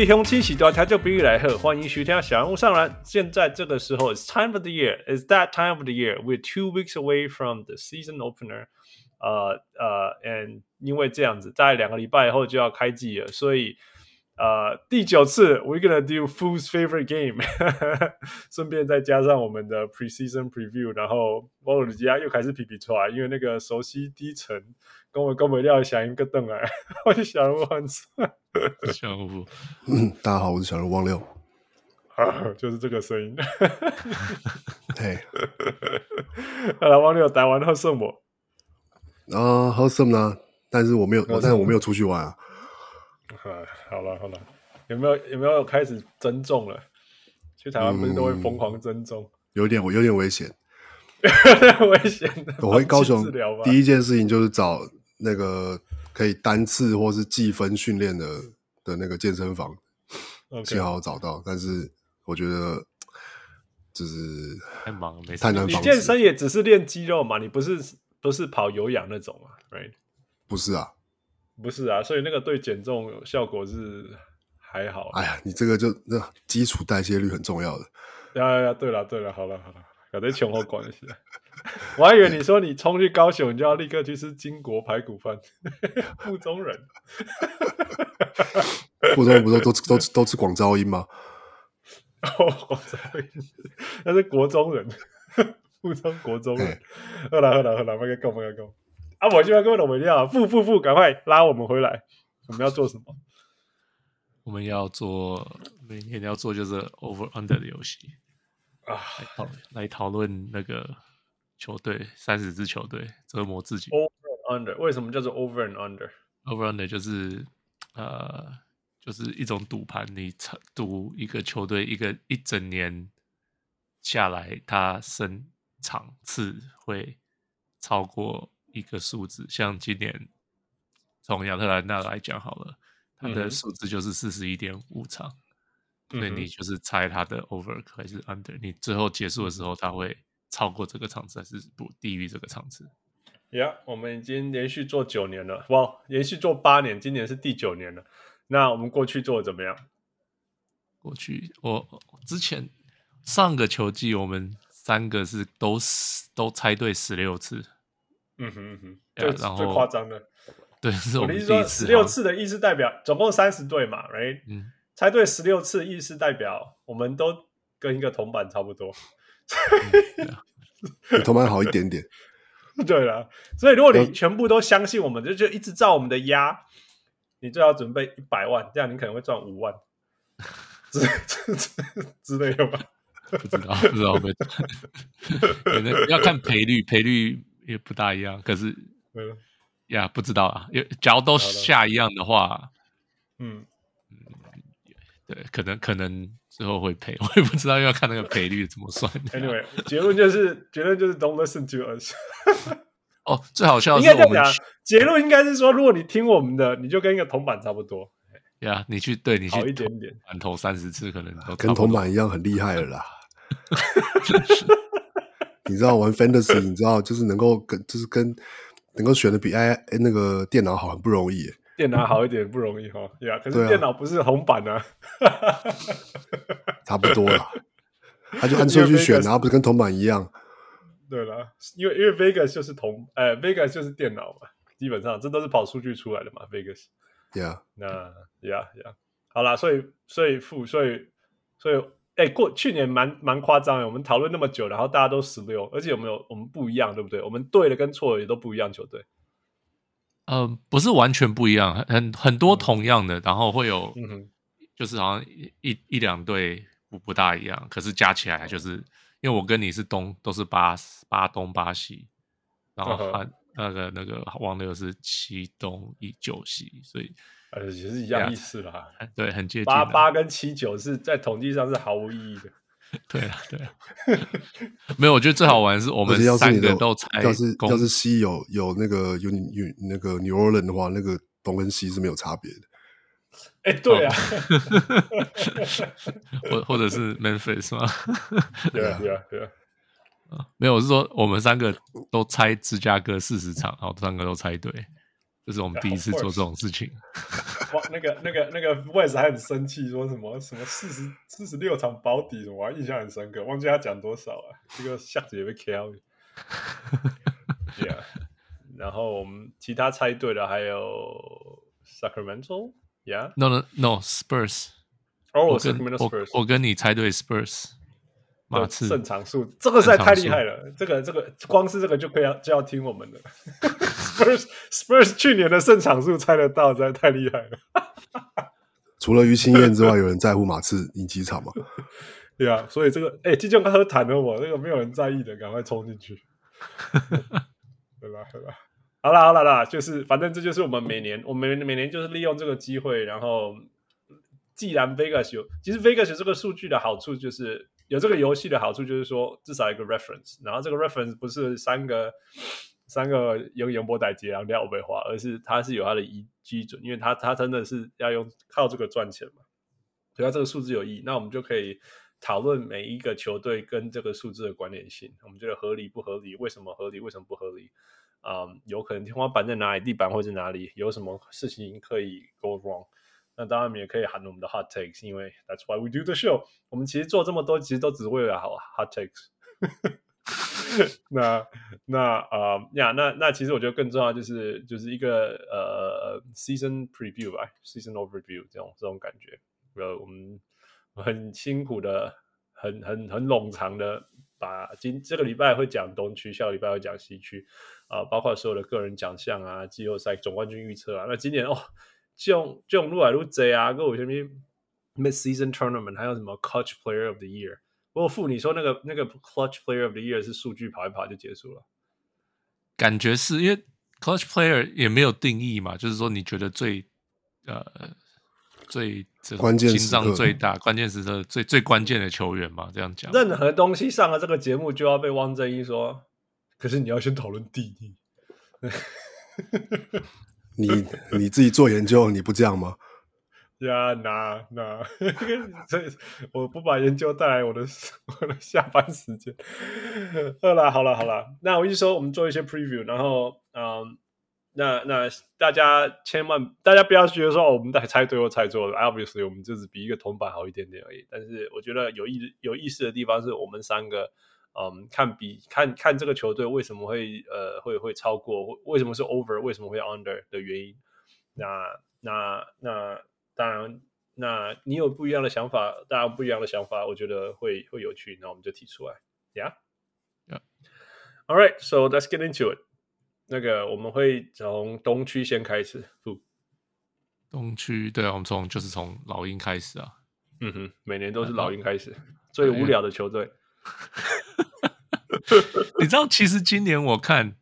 位乡亲喜多，他就比喻来喝，欢迎徐天小人物上篮。现在这个时候，It's time of the year. It's that time of the year. We're two weeks away from the season opener. 呃呃，and 因为这样子，大概两个礼拜以后就要开季了，所以呃第九次，we're gonna do Food's favorite game，顺便再加上我们的 preseason preview，然后我的家又开始皮皮出来，因为那个熟悉低沉，跟我跟我料想一个邓来，我就想问，小人物，嗯，大家好，我是小人物汪六，啊，就是这个声音，嘿，好了，汪六打完后剩我。啊，好什么呢？但是我没有，但是我没有出去玩啊。啊，好了好了，有没有有没有开始增重了？去台湾不是都会疯狂增重？嗯、有点我有点危险，有点危险。我回高雄第一件事情就是找那个可以单次或是计分训练的的那个健身房，幸.好找到。但是我觉得就是太忙，没太难。你健身也只是练肌肉嘛，你不是？不是跑有氧那种嘛，right？不是啊，不是啊，所以那个对减重效果是还好。哎呀，你这个就那基础代谢率很重要的。呀呀呀，对了对了，好了好了，搞得前后关系。我还以为你说你冲去高雄，你就要立刻去吃金国排骨饭。附中人，附中人不是都都都吃广招音吗？哦，广招音，那是国中人。附中国中人，好了好了好了，别讲别讲，啊，我这边根本都没料，付付付，赶快拉我们回来，我们要做什么？我们要做每天要做就是 over under 的游戏啊，来讨来讨论那个球队三十支球队折磨自己。over and under 为什么叫做 over and under？over under 就是呃，就是一种赌盘，你赌一个球队一个一整年下来，他胜。场次会超过一个数字，像今年从亚特兰大来讲好了，它的数字就是四十一点五场，所以你就是猜它的 over 还是 under，你最后结束的时候，它会超过这个场次还是不低于这个场次？呀、yeah，我们已经连续做九年了，哇，连续做八年，今年是第九年了。那我们过去做的怎么样？过去我之前上个球季我们。三个是都都猜对十六次，嗯哼嗯哼，最最夸张的，对，是我，我的意思说十六次的意思代表总共三十队嘛，right？嗯，猜对十六次意思代表我们都跟一个铜板差不多，嗯啊、比铜板好一点点，对了，所以如果你全部都相信我们，就就一直照我们的压，你最好准备一百万，这样你可能会赚五万之之 之类的吧。不知道，不知道会 可能要看赔率，赔率也不大一样。可是，呀，不知道啊。假如都下一样的话，嗯嗯，对，可能可能之后会赔，我也不知道要看那个赔率怎么算。Anyway，结论就是结论就是 Don't listen to us。哦，最好笑的是我们应该这样讲，结论应该是说，如果你听我们的，你就跟一个铜板差不多。呀，你去对你去好一点点，满投三十次，可能都跟铜板一样很厉害了啦。你知道玩 Fantasy，你知道就是能够跟就是跟能够选的比 i 那个电脑好很不容易。电脑好一点不容易哈，对啊。可是电脑不是红板啊，差不多了。他就按顺序选，然后不是跟铜板一样。对了，因为因为 Vegas 就是铜，呃，Vegas 就是电脑嘛，基本上这都是跑数据出来的嘛，Vegas。Yeah，那 Yeah Yeah，好啦，所以所以负所以所以。哎、欸，过去年蛮蛮夸张的，我们讨论那么久，然后大家都十六，而且有没有我们不一样，对不对？我们对的跟错的也都不一样，球队。嗯、呃，不是完全不一样，很很多同样的，然后会有，嗯、就是好像一一一两对不不大一样，可是加起来就是，因为我跟你是东，都是八八东八西，然后他、嗯、那个那个王六是七东一九西，所以呃，也是一样意思啦。对，很接近。八八跟七九是在统计上是毫无意义的。对啊，对啊。没有，我觉得最好玩的是我们三个都猜。要是要是西有有那个有有那个 New Orleans 的话，那个东跟西是没有差别的。哎，对啊。或或者是 Memphis 吗？对啊，对啊，对啊。没有，我是说我们三个都猜芝加哥四十场，然后三个都猜对。这是我们第一次做这种事情。哇，那个、那个、那个 West 还很生气，说什么什么四十四十六场保底，我还印象很深刻，忘记他讲多少啊。这个下子也被 kill。Yeah，然后我们其他猜对的还有 Sacramento，Yeah，No No No，Spurs。哦，我跟我我跟你猜对 Spurs。马刺胜场数，这个实在太厉害了。这个这个光是这个就可以要就要听我们的。Spurs Spurs 去年的胜场数猜得到，实在太厉害了。除了于心燕之外，有人在乎马刺赢几场吗？对啊，所以这个哎，季中刚喝谈了我，这个没有人在意的，赶快冲进去。对吧？对吧？好啦好啦啦，就是反正这就是我们每年，我们每年就是利用这个机会，然后既然 Vegas 有，其实 Vegas 这个数据的好处就是。有这个游戏的好处就是说，至少一个 reference，然后这个 reference 不是三个三个用연보代接然后廖北华，而是它是有它的依基准，因为它它真的是要用靠这个赚钱嘛，所以他这个数字有意义，那我们就可以讨论每一个球队跟这个数字的关联性，我们觉得合理不合理，为什么合理，为什么不合理，啊、嗯，有可能天花板在哪里，地板会在哪里，有什么事情可以 go wrong。那当然，也可以喊我们的 hot takes，因为 that's why we do the show。我们其实做这么多，其实都只是为了好 hot takes 那。那啊呀，那那其实我觉得更重要就是就是一个呃 season preview 吧，season overview 这种这种感觉。呃，我们很辛苦的，很很很冗长的，把今这个礼拜会讲东区，下个礼拜会讲西区啊、呃，包括所有的个人奖项啊，季后赛总冠军预测啊。那今年哦。这种这种越来越多啊，跟我什么 mid season tournament，还有什么 coach player of the year。不过付你说那个那个 clutch player of the year 是数据跑一跑就结束了，感觉是因为 clutch player 也没有定义嘛，就是说你觉得最呃最关键、心脏最大、关键时刻最最关键的球员嘛，这样讲。任何东西上了这个节目就要被汪正一说，可是你要先讨论定义。你你自己做研究，你不这样吗？呀，那那，这我不把研究带来我的 我的下班时间。好了好了好了，那我一说我们做一些 preview，然后嗯，那那大家千万大家不要觉得说我们在猜对或猜错了，obviously 我们就是比一个铜板好一点点而已。但是我觉得有意有意思的地方是我们三个。嗯，看比看看这个球队为什么会呃会会超过，为什么是 over，为什么会 under 的原因。那那那当然，那你有不一样的想法，大家不一样的想法，我觉得会会有趣。那我们就提出来，Yeah，Yeah。All right, so let's get into it。那个我们会从东区先开始。不东区对啊，我们从就是从老鹰开始啊。嗯哼，每年都是老鹰开始，最无聊的球队。你知道，其实今年我看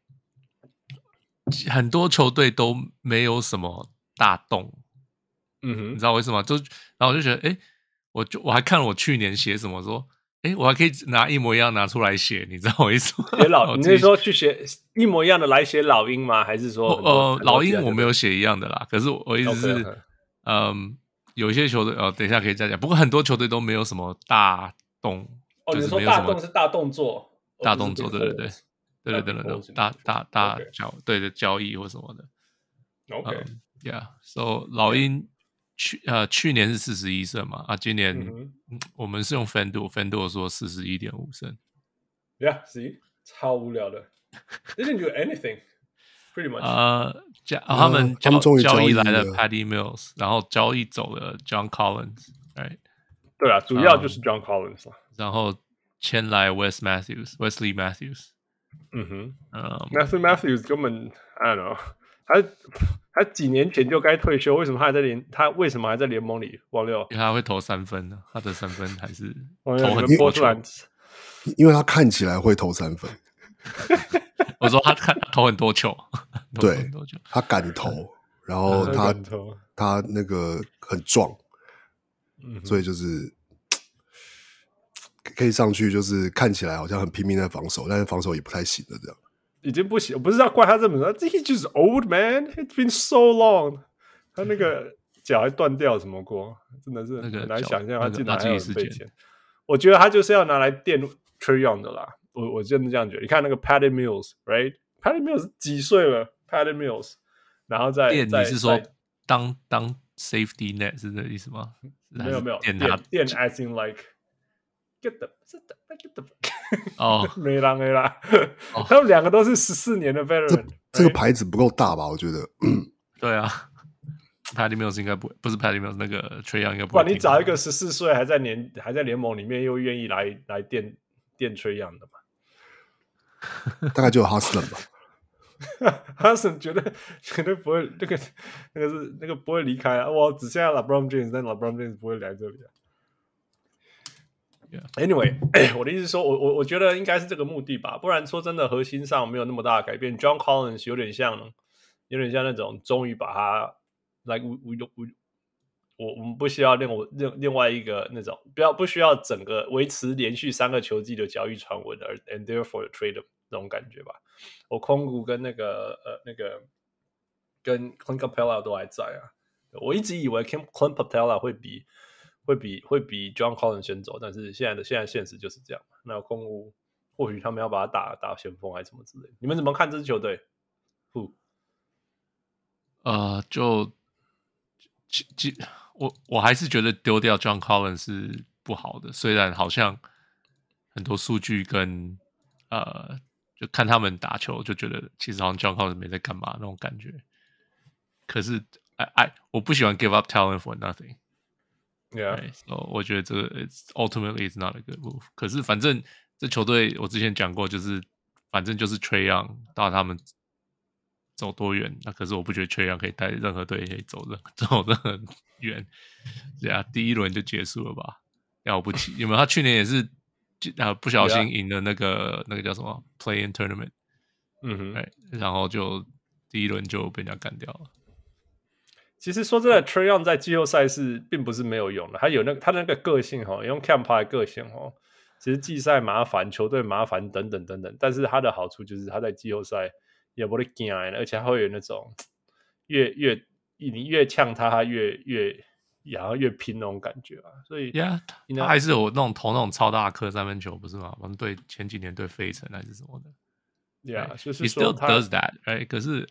很多球队都没有什么大动，嗯哼，你知道为什么？就然后我就觉得，哎，我就我还看了我去年写什么，说，哎，我还可以拿一模一样拿出来写，你知道我意思吗？写老，你是说去写一模一样的来写老鹰吗？还是说，呃，老鹰我没有写一样的啦，可是我意思是，嗯，有一些球队，哦，等一下可以再讲。不过很多球队都没有什么大动，哦，就是没有什么，你说大动是大动作。大动作，对对对，对对对对，大大大交对的交易或什么的。OK，Yeah，So 老鹰去呃去年是四十一胜嘛，啊，今年我们是用 FanDuel，FanDuel 说四十一点五胜。Yeah，See，超无聊的，Didn't do anything，pretty much。啊，交他们交交易来了 Patty Mills，然后交易走了 John Collins，right？对啊，主要就是 John Collins 然后。签来 Wes Matthews，Wesley Matthews，嗯哼，啊 matthew Matthews 根本，I don't know，他他几年前就该退休，为什么他还在联？他为什么还在联盟里？王六，因为他会投三分呢，他的三分还是 投很多出来，因为他看起来会投三分。我说他看投很多球，对，他敢投，然后他他那个很壮，嗯，所以就是 可以上去，就是看起来好像很拼命在防守，但是防守也不太行的这样。已经不行，我不是要怪他这么说，He just old man. It's been so long。他那个脚还断掉什么过，真的是很难想象他竟然还有费钱。我觉得他就是要拿来垫 Young 的啦。我我真的这样觉得。你看那个 Patty Mills，right？Patty Mills 几岁了？Patty Mills，然后再垫，你是说当当 safety net 是这个意思吗？没有没有，垫他垫 as in like get the get the 哦，没啦没啦，他们两个都是十四年的 veteran。这个牌子不够大吧？我觉得。对啊，Patty Mills 应该不不是 Patty Mills 那个 Trae Young 应该不。不然你找一个十四岁还在联还在联盟里面又愿意来来垫垫 Trae Young 的嘛？大概就有 Hustle 吧，Hustle 绝对绝对不会，那个那个是那个不会离开啊！我只剩下 LeBron James，但 LeBron James 不会来这里啊。Anyway，我的意思是说，我我我觉得应该是这个目的吧，不然说真的，核心上没有那么大的改变。John Collins 有点像，有点像那种终于把他来，我我我我我们不需要另我另另外一个那种，不要不需要整个维持连续三个球季的交易传闻，而 and therefore trade 那种感觉吧。我空谷跟那个呃那个跟 Clint Capela 都还在啊，我一直以为 Clint Capela 会比。会比会比 John Collins 先走，但是现在的现在现实就是这样。那公屋或许他们要把他打打先锋还是什么之类。你们怎么看这支球队？不，呃，就其其我我还是觉得丢掉 John Collins 是不好的。虽然好像很多数据跟呃，就看他们打球就觉得其实好像 John Collins 没在干嘛那种感觉。可是哎哎，我不喜欢 give up talent for nothing。Yeah，所以我觉得这个 it's ultimately is not a good move。可是反正这球队我之前讲过，就是反正就是 Trae Young 到他们走多远，那可是我不觉得 Trae Young 可以带任何队可以走的 走得很远。对啊，第一轮就结束了吧？了不起，有没有？他去年也是啊不小心赢了那个.那个叫什么 Play-in Tournament，嗯哼，哎，然后就第一轮就被人家干掉了。其实说真的，Trae Young 在季后赛是并不是没有用的，他有那个、他的那个个性哈，用 Camp 的个性哈，其实季赛麻烦，球队麻烦等等等等，但是他的好处就是他在季后赛也不会惊，而且他会有那种越越你越呛他，他越越然后越拼那种感觉啊，所以呀，Yeah, 他还是有那种投那种超大颗三分球，不是吗？我们对前几年对费城还是什么的，Yeah，就是 He still does that，right？，可是。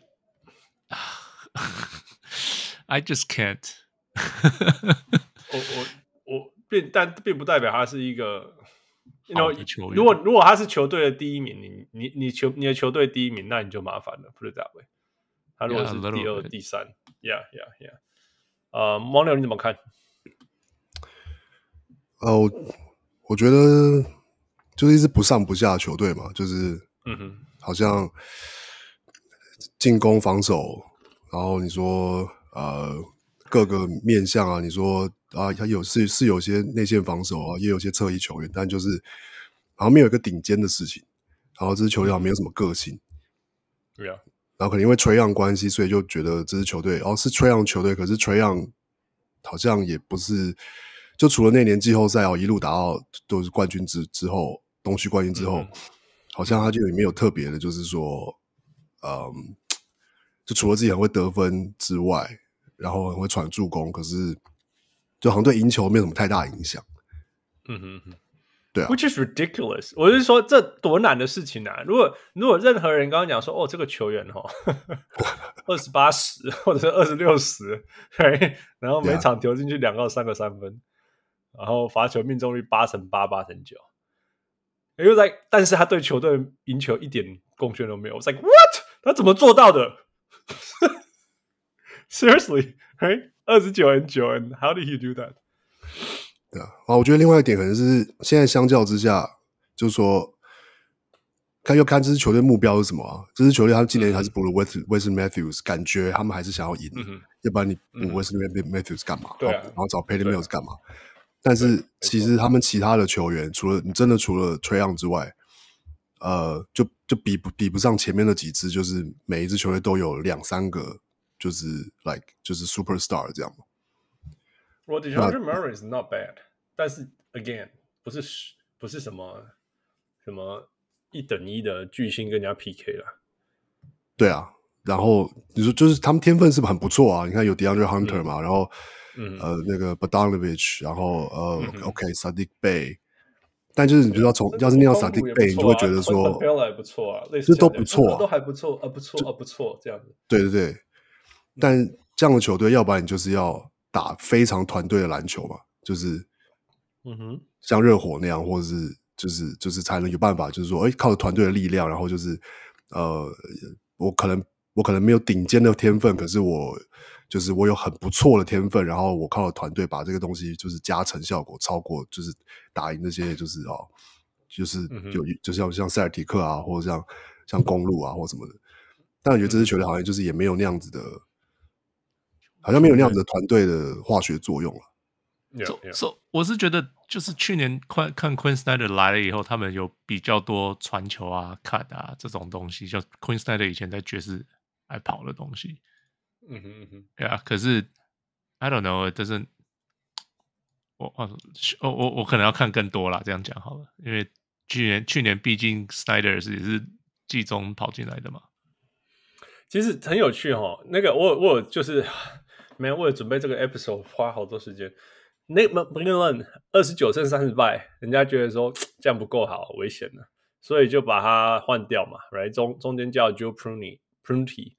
I just can't 我。我我我并但并不代表他是一个，好的球员。如果如果他是球队的第一名，你你你球你的球队第一名，那你就麻烦了。Put it that way。他如果是第二、第三，Yeah Yeah Yeah。呃，王柳你怎么看？呃，我我觉得就是一支不上不下的球队嘛，就是嗯哼，好像进攻防守，然后你说。呃，各个面向啊，你说啊，他有是是有些内线防守啊，也有些侧翼球员，但就是好像没有一个顶尖的事情。然后这支球队好像没有什么个性，对啊。然后可能因为 Trae Young 关系，所以就觉得这支球队哦是 Trae Young 球队，可是 Trae Young 好像也不是，就除了那年季后赛哦，一路打到都是冠军之之后，东区冠军之后，嗯、好像他就也没有特别的，就是说，嗯。就除了自己很会得分之外，然后很会传助攻，可是就好像对赢球没有什么太大影响。嗯哼哼，对啊。Which is ridiculous！我是说，这多难的事情啊！如果如果任何人刚刚讲说，哦，这个球员哦，二十八十或者是二十六十，然后每场投进去两到三个三分.然后罚球命中率八成八八成九，又在，但是他对球队赢球一点贡献都没有。我 like what？他怎么做到的？Seriously, right? 二十九 and 九 and how did he do that? 对啊，啊，我觉得另外一点可能是现在相较之下，就是说，看又看这支球队目标是什么啊？这支球队他们今年还是补了 West w e s t Matthews，感觉他们还是想要赢，嗯、要不然你补 Wesley Matthews 干嘛？对、啊，然后找 Patty Mills 干嘛？但是其实他们其他的球员，除了你真的除了 Trae Young 之外，呃，就就比不比不上前面的几支，就是每一支球队都有两三个就是 like 就是 superstar 这样嘛。Well, DeJounte Murray is not bad，但是 again 不是不是什么什么一等一的巨星跟人家 PK 了。对啊，然后你说就是他们天分是很不错啊？你看有 DeAndre Hunter 嘛，嗯、然后、嗯、呃那个 Bogdanovic，然后呃、嗯、OK Saddiq Bey，但就是你知道从要是念到 Saddiq Bey，你就会觉得说 Bell 还不错啊，这都不错、啊，都还不错，啊不错啊不错这样子。对对对，但这样的球队，要不然你就是要打非常团队的篮球嘛，就是嗯哼，像热火那样，或者是就是就是才能有办法，就是说哎靠着团队的力量，然后就是呃。我可能我可能没有顶尖的天分，可是我就是我有很不错的天分，然后我靠团队把这个东西就是加成效果超过，就是打赢那些就是哦，就是有就像像塞尔提克啊，或者像像公路啊或什么的。但我觉得这支球队好像就是也没有那样子的，好像没有那样子的团队的化学作用了。所以，所以我是觉得，就是去年看看 Queen Snyder 来了以后，他们有比较多传球啊、cut 啊这种东西，就 Queen Snyder 以前在爵士爱跑的东西。嗯哼嗯哼，对啊。可是 I don't know，就是我我我我可能要看更多啦，这样讲好了，因为去年去年毕竟 Snyder 是也是季中跑进来的嘛。其实很有趣哈，那个我我就是 没有为了准备这个 episode 花好多时间。Nate McMillan 二十九胜三十败，人家觉得说 这样不够好，危险了，所以就把他换掉嘛。来、right? 中中间叫 Joe Prunty Prunty，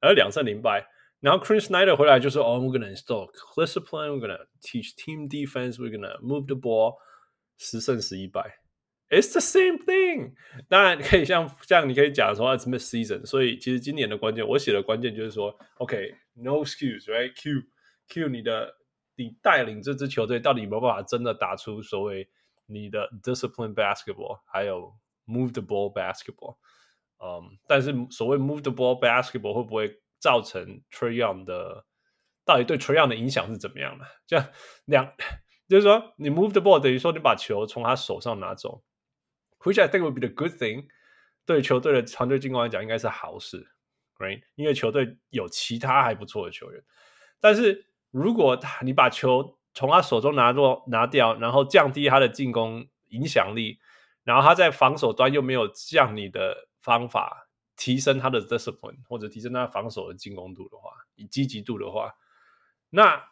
而两胜零败。然后 Quin Snyder 回来就说：“哦、oh,，we're gonna install discipline, we're gonna teach team defense, we're gonna move the ball。”十胜十一败，It's the same thing。当然可以像这样，你可以讲说 It's mid season。所以其实今年的关键，我写的关键就是说：“OK，no、okay, excuse，right？Q Q 你的。”你带领这支球队到底有没有办法真的打出所谓你的 discipline basketball，还有 move the ball basketball？嗯，但是所谓 move the ball basketball 会不会 造成 Troyon 的到底对 Troyon 的影响是怎么样的？这样两 就是说，你 move the ball 等于说你把球从他手上拿走，which I think would be the good thing。对球队的团队进攻来讲，应该是好事，right？因为球队有其他还不错的球员，但是。如果他你把球从他手中拿落拿掉，然后降低他的进攻影响力，然后他在防守端又没有降你的方法提升他的 discipline 或者提升他防守的进攻度的话，以积极度的话，那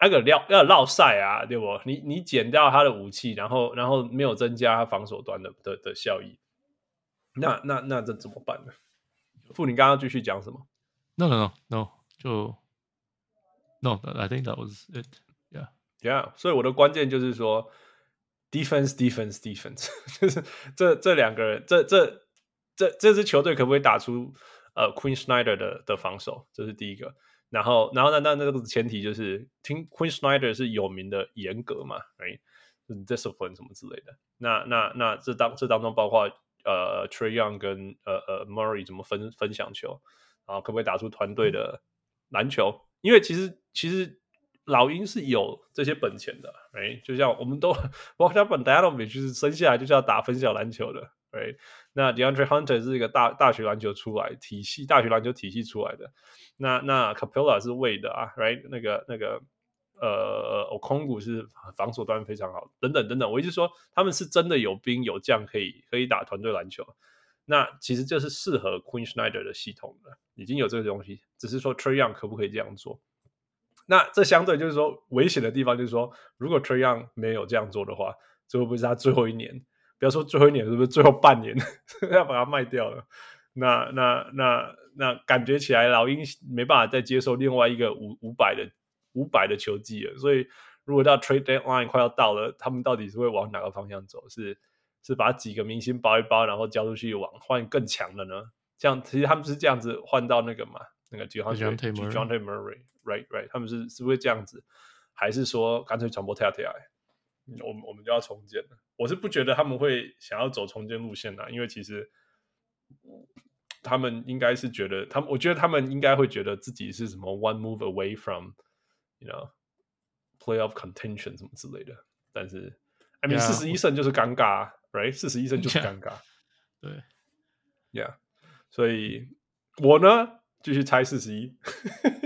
那个要要绕赛啊，对不？你你减掉他的武器，然后然后没有增加他防守端的的的效益，那那那这怎么办呢？傅，你刚刚继续讲什么？No no no no 就。No, I think that was it. Yeah, yeah. 所以我的关键就是说，defense, defense, defense，就是这这两个人，这这这这支球队可不可以打出呃 Queen Schneider 的的防守？这是第一个。然后，然后那那那个前提就是，听 Queen Schneider 是有名的严格嘛，right？discipline 什么之类的。那那那这当这当中包括呃 Trae Young 跟呃呃 Murray 怎么分分享球，然后可不可以打出团队的篮球？因为其实其实老鹰是有这些本钱的，哎，就像我们都，包括他本 Bogdanovic 就是生下来就是要打分享篮球的，，right？，那 DeAndre Hunter 是一个大大学篮球出来体系，大学篮球体系出来的，那那 Capela 是为的啊，right？那个那个呃，Okongwu 是防守端非常好，等等等等，我一直说他们是真的有兵有将可以可以打团队篮球。那其实这是适合 Queen Schneider 的系统的，已经有这个东西，只是说 t r e y o n 可不可以这样做？那这相对就是说危险的地方，就是说如果 t r e y o n 没有这样做的话，这会不会是他最后一年？不要说最后一年，是不是最后半年 要把它卖掉了？那那那那感觉起来老鹰没办法再接受另外一个五五百的五百的球技了。所以如果到 Trade Deadline 快要到了，他们到底是会往哪个方向走？是？是把几个明星包一包，然后交出去往换更强的呢？这样其实他们是这样子换到那个嘛，那个 DeJounte Murray，right right，他们是是不是这样子？还是说干脆传播跳跳？我们我们就要重建了。我是不觉得他们会想要走重建路线的，因为其实他们应该是觉得，他们我觉得他们应该会觉得自己是什么 one move away from，you know playoff contention 什么之类的。但是，I mean 四十一胜就是尴尬。Right，四十一胜就是尴尬，对，，yeah，所以我呢继续猜四十一，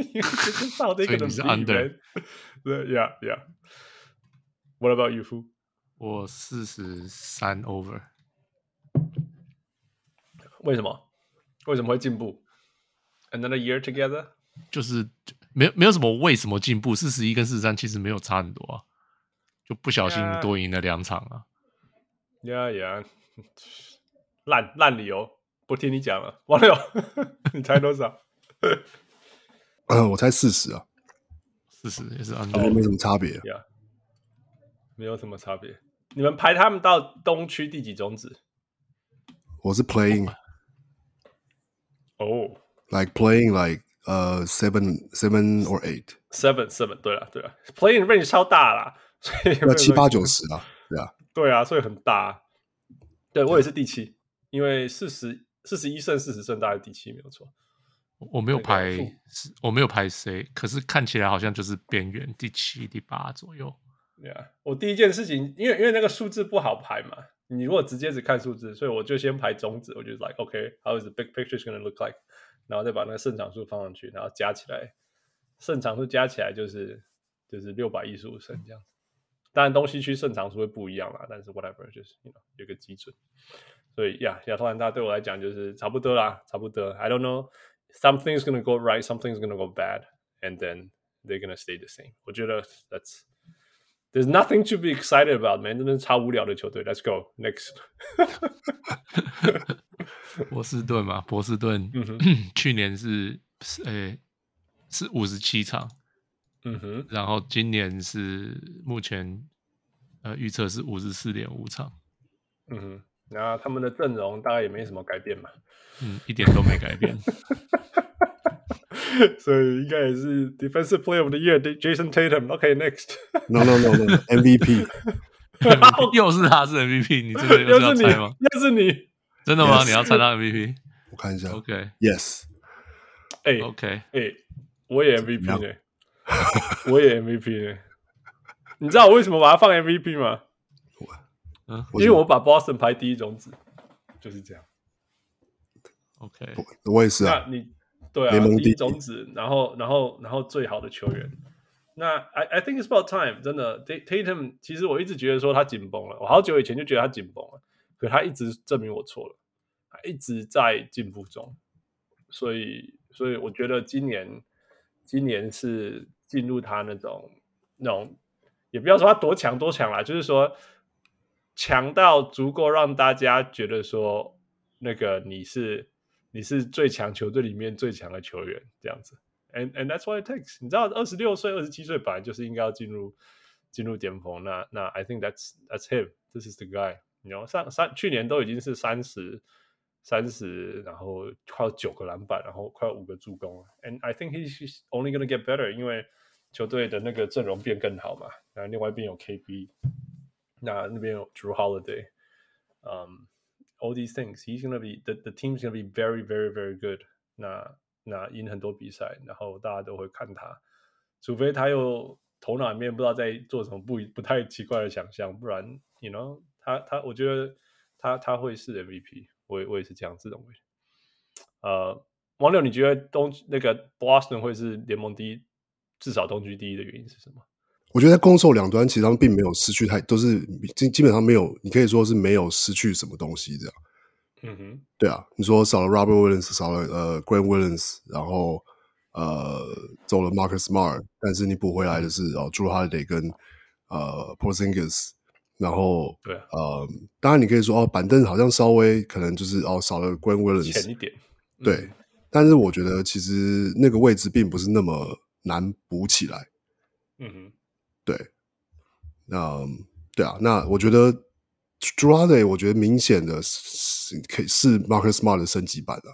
到底可能是 under？对，Yeah Yeah。What about you, Fu？我四十三 over。为什么？为什么会进步？Another year together？就是没有没有什么为什么进步，四十一跟四十三其实没有差很多啊，就不小心多赢了两场啊。Yeah Yeah，烂烂理由，不听你讲了。王六，你猜多少？嗯，我猜四十啊，四十也是 under，没什么差别。Yeah，没有什么差别。你们排他们到东区第几种子？我是 playing。哦、oh.，like playing like 呃、uh, seven seven or eight seven seven 对了对了，playing range 超大啦，所以要七八九十啊，对啊，对啊，所以很大。对我也是第七，因为四十四十一胜四十胜大概第七没有错。我没有排，我没有排谁，可是看起来好像就是边缘第七、第八左右。对啊，我第一件事情，因为因为那个数字不好排嘛。你如果直接只看数字，所以我就先排种子，我就 like OK，how is the big picture going to look like？然后再把那个胜场数放上去，然后加起来，胜场数加起来就是就是六百一十五胜这样子。当然东西区胜场数会不一样啦，但是 whatever 就是有个基准。所以呀，亚特兰大对我来讲就是差不多啦，差不多。I don't know，something's going to go right，something's going to go bad，and then they're going to stay the same。我觉得 that's There's nothing to be excited about, man！真的是超无聊的球队。Let's go next。波士顿嘛，波士顿，嗯、去年是呃、欸、是五十七场，嗯哼，然后今年是目前呃预测是五十四点五场，嗯哼，然后他们的阵容大概也没什么改变嘛，嗯，一点都没改变。所以应该也是 Defensive Player of the Year Jason Tatum。OK，next。No no no no，MVP。又是他是 MVP，你真的又是要猜吗？又是你，真的吗？你要猜他 MVP？我看一下。OK，Yes。哎，OK，哎，我也 MVP 呢，我也 MVP 呢。你知道我为什么把他放 MVP 吗？嗯，因为我把 Boston 排第一种子，就是这样。OK，我也是啊。那你？对啊，第一种子，然后，然后，然后最好的球员。那 I I think it's about time，真的，Tatum，其实我一直觉得说他紧绷了，我好久以前就觉得他紧绷了，可他一直证明我错了，他一直在进步中。所以，所以我觉得今年，今年是进入他那种那种，也不要说他多强多强啦，就是说强到足够让大家觉得说那个你是。你是最强球队里面最强的球员，这样子，and and that's what it takes。你知道，二十六岁、二十七岁本来就是应该要进入进入巅峰。那那 I think that's that's him. This is the guy。你知道，上三去年都已经是三十三十，然后快要九个篮板，然后快要五个助攻了。And I think he's only gonna get better，因为球队的那个阵容变更好嘛。然后另外一边有 KB，那那边有 Drew Holiday，嗯、All these things, he's gonna be the the team's gonna be very, very, very good 那。那赢很多比赛，然后大家都会看他，除非他又头脑里面不知道在做什么不不太奇怪的想象，不然，you know，他他，我觉得他他会是 MVP，我我也是这样子认为。呃，王六，你觉得东那个 Boston 会是联盟第一，至少东区第一的原因是什么？我觉得在攻守两端，其实他们并没有失去太，都是基基本上没有，你可以说是没有失去什么东西这样。嗯哼，对啊，你说少了 Robert Williams，少了呃 Grant Williams，然后呃走了 Marcus Smart，但是你补回来的是哦 Jrue Holiday 跟呃 Porzingis，然后对啊，呃当然你可以说哦板凳好像稍微可能就是哦少了 Grant Williams 浅一点，对，嗯、但是我觉得其实那个位置并不是那么难补起来。嗯哼。对，那对啊，那我觉得 Jrue Holiday 我觉得明显的是可以是 Marcus Smart 的升级版的，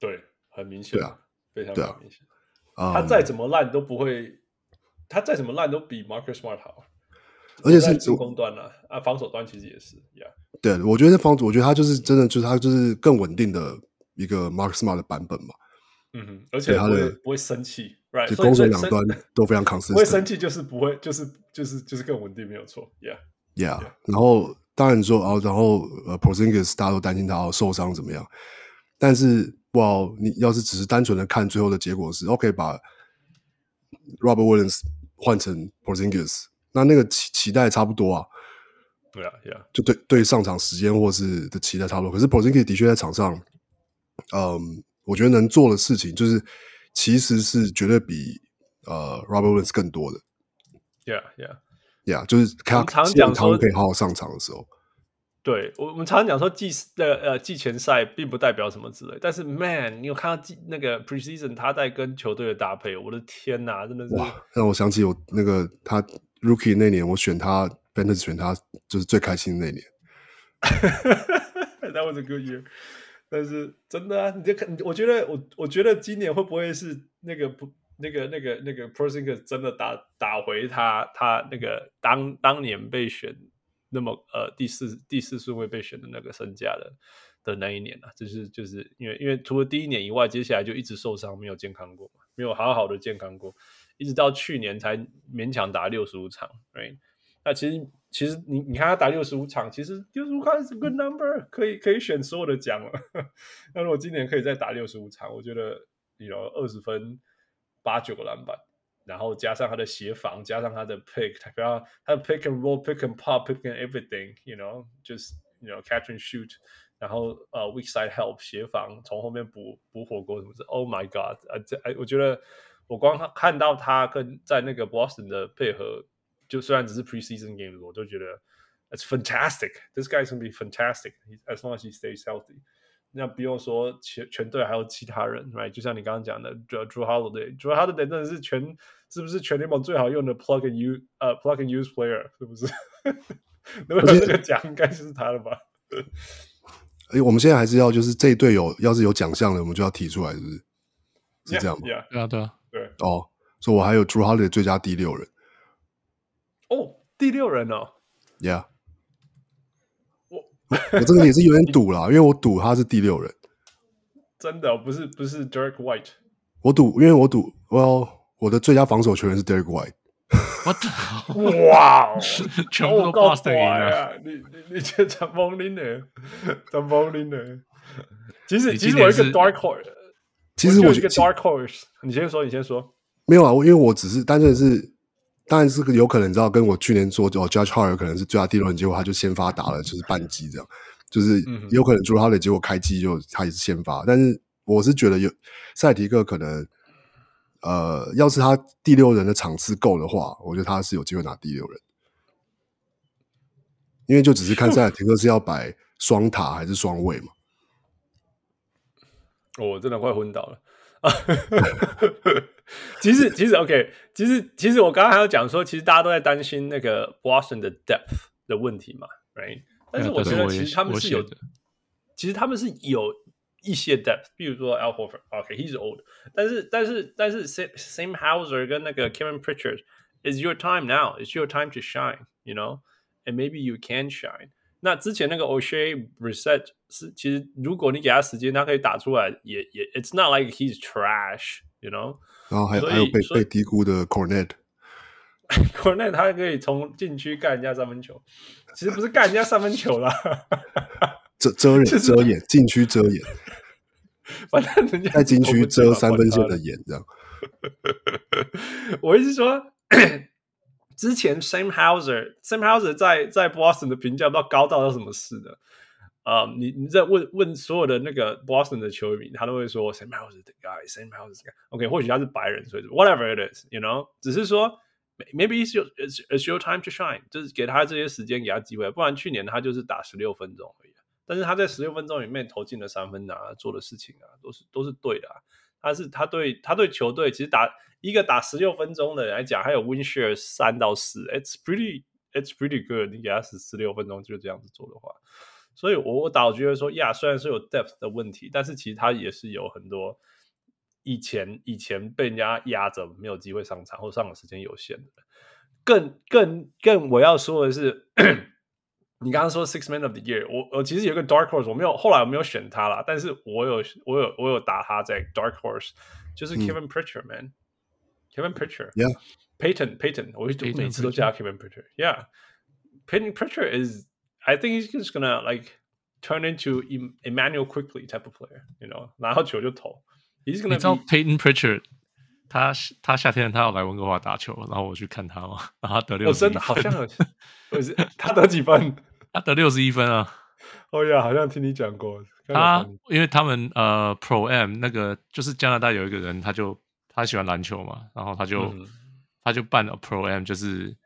对，很明显，对啊，非常明显。啊，他再怎么烂都不会，他再怎么烂都比 Marcus Smart 好，而且是进攻端了啊，防守端其实也是一样。对，我觉得防守，我觉得他就是真的，就是他就是更稳定的一个 Marcus Smart 的版本嘛。嗯哼，而且他的不会生气。Right, 就攻守两端都非常抗势，不会生气就是不会，就是就是就是更稳定，没有错。Yeah，Yeah。然后当然说哦，然后呃，Porzingis 大家都担心他受伤怎么样，但是哇，你要是只是单纯的看最后的结果是 OK，把 Robert Williams 换成 Porzingis，那那个期期待差不多啊。对啊，对啊，就对对上场时间或是的期待差不多。可是 Porzingis 的确在场上，嗯，我觉得能做的事情就是其实是绝对比呃 Robert Williams 更多的。Yeah, yeah, yeah，就是他常讲说可以好好上场的时候。对我，我们常常讲说季的呃季前赛并不代表什么之类，但是 Man，你有看到季那个 Preseason 他在跟球队的搭配，我的天哪，真的是哇！让我想起我那个他 Rookie 那年，我选他 Fantasy 选他就是最开心的那年。That was a good year。但是真的啊，你就看，我觉得我我觉得今年会不会是那个不那个那个那个 Porzingis 真的打打回他他那个当当年被选。那么呃，第四第四顺位被选的那个身价的的那一年啊，就是就是因为因为除了第一年以外，接下来就一直受伤，没有健康过，没有好好的健康过，一直到去年才勉强打六十五场，right？那其实其实你你看他打六十五场，其实六十五场是 good number，可以可以选所有的奖了。那如果今年可以再打六十五场，我觉得有二十分八九个篮板。然后加上他的协防，加上他的 pick，他不要他的 pick and roll，pick and pop，pick and everything，you know，just you know catch and shoot，然后呃、uh, weak side help 协防，从后面补补火锅什么的。Oh my god！呃，这哎，我觉得我光看到他跟在那个 Boston 的配合，就虽然只是 preseason game，我都觉得 it's fantastic。This guy is gonna be fantastic as long as he stays healthy。那不用说全全队还有其他人，right？就像你刚刚讲的，Drew Holiday，Drew Holiday 真的是全是不是全联盟最好用的 plug and use 呃、uh, plug and use player 是不是？如果这个奖应该就是他了吧？哎，我们现在还是要就是这一队有要是有奖项的，我们就要提出来，是不是？是这样吗？对啊，对啊，对啊，对。哦，所以我还有 Drew Holiday 最佳第六人。哦，第六人哦。Yeah。我我这个也是有点 赌啦，因为我赌他是第六人。真的不是不是 Derek White。我赌，因为我赌，Well，我的最佳防守球员是 Derek White。哇哦，全部都 Boston 赢了。你你你这怎么拎的？怎么拎的？其实其实我一个 Dark Horse，其实我一个 Dark Horse。你先说，你先说。没有啊，因为我只是单纯是。当然是有可能，你知道，跟我去年说哦，Judge Hart 有可能是最佳第六人，结果他就先发打了，就是半季这样，就是有可能 Jrue Holiday 结果开机就他也是先发，但是我是觉得有赛提克可能，呃，要是他第六人的场次够的话，我觉得他是有机会拿第六人，因为就只是看赛提克是要摆双塔还是双位嘛。我真的快昏倒了。其实，其实 OK，其实，其实我刚刚还要讲说，其实大家都在担心那个 Boston 的 depth 的问题嘛，right？但是我觉得其实他们是有，其实他们是有一些 depth，比如说 Al Horford，OK，he's、okay, old，但是，但是，但是 Sam Hauser 跟那个 Kevin Pritchard，is your time now，it's your time to shine，you know，and maybe you can shine。那之前那个 Oshae Brissett 是，其实如果你给他时间，他可以打出来也，也也，It's not like he's trash，you know。 然后还有还有被被低估的 Cornet。Cornet 他可以从禁区干人家三分球，其实不是干人家三分球啦，遮遮掩遮掩禁区遮掩，反正人家在禁区遮三分线的眼这样。我意思说。之前 Sam Hauser，Sam Hauser 在在 Boston 的评价不知道高到到什么似的啊你你在问问所有的那个 Boston 的球迷，他都会说 Sam Hauser the guy，Sam Hauser the guy。OK，或许他是白人，所以 whatever it is，you know，只是说 maybe it's your it's your time to shine，就是给他这些时间，给他机会。不然去年他就是打十六分钟而已，但是他在十六分钟里面投进了三分啊，做的事情啊，都是都是对的啊。他是他对他对球队其实打。一个打十六分钟的来讲，还有 win share 三到四，it's pretty it's pretty good。你给他十十六分钟就这样子做的话，所以我我倒觉得说，呀，虽然是有 depth 的问题，但是其实他也是有很多以前以前被人家压着没有机会上场或上场时间有限的。更更更我要说的是，你刚刚说 six man of the year，我我其实有个 dark horse，我没有后来我没有选他啦，但是我有我有我有打他在 dark horse，就是 Kevin Pritchard man。嗯 Kevin Pritchard，Yeah，Payton Payton，我每次都叫 Kevin Pritchard，Yeah，Payton Pritchard is，I think he's just gonna like turn into Immanuel Quickley type of player，you know，拿到球就投。He's gonna 你知道 Payton Pritchard，他他夏天他要来温哥华打球，然后我去看他嘛，然后他得六十一分，哦，真的好像有，不是他得几分？他得六十一分啊！哦呀，好像听你讲过。他因为他们呃 Pro M 那个就是加拿大有一个人，他就他喜欢篮球嘛，然后他就、嗯、他就办了 Pro M，就是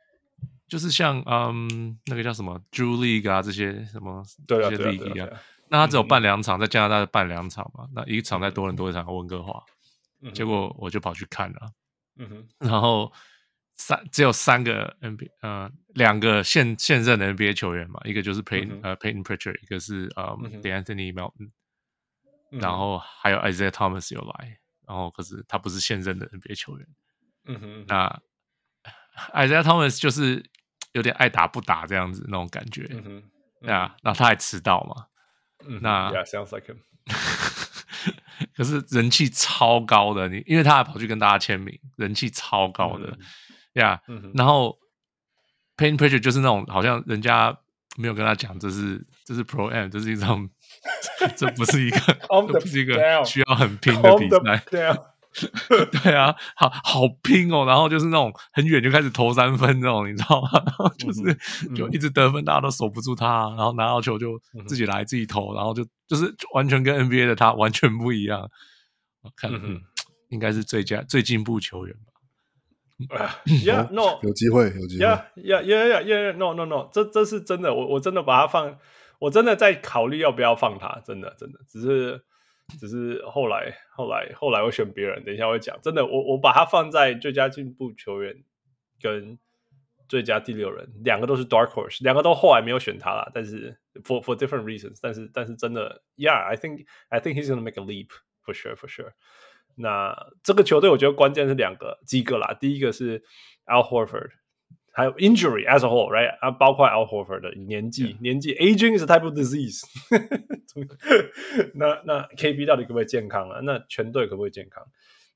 就是像嗯那个叫什么 Drew League 啊这些什么这些 League 啊，那他只有办两场，嗯、在加拿大办两场嘛，那一场在多伦多，一场在温哥华，嗯、结果我就跑去看了，嗯哼，然后。三只有三个 NBA，呃，两个现现任的 NBA 球员嘛，一个就是 Payton、嗯、呃 Payton Pritchard，一个是呃、嗯、De'Anthony Melton，、嗯、然后还有 Isaiah Thomas 有来，然后可是他不是现任的 NBA 球员。嗯哼，那 Isaiah Thomas 就是有点爱打不打这样子那种感觉。嗯哼，那然后他还迟到嘛。嗯，那 Yeah, sounds like him。可是人气超高的，你因为他还跑去跟大家签名，人气超高的。嗯呀然后 Payton Pritchard 就是那种好像人家没有跟他讲，这是这是 Pro M，这是一场，这不是一个，这不是一个需要很拼的比赛。对啊，好好拼哦，然后就是那种很远就开始投三分那种，你知道吗？然后就是、嗯、就一直得分，大家都守不住他，然后拿到球就自己来自己投，然后就就是完全跟 NBA 的他完全不一样。我看，应该是最佳最进步球员吧。啊，Yeah，No，有机会，有机会，Yeah，Yeah，Yeah，Yeah，Yeah，No，No，No，这这是真的，我我真的把他放，我真的在考虑要不要放他，真的，真的，只是，只是后来，后来，后来我选别人，等一下会讲，真的，我我把它放在最佳进步球员跟最佳第六人，两个都是 Dark Horse，两个都后来没有选他了，但是 For for different reasons，但是但是真的，Yeah，I think I think he's gonna make a leap for sure for sure。那这个球队，我觉得关键是两个几个啦。第一个是 Al Horford，还有 injury as a whole，right？啊，包括 Al Horford 的年纪.年纪 aging is a type of disease 那。那那 KP 到底可不可以健康啊？那全队可不可以健康？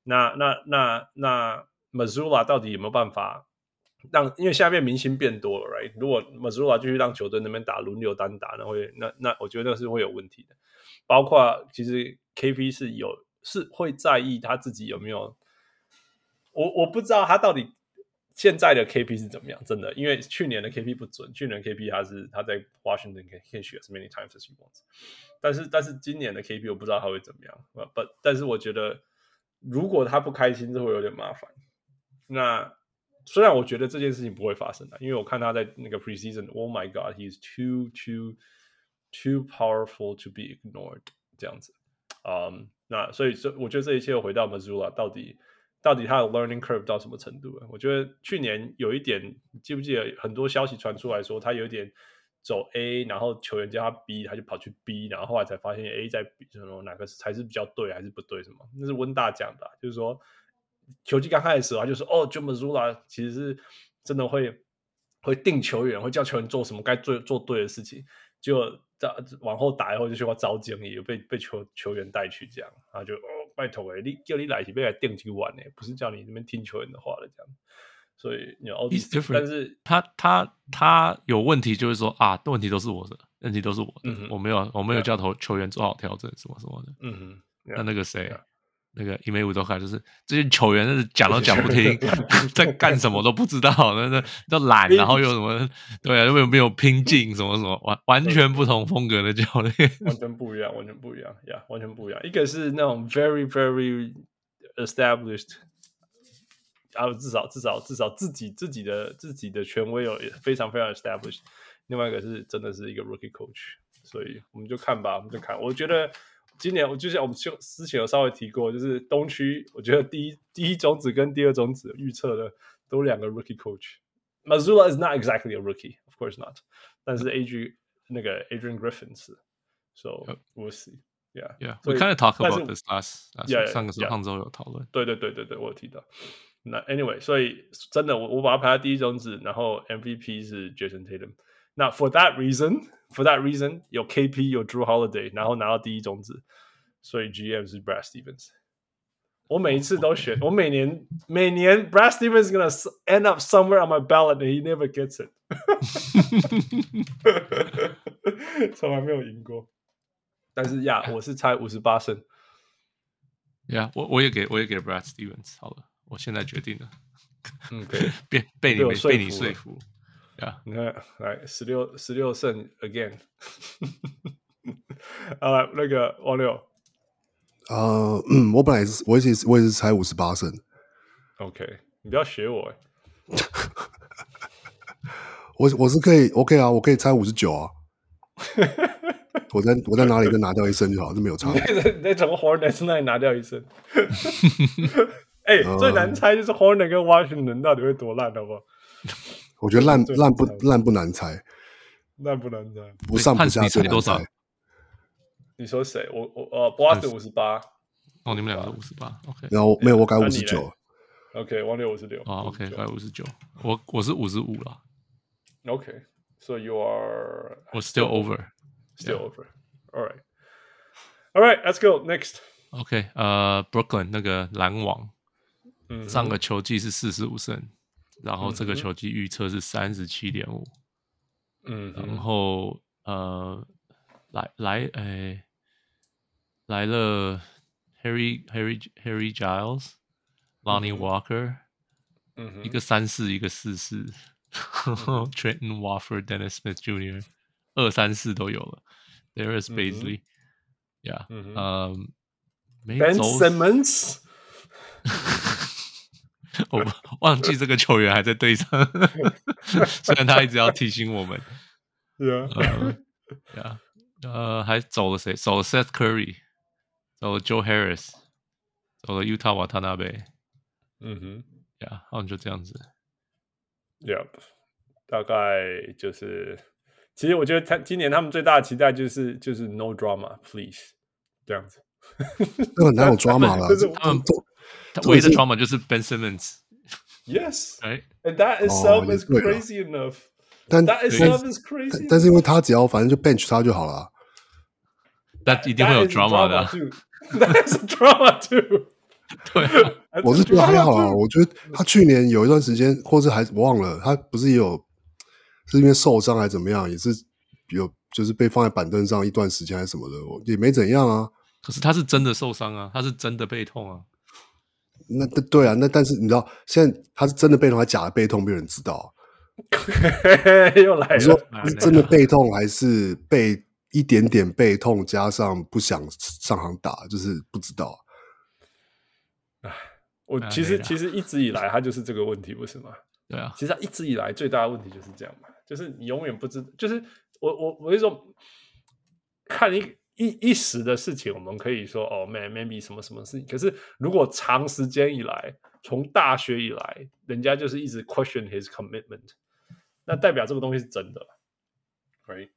那那那那 Mazzulla 到底有没有办法让？因为下面明星变多了，right？如果 Mazzulla 继续让球队那边打轮流单打，那会那那我觉得那是会有问题的。包括其实 KP 是有。是会在意他自己有没有，我我不知道他到底现在的 KP 是怎么样，真的，因为去年的 KP 不准，去年 KP 他是他在 Washington can shoot as many times as he wants，但是但是今年的 KP 我不知道他会怎么样，不，但是我觉得如果他不开心，就会有点麻烦。那虽然我觉得这件事情不会发生的，因为我看他在那个 preseason，Oh my God，he's too too too powerful to be ignored，这样子，嗯、那所以这我觉得这一切回到 Mazzulla 到底到底他的 learning curve 到什么程度啊？我觉得去年有一点，记不记得很多消息传出来说他有点走 A，然后球员叫他 B，他就跑去 B，然后后来才发现 A 在 B，什么哪个才是比较对还是不对什么？那是温大讲的，就是说球季刚开始的时候就说哦，Joe Mazzulla 其实是真的会会定球员，会叫球员做什么该做做对的事情，就。往后打以后就需要招经理，被被球球员带去这样，然后就拜托诶，你叫你来是被来定去玩诶，不是叫你那边听球员的话了这样。所以你 all these 但是他他他有问题，就是说啊，问题都是我的，问题都是我的，嗯、我没有我没有叫头球员做好调整什么什么的。嗯哼，那那个谁.那个伊梅乌多卡就是这些球员，是讲都讲不听，在干什么都不知道，那那都懒，然后又什么对啊，又没有没有拼劲，什么什么完完全不同风格的教练，完全不一样，完全不一样呀，yeah, 完全不一样。一个是那种 very very established，啊，至少至少至少自己自己的自己的权威有非常非常 established。另外一个是真的是一个 rookie coach，所以我们就看吧，我们就看，我觉得。今年我就像我们就之前有稍微提过，就是东区，我觉得第一第一种子跟第二种子预测的都两个 rookie coach。Mazzulla is not exactly a rookie, of course not，但是 Adrian 那个 Adrian Griffin 是，so we'll see. Yeah, yeah. We kind of talk about this last, last 上个上周有讨论。对对对对对，我有提到。那 anyway，所以真的我我把它排在第一种子，然后 MVP 是 Jason Tatum。那 for that reason。For that reason，有 KP 有 Drew Holiday，然后拿到第一种子，所以 GM 是 Brad Stevens。 我每一次都选，我每年每年 Brad Stevens is gonna end up somewhere on my ballot and he never gets it，从来没有赢过。但是呀，我是猜五十八胜。呀，我我也给我也给 Brad Stevens 好了，我现在决定了。嗯，可以被被你们被你说服。 呀，你看，来十六十六胜 again。啊，那个王六。呃，嗯，我本来是，我也是，我也是猜五十八胜。OK，你不要学我 哎。我我是可以 OK 啊，我可以猜五十九啊。我在我在哪里再拿掉一胜就好，这没有差。你在整个 Hornets 那里拿掉一胜。哎、欸，最难猜就是 Hornets 跟 Washington 到底会多烂，好不好？我觉得烂 烂不烂不难猜，烂不难猜，不上不下最难猜。你说谁？我我呃，波士顿五十八。哦，你们两个五十八，OK。然后没有，我改五十九。OK，王六五十六。啊，OK，改五十九。我我是五十五了。OK，so you are。我 still over。Still over. All right. All right. Let's go next. OK，呃，Brooklyn 那个篮网，嗯上个球季是四十五胜，然后这个球季预测是三十七点五。嗯，然后呃。来来，诶，来了，Harry Harry Harry Giles，Lonnie Walker，嗯，一个三四，一个四四，Trendon Watford，Dennis Smith Jr.，二三四都有了，There is Bazley，Yeah，嗯，Ben Simmons， 我 忘记这个球员还在队上，虽然他一直要提醒我们，Yeah，Yeah。呃，还走了谁？走了 Seth Curry，走了 Joe Harris，走了 Yuta Watanabe。嗯哼，呀，好像就这样子。Yep，大概就是，其实我觉得他今年他们最大的期待就是就是 No drama，please，这样子。那哪有 drama 了？他们唯一的 drama 就是 Ben Simmons。Yes，and that itself is crazy enough。但但但是因为他只要反正就 bench 他就好了，That 一定会有 drama 的。That's drama too。对，我是觉得还好啊。我觉得他去年有一段时间，或是还我忘了，他不是也有是因为受伤还是怎么样，也是有就是被放在板凳上一段时间还是什么的，也没怎样啊。可是他是真的受伤啊，他是真的背痛啊。那对啊，那但是你知道，现在他是真的背痛还是假的背痛，没有人知道。又来了，你说是真的背痛还是背一点点背痛加上不想上场打，就是不知道。唉，我其实其实一直以来他就是这个问题，不是吗？对啊，其实他一直以来最大的问题就是这样嘛，就是你永远不知，就是我我我一种看一一一时的事情，我们可以说哦，maybe 什么什么事情，可是如果长时间以来，从大学以来，人家就是一直 question his commitment。那代表这个东西是真的，right？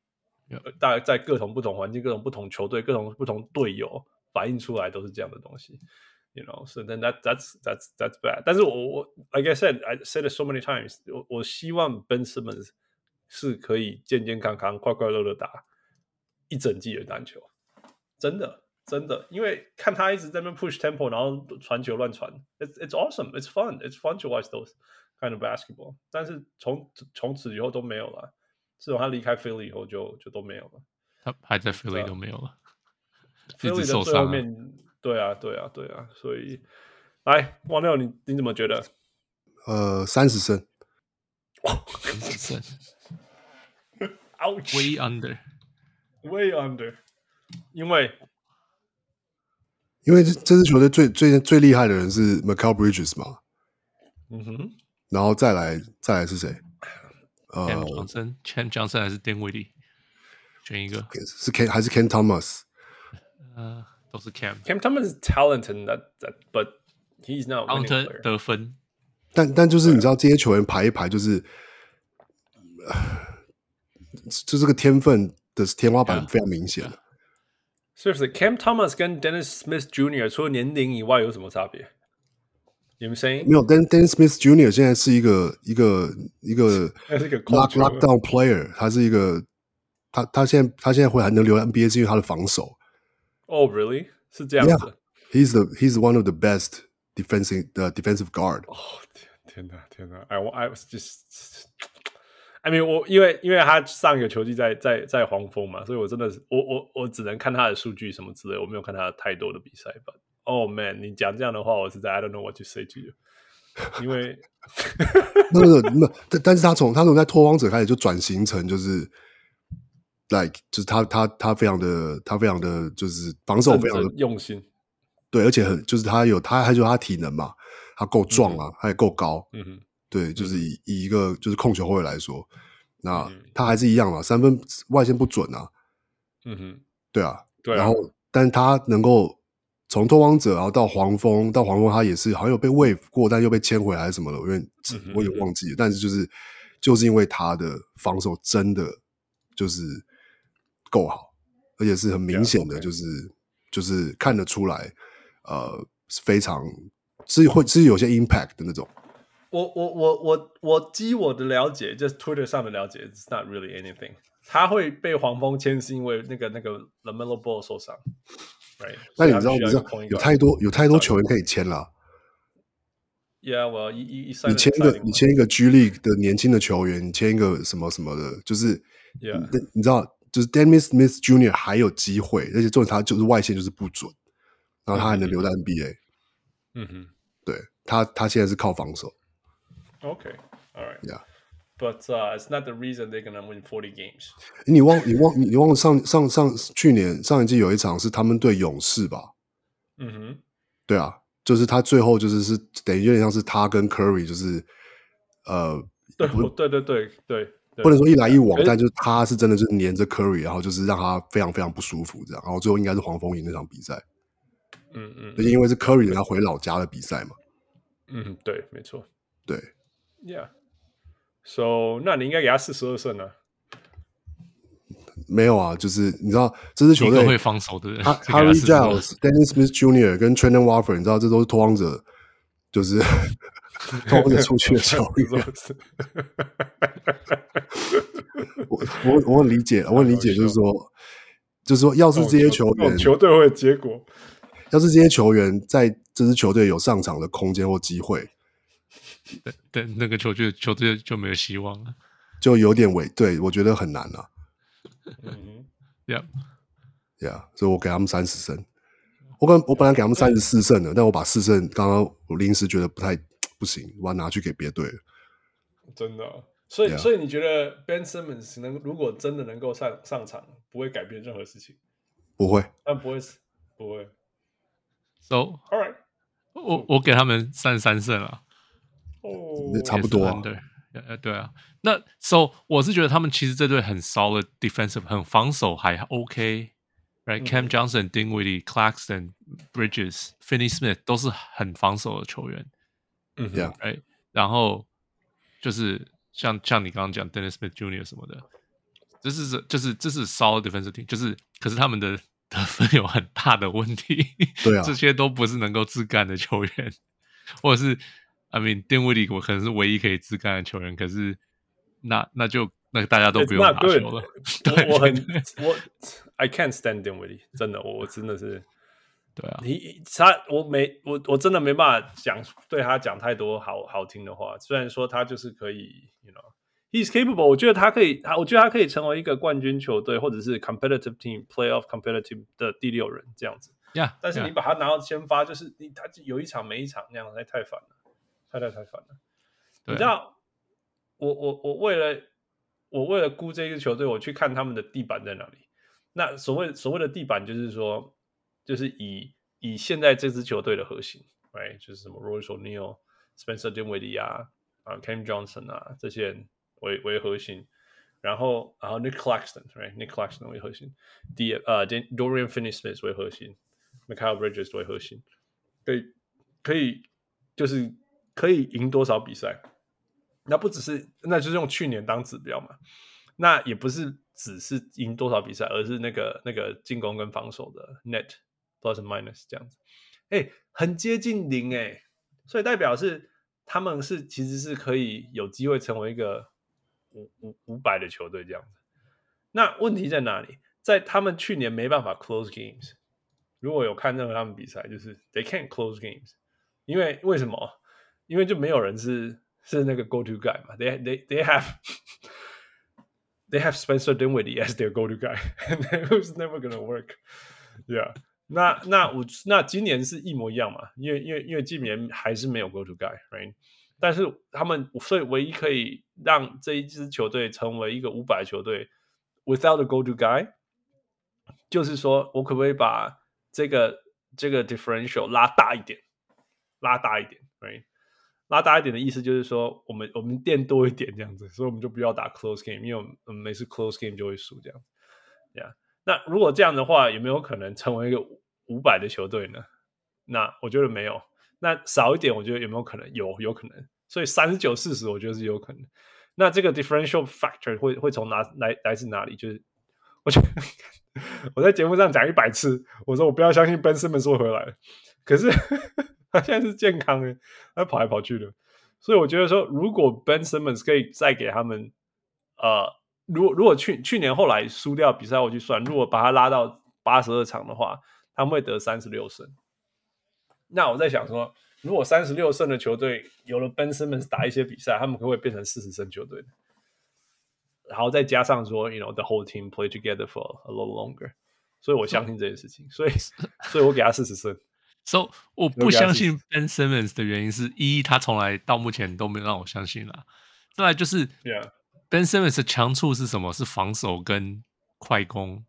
大概在各种不同环境、各种不同球队、各种不同队友反映出来都是这样的东西，you know？So then that that's that's that's bad。但是我我，like I said, I said it so many times，我我希望 Ben Simmons 是可以健健康康、快快乐乐打一整季的篮球，真的真的，因为看他一直在那边 push tempo，然后传球乱传，it's it's awesome, it's fun, it's fun to watch those。Kind of basketball，但是从从此以后都没有了。自从他离开 Philly 以后就，就就都没有了。他还在 Philly 都没有了。Philly 的最后面，对啊，对啊，对啊。所以，来，王六，你你怎么觉得？呃，三十胜。三十胜。Ouch. Way under. Way under. 因为，因为这这支球队最最最厉害的人是 Mikal Bridges 嘛。嗯哼。然后再来，再来是谁？呃，Cam Johnson，Cam Johnson 还是 Dinwiddie？选一个，是 Ken 还是 Cam Thomas？呃，都是 Cam。Cam Thomas is talented that that but he's not winning player。得分，但但就是你知道这些球员排一排，就是，就这个天分的天花板非常明显。是不是？Cam Thomas 跟 Dennis Smith Jr. 除了年龄以外有什么差别？你们声音没有，Dennis Smith Jr. 现在是一个一个一个 lock lockdown player，他是一个他他现在他现在会还能留在 NBA 是因为他的防守。哦、oh,，really 是这样子？ He's the he's one of the best defensive 的、uh, defensive guard。哦天天哪天哪！I I was just I mean 我因为因为他上一个球季在在在黄蜂嘛，所以我真的是我我我只能看他的数据什么之类，我没有看他太多的比赛。But oh man，你讲这样的话，我实在 I don't know what to say to you。因为 那个那但但是他从他从在拓荒者开始就转型成就是。like 就是他他他非常的他非常的就是防守非常的用心，对，而且很就是他有他还有他体能嘛，他够壮啊，嗯、他也够高，嗯哼，对，就是以、嗯、以一个就是控球后卫来说，那、嗯、他还是一样嘛，三分外线不准啊，嗯哼，对啊，对啊，然后但他能够从拓荒者然后到黄蜂到黄蜂，他也是好像有被 wave 过，但又被签回来什么的，我有点我也忘记了，嗯、但是就是就是因为他的防守真的就是。够好，而且是很明显的，就是 yeah. 就是看得出来，呃，非常是会是有些 impact 的那种。我我我我我基我的了解，就是 Twitter 上的了解，It's not really anything。他会被黄蜂签，是因为那个那个 LaMelo Ball 受伤，right？那你知道你知道有太多有太多球员可以签了。Yeah，我一一一你签一个你签一个 G League 的年轻的球员，你签一个什么什么的，就是，Yeah，你知道。就是 Dennis Smith Jr. 还有机会，而且重点他就是外线就是不准，然后他还能留在 NBA。嗯哼，对他，他现在是靠防守。OK，All right，Yeah，But it's not the reason they're gonna win forty games。你忘你忘你忘了上上上去年上一季有一场是他们对勇士吧？嗯哼，对啊，就是他最后就是是等于有点像是他跟 Curry 就是呃，对对对对对。不能说一来一往，但就是他是真的就是黏着 Curry，然后就是让他非常非常不舒服这样，然后最后应该是黄蜂赢那场比赛。嗯嗯，而且因为是 Curry 人家回老家的比赛嘛。嗯，对，没错。对，Yeah。So，那你应该给他四十二胜啊？没有啊，就是你知道这支球队会防守的人，Harry Giles、Dennis Smith Jr. 跟 t r e n t o n Watford，你知道这都是拓荒者，就是。拖着出去的球员，我我我很理解，我很理解，就是说，就是说，要是这些球员球队会结果，要是这些球员在这支球队有上场的空间或机会，对对，那个球队球队就没有希望了，就有点委，对我觉得很难了。嗯，Yeah，Yeah，所以我给他们三十胜，我本我本来给他们三十四胜的，但我把四胜刚刚我临时觉得不太。不行，我要拿去给别队了。真的，所以 Yeah. 所以你觉得 Ben Simmons 能如果真的能够上上场，不会改变任何事情？不会，但不会，不会。So all right，我我给他们三十三胜啊。哦、oh，差不多啊。对，呃，对啊。那 So 我是觉得他们其实这队很 solid defensive，很防守还 OK。Right，Cam、嗯、Johnson、Dinwiddie、Claxton、Bridges、Finney Smith 都是很防守的球员。嗯，对啊，哎，然后就是像像你刚刚讲 Dennis Smith Jr. 什么的，这是这就是这是 solid defensive team，就是可是他们的得分有很大的问题，对啊，这些都不是能够自干的球员，或者是 I mean Dinwiddie 我可能是唯一可以自干的球员，可是那那就那大家都不用打球了，对，我很我 I can't stand Dinwiddie，真的，我我真的是。对啊，你他我没我我真的没办法讲对他讲太多好好听的话。虽然说他就是可以，you know，he's capable。我觉得他可以，他我觉得他可以成为一个冠军球队或者是 competitive team playoff competitive 的第六人这样子。Yeah, 但是你把他拿到先发，就是你他有一场没一场那样，那太烦了，太太太烦了。你知道，我我我为了我为了估这支球队，我去看他们的地板在哪里。那所谓所谓的地板，就是说。就是以以现在这支球队的核心，right，就是什么 Royce O'Neal、Spencer Dinwiddie 啊，啊 Cam Johnson 啊这些人为为核心，然后然后 Nick Claxton，right，Nick Claxton 为核心，D 呃 Dorian Finney-Smith 为核心，Michael Bridges 为核心，可以可以就是可以赢多少比赛？那不只是，那就是用去年当指标嘛？那也不是只是赢多少比赛，而是那个那个进攻跟防守的 Net。plus minus 这样子，哎、很接近零哎、所以代表是他们是其实是可以有机会成为一个五五五百的球队这样子。那问题在哪里？在他们去年没办法 close games，如果有看任何他们比赛，就是 they can't close games，因为为什么？因为就没有人是是那个 go to guy 嘛，they they they have they have Spencer Dinwiddie as their go to guy，and it was never gonna work，yeah。那那我那今年是一模一样嘛？因为因为因为今年还是没有 go to guy，right？但是他们所以唯一可以让这一支球队成为一个五百球队，without a go to guy，就是说我可不可以把这个这个 differential 拉大一点，拉大一点，right？ 拉大一点的意思就是说我们我们垫多一点这样子，所以我们就不要打 close game，因为我们每次 close game 就会输这样。那如果这样的话，有没有可能成为一个五百的球队呢？那我觉得没有。那少一点，我觉得有没有可能？有，有可能。所以三十九四十，我觉得是有可能。那这个 differential factor 会会从哪来来自哪里？就是 我觉得我在节目上讲一百次，我说我不要相信 Ben Simmons 会回来，可是他现在是健康的，他跑来跑去的。所以我觉得说，如果 Ben Simmons 可以再给他们呃。如果如果去去年后来输掉比赛，我去算，如果把他拉到八十二场的话，他们会得三十六胜。那我在想说，如果三十六胜的球队有了 Ben Simmons 打一些比赛，他们可不可以变成四十胜球队？然后再加上说，you know the whole team play together for a little longer，所以我相信这件事情，所以所以我给他四十胜。所以我不相信 Ben Simmons 的原因是一，他从来到目前都没有让我相信了。再来就是。Ben Simmons 的强处是什么？是防守跟快攻、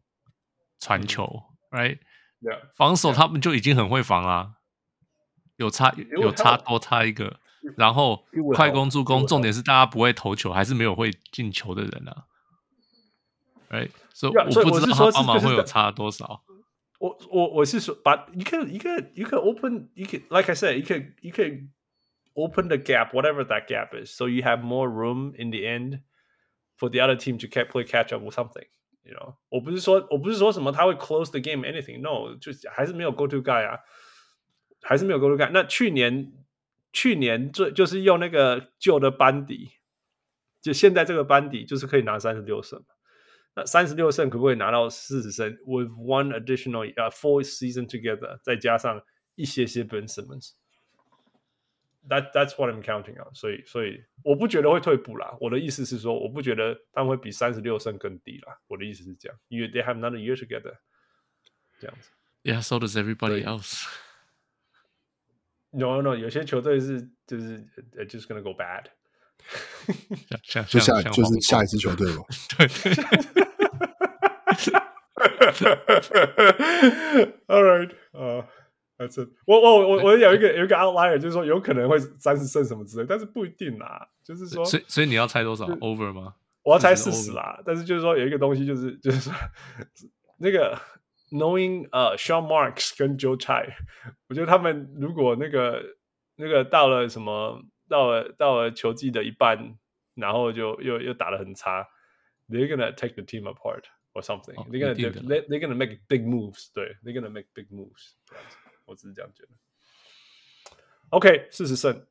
传球、嗯、，right？Yeah. 防守他们就已经很会防啊，有差有差多差一个，然后快攻助攻，重点是大家不会投球，还是没有会进球的人啊，right？所以我不知道他帮忙会有差多少。我我我是说，把一个一个一个 open，一个 like I said，一个一个 open the gap，whatever that gap is，so you have more room in the end。For the other team to play catch up or something, you know，我不是说我不是说什么他会 close the game anything, no，就还是没有 go to guy 啊，还是没有 go to guy。那去年去年最就是用那个旧的班底，就现在这个班底就是可以拿三十六胜。 那三十六胜可不可以拿到四十胜？With one additional 呃、uh, four season together，再加上一些些 Ben Simmons。That that's what I'm counting on。所以所以我不觉得会退步啦。我的意思是说，我不觉得他们会比三十六胜更低啦。我的意思是这样，因为 they have another year together。这样子。Yeah, so does everybody else. No, no，有些球队是就是 just gonna go bad。 像就下就是下一支球队嘛。对。All right，啊、uh。我我我我有一个有一个 outlier，就是说有可能会三十胜什么之类，但是不一定啦。就是说，所以所以你要猜多少 over 吗？我要猜四十啦。但是就是说有一个东西，就是就是说那个 knowing 呃、uh, Sean Marks 跟 Joe Chai，我觉得他们如果那个那个到了什么到了到了球季的一半，然后就又又打得很差，they're gonna take the team apart or something、哦。They're gonna they they're gonna make big moves。对，they're gonna make big moves。我只是这样觉得。OK，四十胜。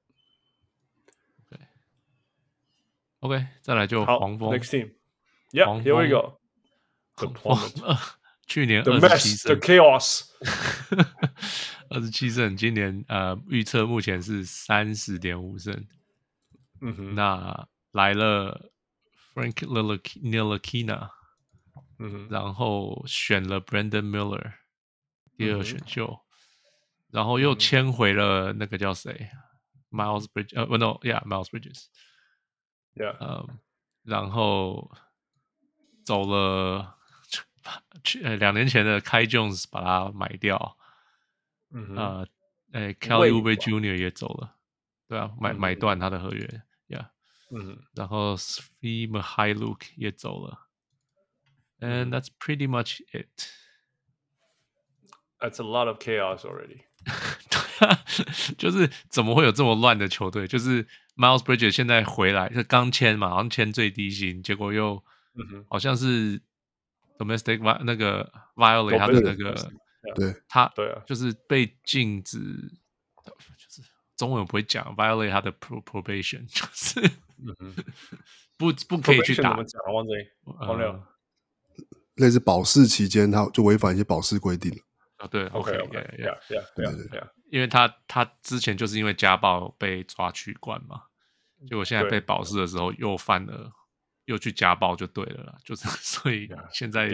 OK，再来就黄蜂。Next team，Yeah，here we go。去年二十七胜，The Chaos。二十七胜，今年呃预测目前是三十点五胜。嗯哼，那来了 Frank Ntilikina，嗯哼，然后选了 Brandon Miller，第二选秀。然后又签回了那个叫谁，Miles Bridges，呃，不，no，yeah，Miles Bridges，yeah，嗯，然后走了，去呃两年前的 Kai Jones 把它买掉，嗯啊，哎，Kelly Oubre Jr. 也走了，对啊，买买断他的合约，yeah，嗯，然后 Svi Mykhailiuk 也走了，and that's pretty much it。That's a lot of chaos already。对啊，就是怎么会有这么乱的球队？就是 Miles Bridges 现在回来，是刚签嘛，好像签最低薪，结果又好像是 domestic 那个 violate 他的那个，对，他对啊，就是被禁止，就是中文我不会讲 violate 他的 probation，就是不不可以去打。讲忘记忘了，类似保释期间，他就违反一些保释规定了。啊，对，OK，OK，对对对对。对，因为他他之前就是因为家暴被抓去关嘛，结果现在被保释的时候又犯了，又去家暴就对了啦，就是 所以现在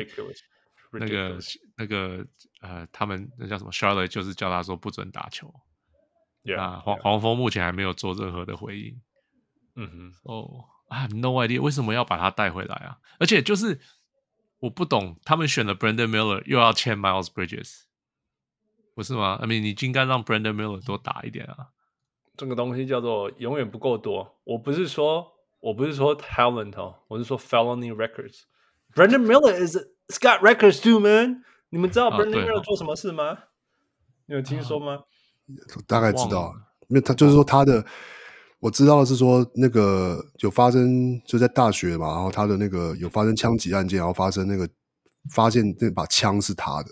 那个那个呃，他们那叫什么 Charlotte 就是叫他说不准打球，啊，黄黄蜂目前还没有做任何的回应，嗯哼，哦，I have no idea 为什么要把他带回来啊？而且就是我不懂，他们选了 Brandon Miller 又要签 Miles Bridges。不是吗？I mean，你应该让 Brandon Miller 多打一点啊。这个东西叫做永远不够多。我不是说，我不是说 talent 哦，我是说 felony records。Brandon Miller is it's got records too, man。你们知道 Brandon Miller 做什么事吗？哦、你有听说吗？大概知道，因为他就是说他的，我知道的是说那个有发生就在大学嘛，然后他的那个有发生枪击案件，然后发生那个发现那把枪是他的。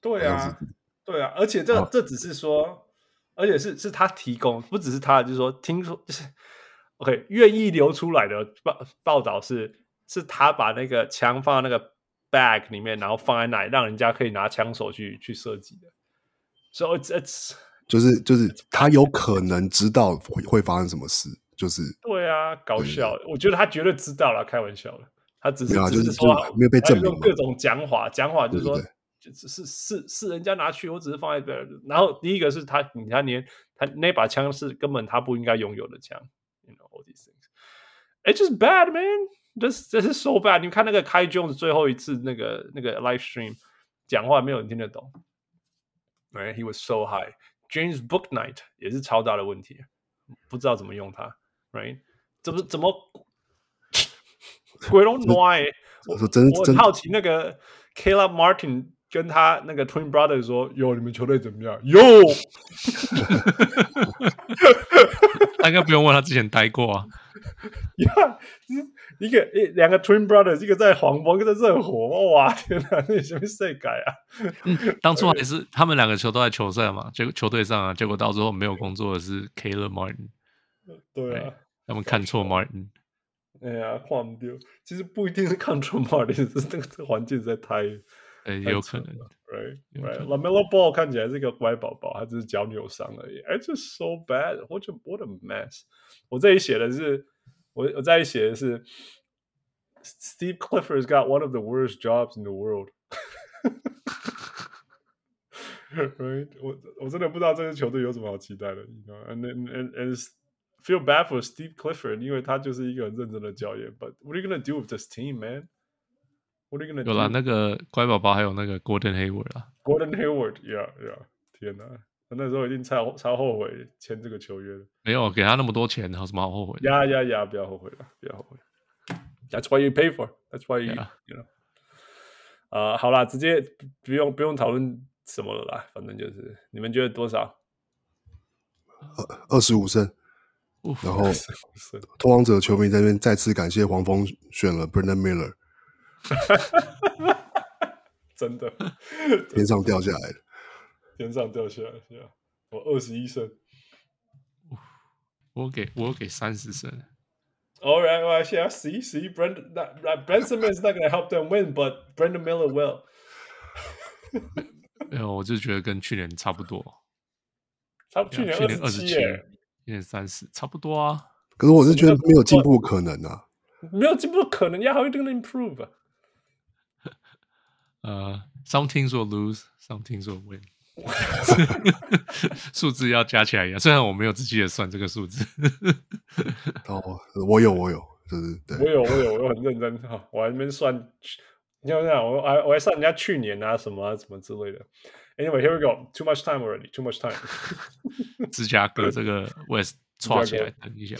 对啊。对啊，而且这这只是说，哦、而且是是他提供，不只是他，就是说，听说 就是，OK，愿意流出来的报报道是，是他把那个枪放在那个 bag 里面，然后放在那里，让人家可以拿枪手去去射击的。So it's it's 就是就是他有可能知道会会发生什么事，就是对啊，搞笑，我觉得他绝对知道了，开玩笑的，他只是啊、只是说就没有被证明，用各种讲法讲法，就是说。对对对就只是是是人家拿去，我只是放在这儿。然后第一个是他，你看连他那把枪是根本他不应该拥有的枪。You know all these things. It's just bad, man. This this is so bad. 你看那个 Kai Jones 最后一次那个那个 live stream 讲话，没有人听得懂。Right? He was so high. James Booknight 也是超大的问题，不知道怎么用它。Right? 怎么怎么鬼都歪？我说真我很好奇那个。Caleb Martin 跟他那个 Twin Brothers 说：“哟，你们球队怎么样？哟，他应该不用问，他之前待过啊。呀，一个一两个 Twin Brothers，一个在黄蜂，一个在热火。哇，天哪，那什么赛改啊？嗯，当初还是他们两个球都在球赛嘛，结果球队上啊，结果到最后没有工作的是 Caleb Martin。对啊，他们看错 Martin。”哎呀，换不掉。其实不一定是看错 Martin，是这个这个环境在太，哎，有可能。Right，right，LaMelo Ball 看起来是个乖宝宝，他只是脚扭伤而已。哎，这 so bad，what a what a mess。我这里写的是，我我这里写的是，Steve Clifford's got one of the worst jobs in the world。Right，我我真的不知道这支球队有什么好期待的。You know, and and and and Feel bad for Steve Clifford，因为他就是一个很认真的教练。But what are you gonna do with this team, man? What are you gonna do? 有啦，那个乖宝宝还有那个 Gordon Hayward 啊。Gordon Hayward，yeah, yeah。天哪，他那时候一定超超后悔签这个球约了。没有给他那么多钱，有什么好后悔的？呀呀呀！不要后悔了，不要后悔。That's why you pay for. That's why you, you know. 啊，好啦，直接不用不用讨论什么了啦，反正就是你们觉得多少？二二十五胜。然后，拓荒者球迷在那边再次感谢黄蜂选了 Brandon Miller，真的天上掉下来的，天上掉下来，我二十一胜，我给我给三十胜。All right, well, see, see, Brandon, Simmons is not going to help them win, but Brandon Miller will. 没有，我就觉得跟去年差不多，差不多去年二十七。一点三十差不多啊，可是我是觉得没有进步可能啊，没有进步可能呀，How are you gonna improve？呃，some teams will lose，some teams will win，数字要加起来一样，虽然我没有仔细的算这个数字。哦，我有，我有，就是对，我有，我有，我很认真哈，我还没算，你看，我我还我还算人家去年啊什么啊什么之类的。Anyway, here we go. Too much time already. Too much time. 芝加哥这个 West 刷起来，等一下。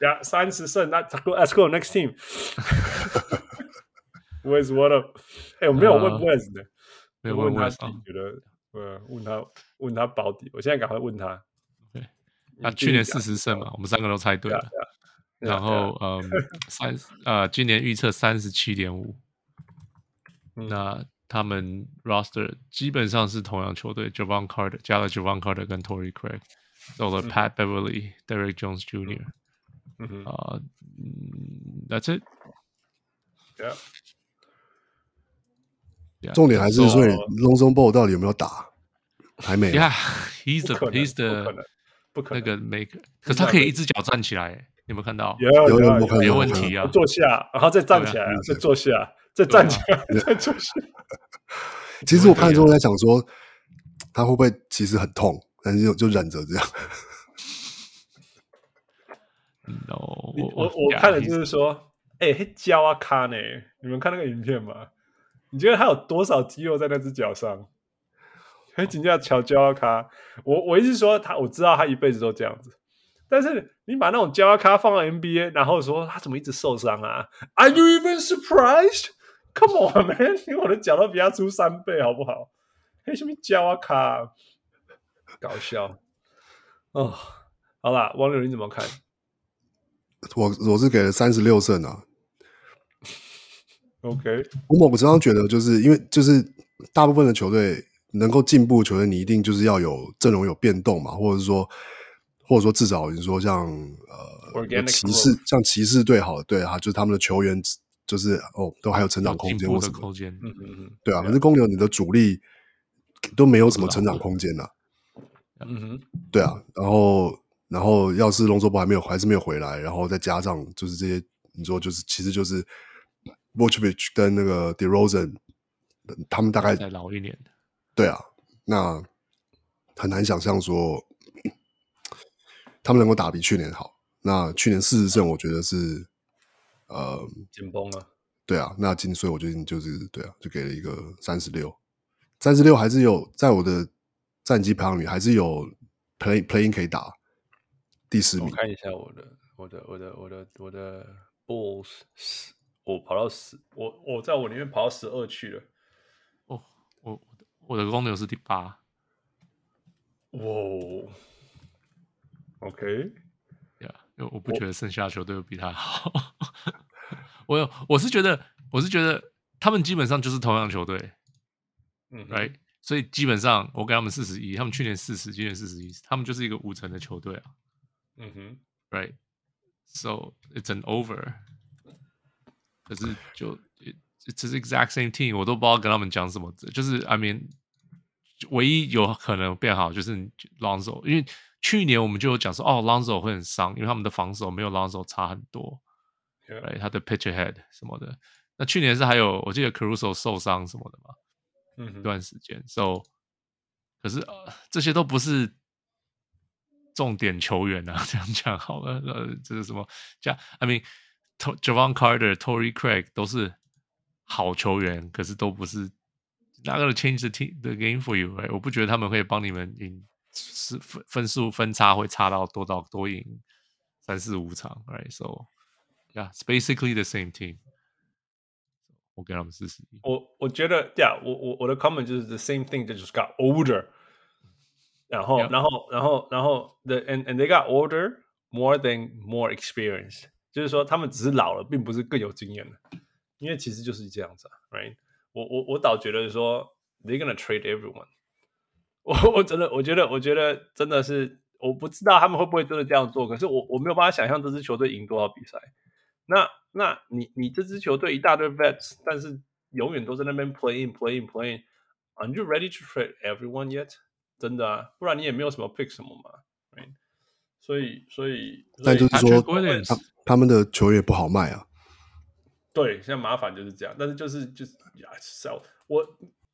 呀，三十胜，那 Let's go. Let's go. Next team. West what up？哎，我没有问 West 的，没有问他，觉得呃，问他问他保底。我现在赶快问他。对，那去年四十胜嘛，我们三个都猜对了。然后，嗯，三呃，今年预测三十七点五。那。他们 roster 基本上是同样球队，Jevon Carter 加了 Jevon Carter 跟 Torrey Craig，走了 Pat Beverly、嗯、Derrick Jones Jr. 啊，嗯，That's it。Yeah。Yeah, 重点还是所以 So- Lonzo Ball 到底有没有打？还没。Yeah，he's the 可能 he's 不可 the 能，不可能。那个 make，可是他可以一只脚站起来，你有没有看到？有有有有问题啊。坐下，然后再站起来再坐下，再站起来，再坐下。其实我看之后在想说，他会不会其实很痛，但是就就忍着这样。No，我我我看的就是说，哎、欸，教啊卡呢？你们看那个影片吗？你觉得他有多少肌肉在那只脚上？还请教乔教卡，我我一直说他，我知道他一辈子都这样子。但是你把那种教卡放到 NBA，然后说他怎么一直受伤啊？Are you even surprised? Come on, man！因为我的脚都比他粗三倍，好不好？还什么教卡？搞笑哦！好啦，王柳你怎么看？我我是给了三十六胜啊。OK，我某个程度上觉得，就是因为就是大部分的球队能够进步，球队你一定就是要有阵容有变动嘛，或者是说，或者说至少你说像呃骑士像骑士队好的队哈，就是他们的球员就是哦都还有成长空间或什么，空间。嗯嗯嗯，对啊。可是公牛你的主力都没有什么成长空间呐、啊，嗯哼，对啊。然后然后要是龙舟波还没有还是没有回来，然后再加上就是这些你说就是其实就是 Vucevic 跟那个 DeRozan 他们大概再老一年的，对啊，那很难想象说他们能够打比去年好。那去年四十胜，我觉得是呃，紧绷了。对啊。那今所以我决定就是对啊，就给了一个三十六，三十六还是有在我的战绩排行里还是有 play playing 可以打第十名。我看一下我的，我的，我的，我的，我的 Bulls，我跑到十，我我在我里面跑到十二去了。哦，我我的公牛是第八。哇，OK，呀、yeah,，因为我不觉得剩下的球队有比他好。我有，我是觉得，我是觉得他们基本上就是同样球队，嗯，right，所以基本上我给他们四十一，他们去年四十，今年四十一，他们就是一个五成的球队啊，嗯哼，right，so it's an over。可是就 it, it's the exact same team，我都不知道跟他们讲什么，就是 I mean，唯一有可能变好就是 Lonzo，因为去年我们就有讲说，哦，Lonzo 会很伤，因为他们的防守没有 Lonzo 差很多。Right, 他的 pitcher head 什么的，那去年是还有我记得 Caruso 受伤什么的嘛，嗯哼，一段时间，so 可是、呃、这些都不是重点球员啊，这样讲好了，呃，这是什么？加 I mean Javon Carter、Torrey Craig 都是好球员，可是都不是 not gonna change the team the game for you，、right? 我不觉得他们会帮你们赢，是分分数分差会差到多到多赢三四五场，right？So Yeah, it's basically the same team. 我给他们四十一。我我觉得，Yeah，我我我的 comment 就是 the same thing that just got older。然后 Yep. 然后然后然后 the and and they got older more than more experience， 就是说他们只是老了，并不是更有经验了。因为其实就是这样子啊，right？我我我倒觉得说，they gonna trade everyone。我我真的我觉得我觉得真的是我不知道他们会不会真的这样做，可是我我没有办法想象这支球队赢多少比赛。那那你你这支球队一大堆 vets，但是永远都在那边 playing playing play in，Are you ready to trade everyone yet？真的啊，不然你也没有什么 pick 什么嘛所以所以，但就是说他他们的球也不好卖啊。对，现在麻烦就是这样，但是就是就是呀，so 我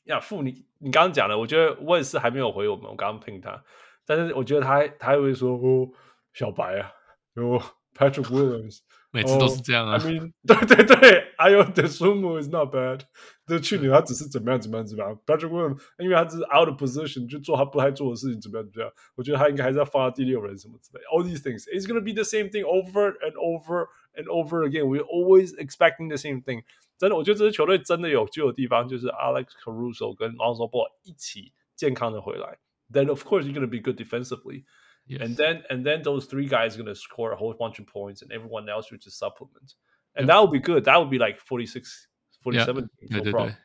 呀，付你你刚刚讲了，我觉得我也是还没有回我们，我刚刚拼他，但是我觉得他他还会说哦，小白啊，哦 ，Patrick Williams。每次都是这样啊。Oh, I mean, 对对对，还有 The Sumo is not bad。这去年他只是怎么样怎么样怎么样，Patrick Williams，因为他只是 out of position，就做他不该做的事情，怎么样怎么样。我觉得他应该还是要放到第六人什么之类。All these things, it's gonna be the same thing over and over and over again. We're always expecting the same thing。真的，我觉得这支球队真的有救的地方，就是 Alex Caruso 跟 Lonzo Ball 一起健康的回来。Then of course you're gonna be good defensively。 Yes. And then and then those three guys are going to score a whole bunch of points and everyone else will just supplement. And that would be good. That would be like 46, 47. Yeah. 对对 no 对 problem.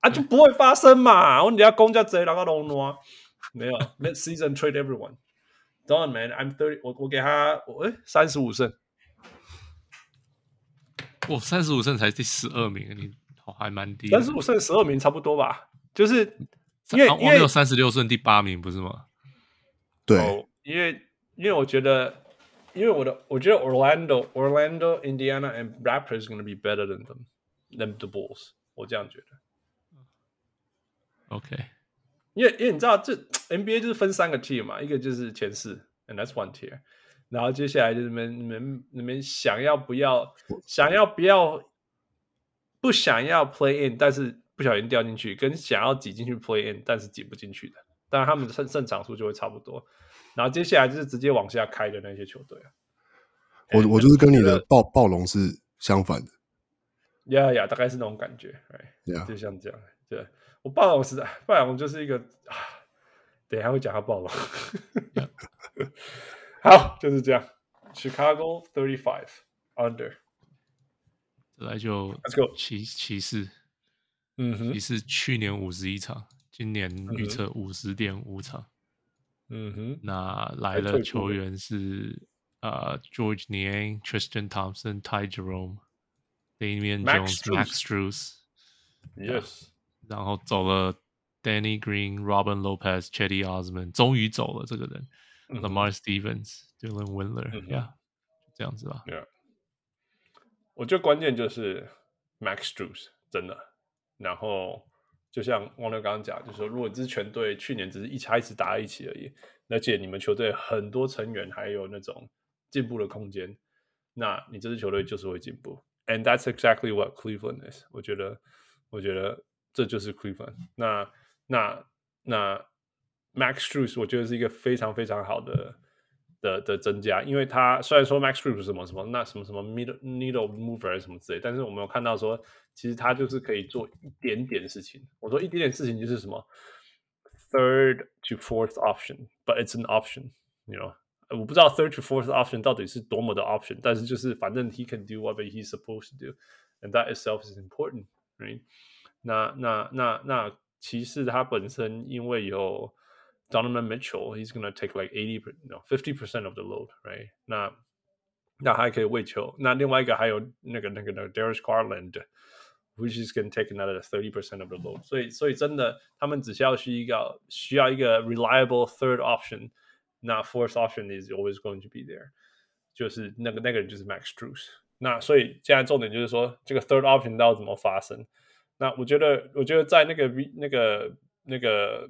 啊，就不会发生嘛！我人家公家贼，然后弄弄，没有 mid season trade everyone. Done, man. I'm thirty. 我我给他，我诶三十五胜。我三十五胜才第十二名，你哇 还蛮低，三十五胜十二名差不多吧？就是因为因为有三十六胜第八名不是吗？对，哦、 因为因为我觉得，因为我的我觉得 Orlando Orlando Indiana and Raptors gonna be better than them than the Bulls，我这样觉得。OK，因为因为你知道这 NBA 就是分三个 tier 嘛，一个就是前四，and that's one tier，然后接下来就是你们你们你们想要不要想要不要不想要 play in，但是不小心掉进去，跟想要挤进去 play in，但是挤不进去的，当然他们的胜胜场数就会差不多。然后接下来就是直接往下开的那些球队啊，我我就是跟你的暴暴龙是相反的，呀呀，大概是那种感觉，哎.就像这样，对。我暴龙是的，暴龙就是一个啊，等一下会讲他暴龙。好，就是这样。Chicago thirty five under，来就，Let's go 骑骑士，嗯哼，骑士去年五十一场，今年预测五十点五场，嗯哼。那来的球员是啊、呃、，George Niang、Tristan Thompson、Ty Jerome、Damian Jones、Max Strus，Yes。然后走了，Danny Green、Robin Lopez、Cedi Osman，终于走了这个人、嗯、，Lamar Stevens、Dylan Windler，Yeah，、嗯、这样子吧。Yeah. 我觉得关键就是 Max Strus 真的。然后 就像汪六刚刚讲，就是说，如果这支全队去年只是一起一直打在一起而已，而且你们球队很多成员还有那种进步的空间，那你这支球队就是会进步。And that's exactly what Cleveland is。我觉得，我觉得。这就是 Cleveland。那那那 Max Strus 我觉得是一个非常非常好的的的增加，因为他虽然说 Max Strus 是什么什么那什么什么 middle needle mover 什么之类，但是我们有看到说，其实他就是可以做一点点事情。我说一点点事情就是什么 third to fourth option，but it's an option，you know。我不知道 third to fourth option 到底是多么的 option，但是就是反正 he can do whatever he's supposed to do，and that itself is important，right？那那那那骑士他本身因为有 Donovan Mitchell，he's gonna take like eighty no fifty percent of the load，right？那那还可以喂球。那另外一个还有那个那个那个 Darius Garland，which is gonna take another thirty percent of the load。所以所以真的，他们只需要需一个需要一个 reliable third option，那 fourth option is always going to be there。就是那个那个人就是 Max Strus。那所以现在重点就是说，这个 third option 到底怎么发生？那我觉得，我觉得在那个那个那个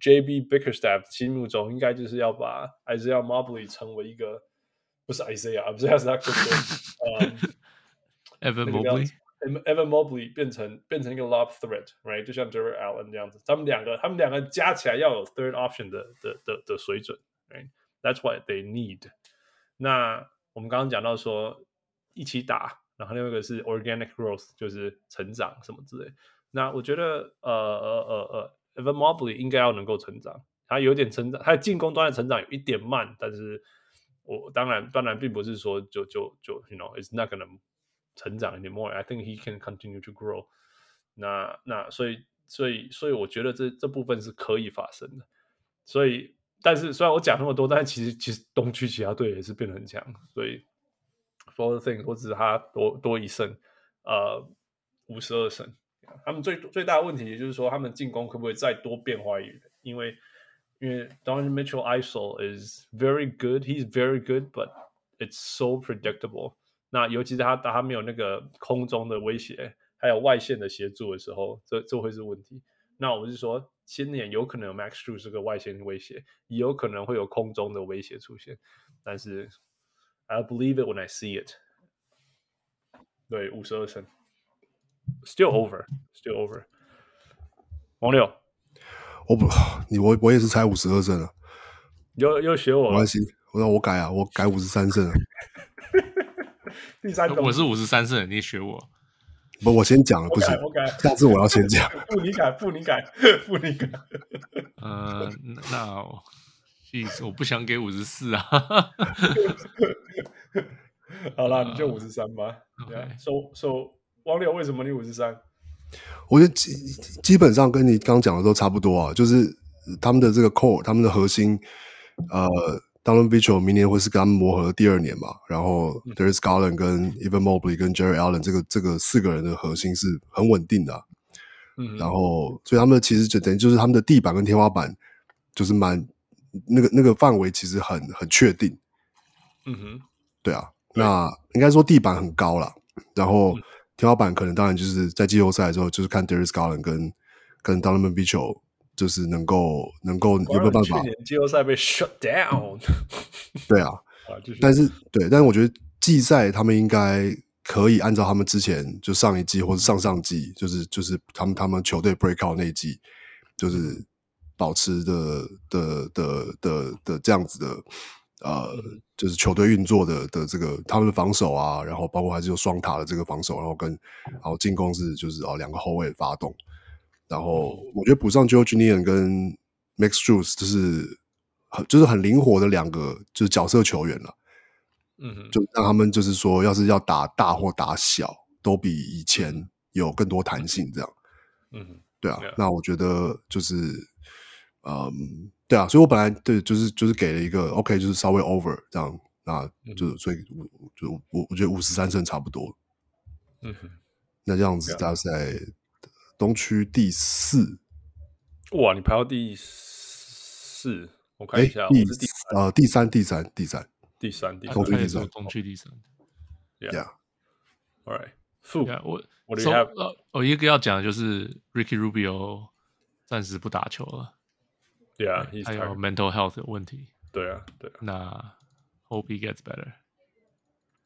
JB Bickerstaff 心目中，应该就是要把 Isaiah Mobley 成为一个不是 Isaiah，不是 Isaiah，呃，Evan Mobley，Evan Mobley 变成变成一个 lob threat，right？就像 Jarrett Allen 这样子，他们两个，他们两个加起来要有 third option 的的的的水准，right？That's what they need。那我们刚刚讲到说一起打。然后另外一个是 organic growth，就是成长什么之类。那我觉得，呃呃呃呃，Evan Mobley 应该要能够成长，他有点成长，他的进攻端的成长有一点慢，但是我当然当然并不是说就就就，you know，it's not gonna 成长 anymore。I think he can continue to grow 那。那那所以所以所以我觉得这这部分是可以发生的。所以，但是虽然我讲那么多，但是其实其实东区其他队也是变得很强，所以。For the thing，我只是他多多一胜，呃，五十二胜。他们最最大的问题，也就是说，他们进攻可不可以再多变化一点？因为因为 Don Mitchell ISO is very good，he's very good，but it's so predictable。那尤其是他当他没有那个空中的威胁，还有外线的协助的时候，这这会是问题。那我是说，今年有可能有 Max Strus 是个外线威胁，也有可能会有空中的威胁出现，但是。I believe it when I see it。对，五十二胜，still over，still over。王六，我不，你我我也是猜五十二胜了。又又学我，没关系，我让我改啊，我改五十三胜了。第三，我是五十三胜，你学我。不，我先讲了，不行，我改，下次我要先讲。不，你改，不，你改，不，你改。呃，那。我不想给五十四啊。好啦，你就五十三吧。So so，王柳为什么你五十三？我觉得基基本上跟你刚讲的都差不多啊，就是他们的这个 core，他们的核心，呃，Donovan Mitchell 明年会是跟他们磨合的第二年嘛，然后 Darius Garland 跟 Evan Mobley 跟 Jarrett Allen 这个这个四个人的核心是很稳定的、啊，嗯，然后所以他们其实就等于就是他们的地板跟天花板就是蛮那个那个范围其实很很确定，嗯哼，对啊，那应该说地板很高了，然后天花板可能当然就是在季后赛的时候就是看 Darius Garland 跟跟 Donovan Mitchell。就是能够能够有没有办法？去年季后赛被 shut down。对啊，但是对，但是我觉得季赛他们应该可以按照他们之前就上一季或者上上季，就是就是他们他们球队 break out 那一季，就是保持的的的的的这样子的呃，就是球队运作的的这个他们的防守啊，然后包括还是有双塔的这个防守，然后跟然后进攻是就是哦两个后卫发动。然后我觉得补上 Georges Niang 跟 Max Juice 就是很就是很灵活的两个就是角色球员了，嗯哼，就让他们就是说，要是要打大或打小，都比以前有更多弹性，这样，嗯哼，对啊，那我觉得就是，嗯，对啊，所以我本来对就是就是给了一个 OK，就是稍微 over 这样，那就所以就我我觉得五十三胜差不多，嗯哼，那这样子大概。东区第四，哇！你排到第四，我看一下，第第呃第三第三第三。第三第东区第三。东区第三，Yeah，All right，负我我呃我一个要讲的就是 Ricky Rubio 暂时不打球了，Yeah，还有 mental health 的问题，对啊对，那 Hope he gets better，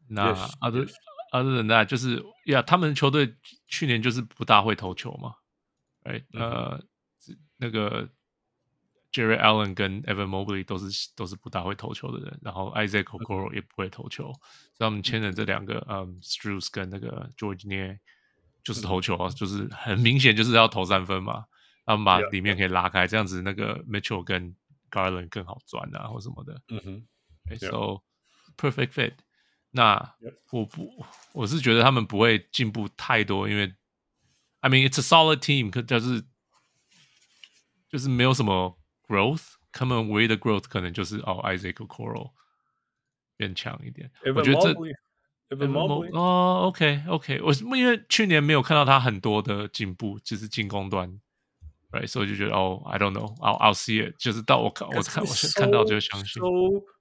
那啊对。啊，等等，就是呀，他们球队去年就是不大会投球嘛，哎、right? 嗯，呃，那个 Jarrett Allen 跟 Evan Mobley 都是都是不大会投球的人，然后 Isaac Okoro 也不会投球，嗯、所以他们签的这两个，嗯，Strus 跟那个 Georges Niang 就是投球就是很明显就是要投三分嘛，他们把里面可以拉开，嗯、这样子那个 Mitchell 跟 Garland 更好钻啊，或什么的，嗯哼、right?，So perfect fit。那我不，我是觉得他们不会进步太多，因为，I mean it's a solid team，可就是就是没有什么 growth，他们唯一的 growth 可能就是哦，Isaac Coral 变强一点。我觉得这哦，OK OK，我因为去年没有看到他很多的进步，就是进攻端，right，所以就觉得哦，I don't know，I'll I'll see it，就是到我看我看我看到就相信。So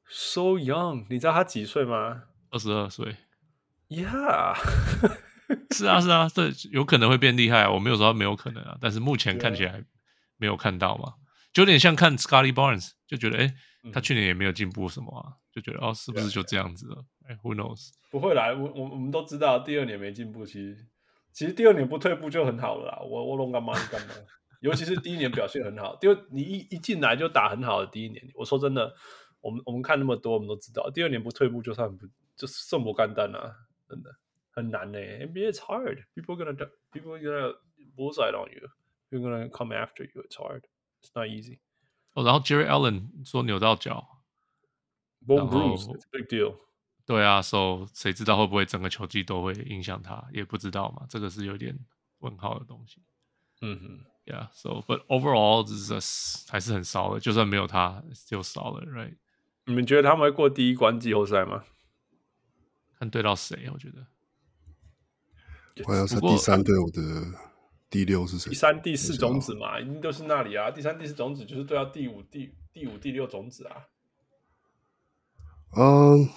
so young，你知道他几岁吗？二十二岁，Yeah，是啊是啊，这有可能会变厉害啊！我没有说他没有可能啊，但是目前看起来没有看到嘛，就有点像看 Scotty Barnes，就觉得哎，他去年也没有进步什么啊，就觉得哦，是不是就这样子了？哎，Who knows？不会来，我我我们都知道，第二年没进步，其实其实第二年不退步就很好了啦。我我弄干嘛干嘛？尤其是第一年表现很好，因为你一一进来就打很好的第一年，我说真的，我们我们看那么多，我们都知道，第二年不退步就算不。就是这么简单啊，真的很难呢。NBA is hard. People gonna people gonna bullseye on you. People gonna come after you. It's hard. It's not easy. 哦，然后 Jarrett Allen 说扭到脚，bone bruise. It's a big deal. 对啊，So 谁知道会不会整个球季都会影响他？也不知道嘛，这个是有点问号的东西。嗯哼，Yeah. So but overall 这是还是很少的，就算没有他就少了，Right？你们觉得他们会过第一关季后赛吗？ 看对到谁？我觉得，我要是第三队，我的第六是谁？第三、第四种子嘛，一定都是那里啊。第三、第四种子就是对到第五、第第五、第六种子啊。嗯，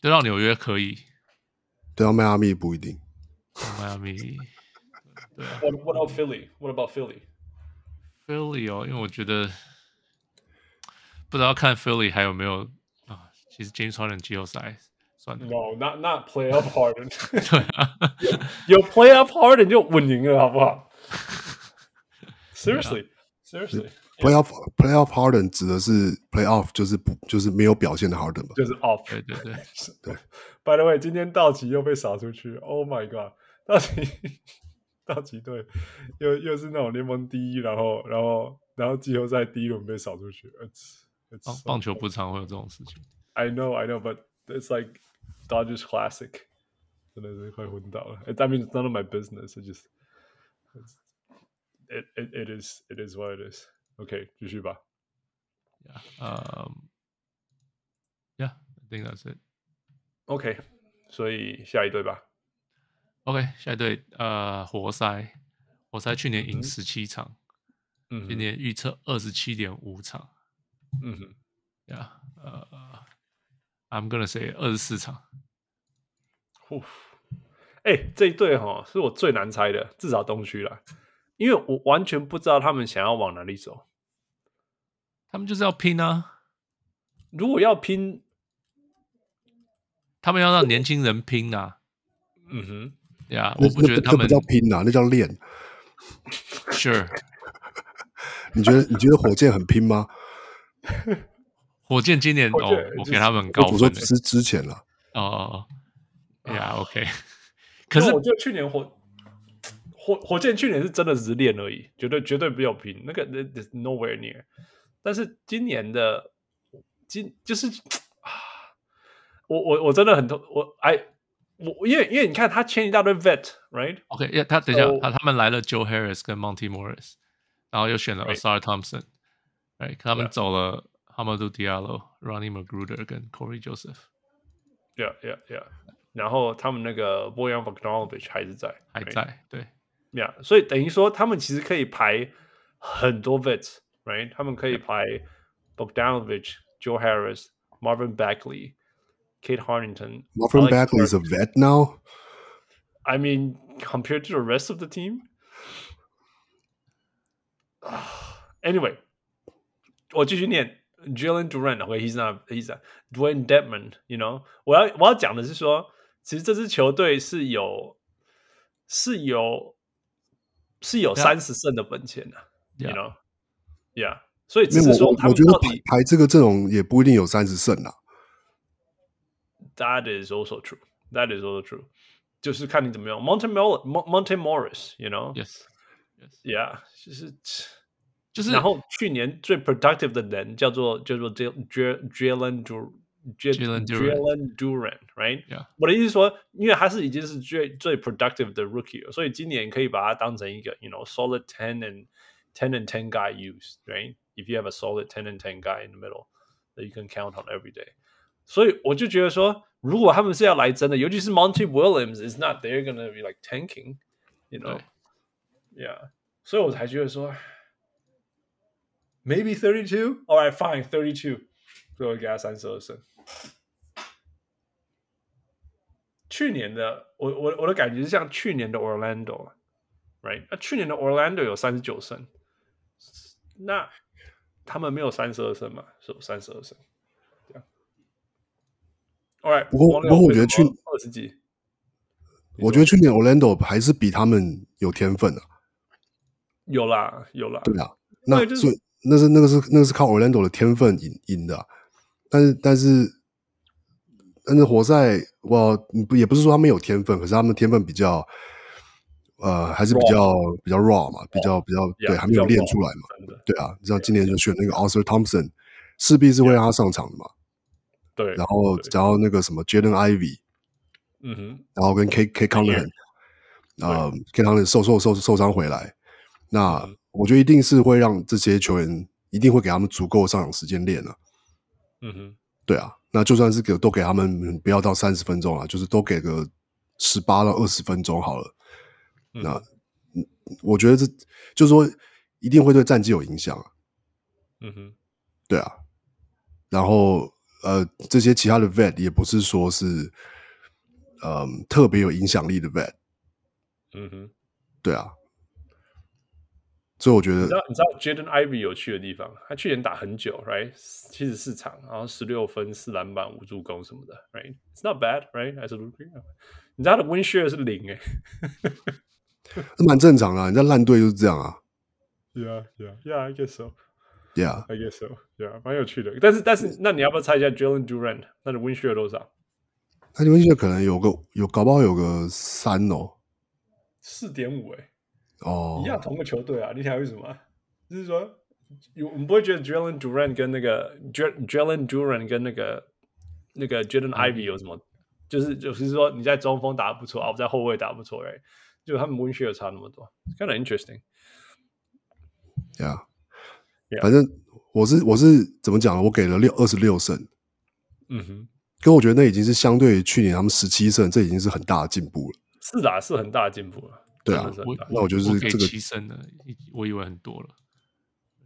对到纽约可以，对到迈阿密不一定。迈阿密，对啊。What What about Philly? What about Philly? Philly 哦，因为我觉得不知道看 Philly 还有没有啊。其实 James Harden 季后赛。No, not not playoff Harden。对啊，有 playoff Harden 就稳赢了，好不好？Seriously, seriously. Playoff playoff Harden 指的是 playoff，就是不就是没有表现的 Harden 嘛？就是 off。对对对对。By the way，今天道奇又被扫出去。Oh my god！道奇道奇队又又是那种联盟第一，然后然后然后季后赛第一轮被扫出去。棒棒球不常会有这种事情。I know, I know, but it's like. Dodgers Classic，真的是快昏倒了。I mean, it's none of my business. It just, it, it, it is, it is what it is. OK，继续吧。 呃、um,，Yeah，I think that's it. OK，所以下一队吧。OK，下一队呃，活塞，活塞去年赢十七场，嗯，今年预测二十七点五场，嗯哼，Yeah，呃、 uh,，I'm gonna say 二十四场。呼，哎、欸，这一队哈是我最难猜的，至少东区啦，因为我完全不知道他们想要往哪里走。他们就是要拼啊！如果要拼。他们要让年轻人拼啊！嗯哼，呀，我不觉得他们叫拼啊，那叫练。Sure，你觉得你觉得火箭很拼吗？火箭今年哦，我给他们很高分。我说之之前了。哦哦哦，呀，OK。可是我觉得去年火火火箭去年是真的只是练而已，绝对绝对没有拼，那个 nowhere near。但是今年的今就是啊。我我我真的很痛，我哎，我因为因为你看他签一大堆 vet，right？OK，、okay, yeah, 他等一下，so, 他他们来了 Joe Harris 跟 Monty Morris，然后又选了 Ausar Thompson，right？他们走了 Hamidou Diallo、Ronnie Magruder 跟 Corey Joseph，yeah yeah yeah，然后他们那个 Bojan Bogdanovic 还是在，还在，对，yeah，所以等于说他们其实可以排很多 vets，right？他们可以排 Bogdanovic、Joe Harris、Marvin Bagley。Kate Harrington. Marvin Bagley is a vet now. I mean, compared to the rest of the team. Anyway，我继续念 Jalen Duren。OK，he's not he's not Dwayne Dedmon。You know，我要我要讲的是说，其实这支球队是有是有是有三十胜的本钱的。You know，Yeah。所以只是说，我觉得排排这个阵容也不一定有三十胜啊。That is also true. That is also true. 就是看你怎么用。Monte Monte Morris，you know？Yes，Yeah，就是 就是。然后去年最 productive 的人叫做叫做 Jalen Duren，Jalen Duren，right？我的意思是说，因为他是已经是最最 productive 的 rookie 了，所以今年可以把它当成一个，you know，solid ten and ten and ten guy use，right？If you have a solid ten and ten guy in the middle that you can count on every day，所以我就觉得说。如果他们是要来真的，尤其是 Monty Williams is not they're gonna be like tanking，you know，yeah，所以我才觉得说 ，maybe thirty two，all right fine，thirty two，最后给他三十二胜。去年的我我我的感觉是像去年的 Orlando，right？那去年的 Orlando 有三十九胜，那他们没有三十二胜嘛？是有三十二胜。Right, 不过，不过我觉得去二十几，我觉得去年 Orlando 还是比他们有天分的、啊。有啦，有啦，对啊，那所以那是那个是那个是靠 Orlando 的天分赢赢的、啊。但是，但是，但是活塞，我不也不是说他们有天分，可是他们天分比较，呃，还是比较.比较 raw 嘛，比较比较对，还没有练出来嘛。对啊，你知道今年就选那个 Ausar Thompson，势必是会让他上场的嘛。对，然后然后那个什么 Jaden Ivey，嗯哼，然后跟 K K Cunningham，呃，K Cunningham 受受受受伤回来，那、嗯、我觉得一定是会让这些球员一定会给他们足够上场时间练了。嗯哼，对啊，那就算是给都给他们不要到三十分钟啊，就是都给个十八到二十分钟好了。嗯、那我觉得这就是说一定会对战绩有影响。嗯哼，对啊，然后。呃，这些其他的 vet 也不是说是，嗯、呃，特别有影响力的 vet。嗯哼，对啊，所以我觉得，你知道，你知道 Jaden Ivey 有趣的地方，他去年打很久，right，七十四场，然后十六分、四篮板、五助攻什么的，right，it's not bad，right，as a rookie。你知道他的 win share 是零诶，那蛮正常的，人家烂队就是这样啊。Yeah，yeah，yeah，I guess so。Yeah, I guess so. Yeah，蛮有趣的。但是，但是，那你要不要猜一下 Jalen Durant 他的 win share 多少？他的 win share 可能有个有，搞不好有个三哦，四点五哎。哦，一样同个球队啊？你想为什么？就是说，有你不会觉得 Jalen Duran 跟那个 Jalen Duran 跟那个那个 Jalen Ivey 有什么？嗯、就是就是说你在中锋打得不错啊，我在后卫打得不错哎，就他们 win share 差那么多，kind of interesting。Yeah。Yeah. 反正我是我是怎么讲呢？我给了六二十六胜，嗯哼，可我觉得那已经是相对于去年他们十七胜，这已经是很大的进步了。是的，是很大的进步了。对啊那我就是给这个七胜的，我以为很多了。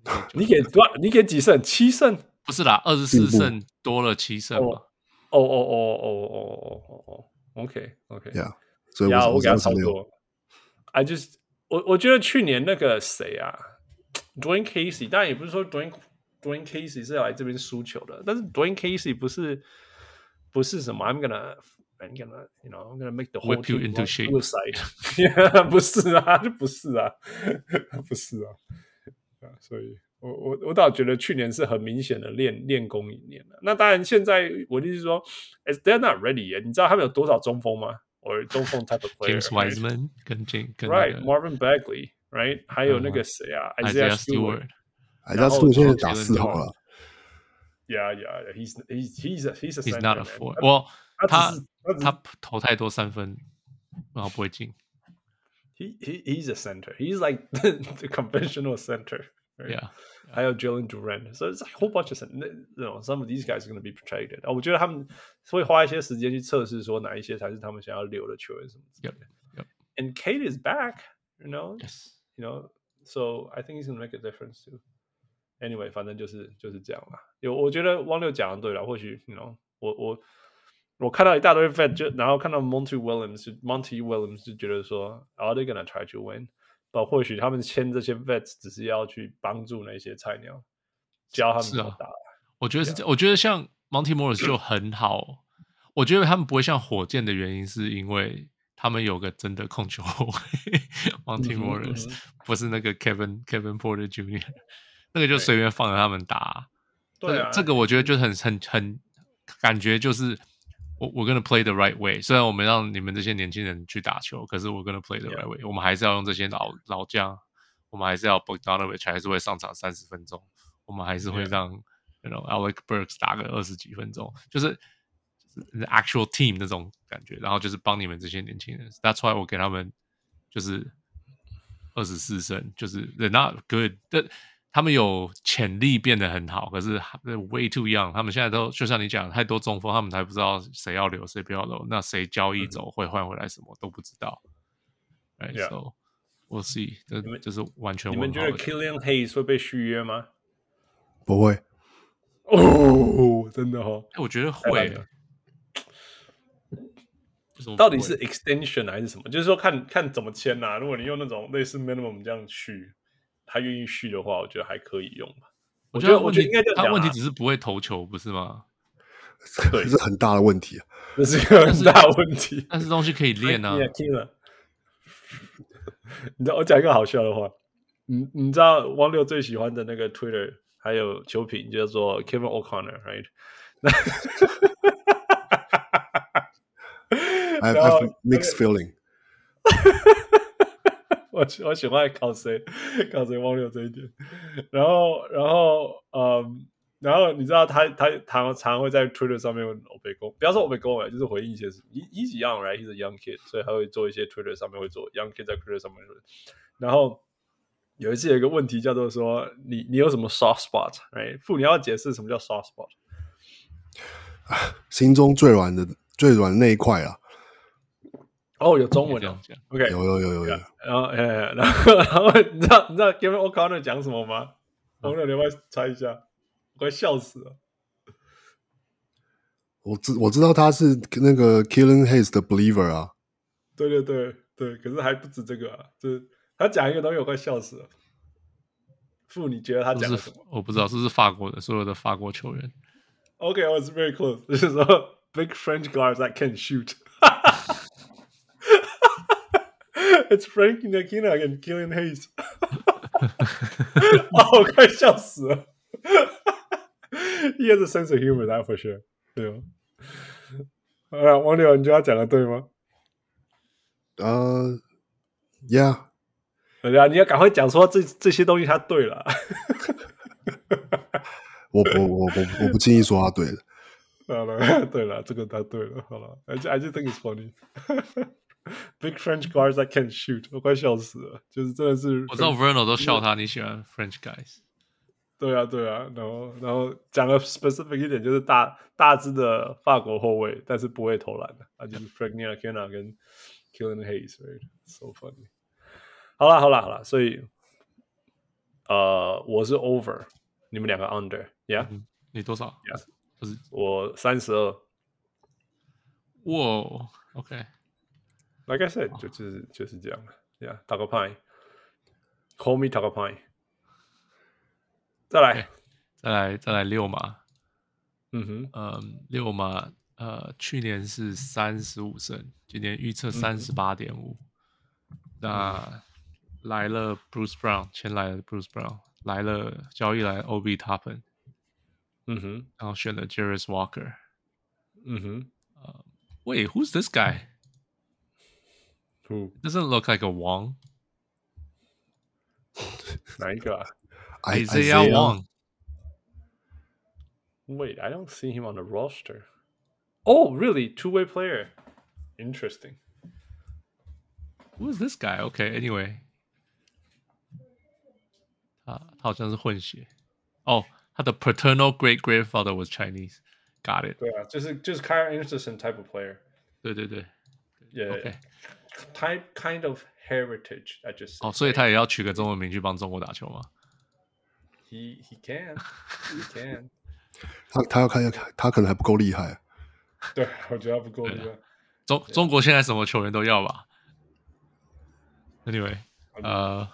你给多少？你给几胜？七胜？不是啦，二十四胜多了七胜嘛。哦哦哦哦哦哦哦哦，OK OK，呀，所以，我我给他是二十六。超多。I just 我我觉得去年那个谁啊，Dwayne Casey，当然也不是说 Dwayne Dwayne Casey 是要来这边输球的，但是 Dwayne Casey 不是不是什么 I'm gonna I'm gonna you know I'm gonna make the whole Whip you team into shape. suicide，不是啊，就不是啊，不是啊，啊，所以。我我我倒觉得去年是很明显的练练功一年了。那当然，现在我的意思是说，Is they're not ready yet？你知道他们有多少中锋吗？或者中锋 type of player？ James Wiseman 跟 James 跟 Right Marvin Bagley，Right？还有那个谁啊？Isaiah Stewart。哎，他是不是现在打四号了 Yeah, yeah, he's he's he's a he's a He's not a center, four。 man. 我他他只是他只是他投太多三分，然后不会进。 he he he's a center. He's like the conventional center. right? Yeah，还有 Jalen Duran, so it's a whole bunch of some, you know, some of these guys are going to be protected. 啊，我觉得他们会花一些时间去测试，说哪一些才是他们想要留的球员什么之类的。 Yep, yep. And Kate is back, you know, Yes， you know, so I think he's going to make a difference too. Anyway，反正就是就是这样啦。有，我觉得汪六讲的对了，或许，you know，我我 我看到一大堆 vet，就然后看到 Monty Williams，就 Monty Williams 就觉得说，Are they gonna try to win？但或许他们签这些 vets 只是要去帮助那些菜鸟，教他们怎么打。我觉得是这，我觉得像 Monty Morris 就很好。我觉得他们不会像火箭的原因，是因为他们有个真的控球后卫 Monty Morris，、嗯、不是那个 Kevin Kevin Porter Jr.，那个就随便放着他们打。对啊，这个我觉得就很很很感觉就是我我 gonna play the right way。虽然我们让你们这些年轻人去打球，可是我 gonna play the right way。我们还是要用这些老老将，我们还是要 Bogdanovich 还是会上场三十分钟，我们还是会让 you know Alec Burks 打个二十几分钟，就是 actual team 那种感觉。然后就是帮你们这些年轻人。That's why 我给他们就是二十四胜，就是 they're not good。他们有潜力变得很好，可是 way too young。他们现在都就像你讲，太多中锋，他们还不知道谁要留，谁不要留。那谁交易走会换回来什么都不知道。Right, so we'll see。这你们这是完全你们觉得 Killian Hayes 会被续约吗？不会。哦，真的哦。我觉得会。到底是 extension 还是什么？就是说看看怎么签呐、啊。如果你用那种类似 minimum 这样续。他愿意续的话，我觉得还可以用吧。我觉得，我觉得应该这样、啊。他问题只是不会投球，不是吗？对，这是很大的问题啊，这是一个很大的问题。但是东西可以练啊。你知道我讲一个好笑的话，你你知道汪六最喜欢的那个 Twitter 还有球评叫做 Kevin O'Connor，right？I have mixed feeling。我我喜欢靠谁靠谁忘了这一点，然后然后嗯，然后你知道他他他常会在 Twitter 上面问欧北宫，不要说我被攻了就是回应一些事。He he's young right, he's a young kid，所以他会做一些 Twitter 上面会做 young kid 在 Twitter 上面。然后有一次有一个问题叫做说，你你有什么 soft spot？right？傅，你要解释什么叫 soft spot？心中最软的最软那一块啊。哦，有中文的，OK，有有有有有。然后，哎，然后，然后，你知道你知道 Kevin O'Connor 讲什么吗？朋友，你要不要猜一下？我快笑死了。我知我知道他是那个 Killing Hayes 的 Believer 啊。对对对对，可是还不止这个啊，就是他讲一个东西，我快笑死了。傅，你觉得他讲的什么？我不知道，这是法国的，所有的法国球员。OK，I was very close。就是说，Big French guards that can shoot。It's Frankie Ntilikina and Killian Hayes，哦，我快笑死了。He has a sense of humor, that for sure。对哦。啊，王柳，你觉得他讲的对吗？呃、uh,，Yeah。对啊，你要赶快讲说这这些东西他对了。我我我我我不轻易说他对了。好了，对了，这个他对了。好了，I I just think it's funny。Big French guards that can shoot，我快笑死了。就是真的是，我知道 Verno 都笑他，你喜欢 French guys。 对啊，对啊，然后然后讲个 specific 一点，就是大大只的法国后卫，但是不会投篮的，啊，就是 Frank Ntilikina 跟 Killian Hayes，right？So funny。好了，好了，好了，所以，呃，我是 over，你们两个 under，yeah？、嗯、你多少？Yeah，不是我三十二。哇，OK。 Like I said，就是就是这样，yeah。打个牌，Call me 打个牌。再来，okay, 再来，再来六码。嗯哼，嗯，六码，呃，去年是三十五胜，今年预测三十八点五。那来了 Bruce Brown，前来了 Bruce Brown，来了交易来 Obi Toppin。嗯哼，然后选了 Jarace Walker。嗯哼，呃，Wait，who's this guy？Who doesn't look like a Wong？哪一个啊？Isaiah Wong. Wait, I don't see him on the roster. Oh, really? Two-way player. Interesting. Who is this guy? Okay, anyway. 他他好像是混血。哦，他的 paternal great grandfather was Chinese. Got it. 对啊，就是就是 Kyle Anderson type of player. 对对对。Yeah. Okay. Type kind of heritage. I just. 哦，所以他也要取个中文名去帮中国打球吗？He he can, he can. 他他要看，他可能还不够厉害。对，我觉得他不够厉害。中中国现在什么球员都要吧？Anyway，呃，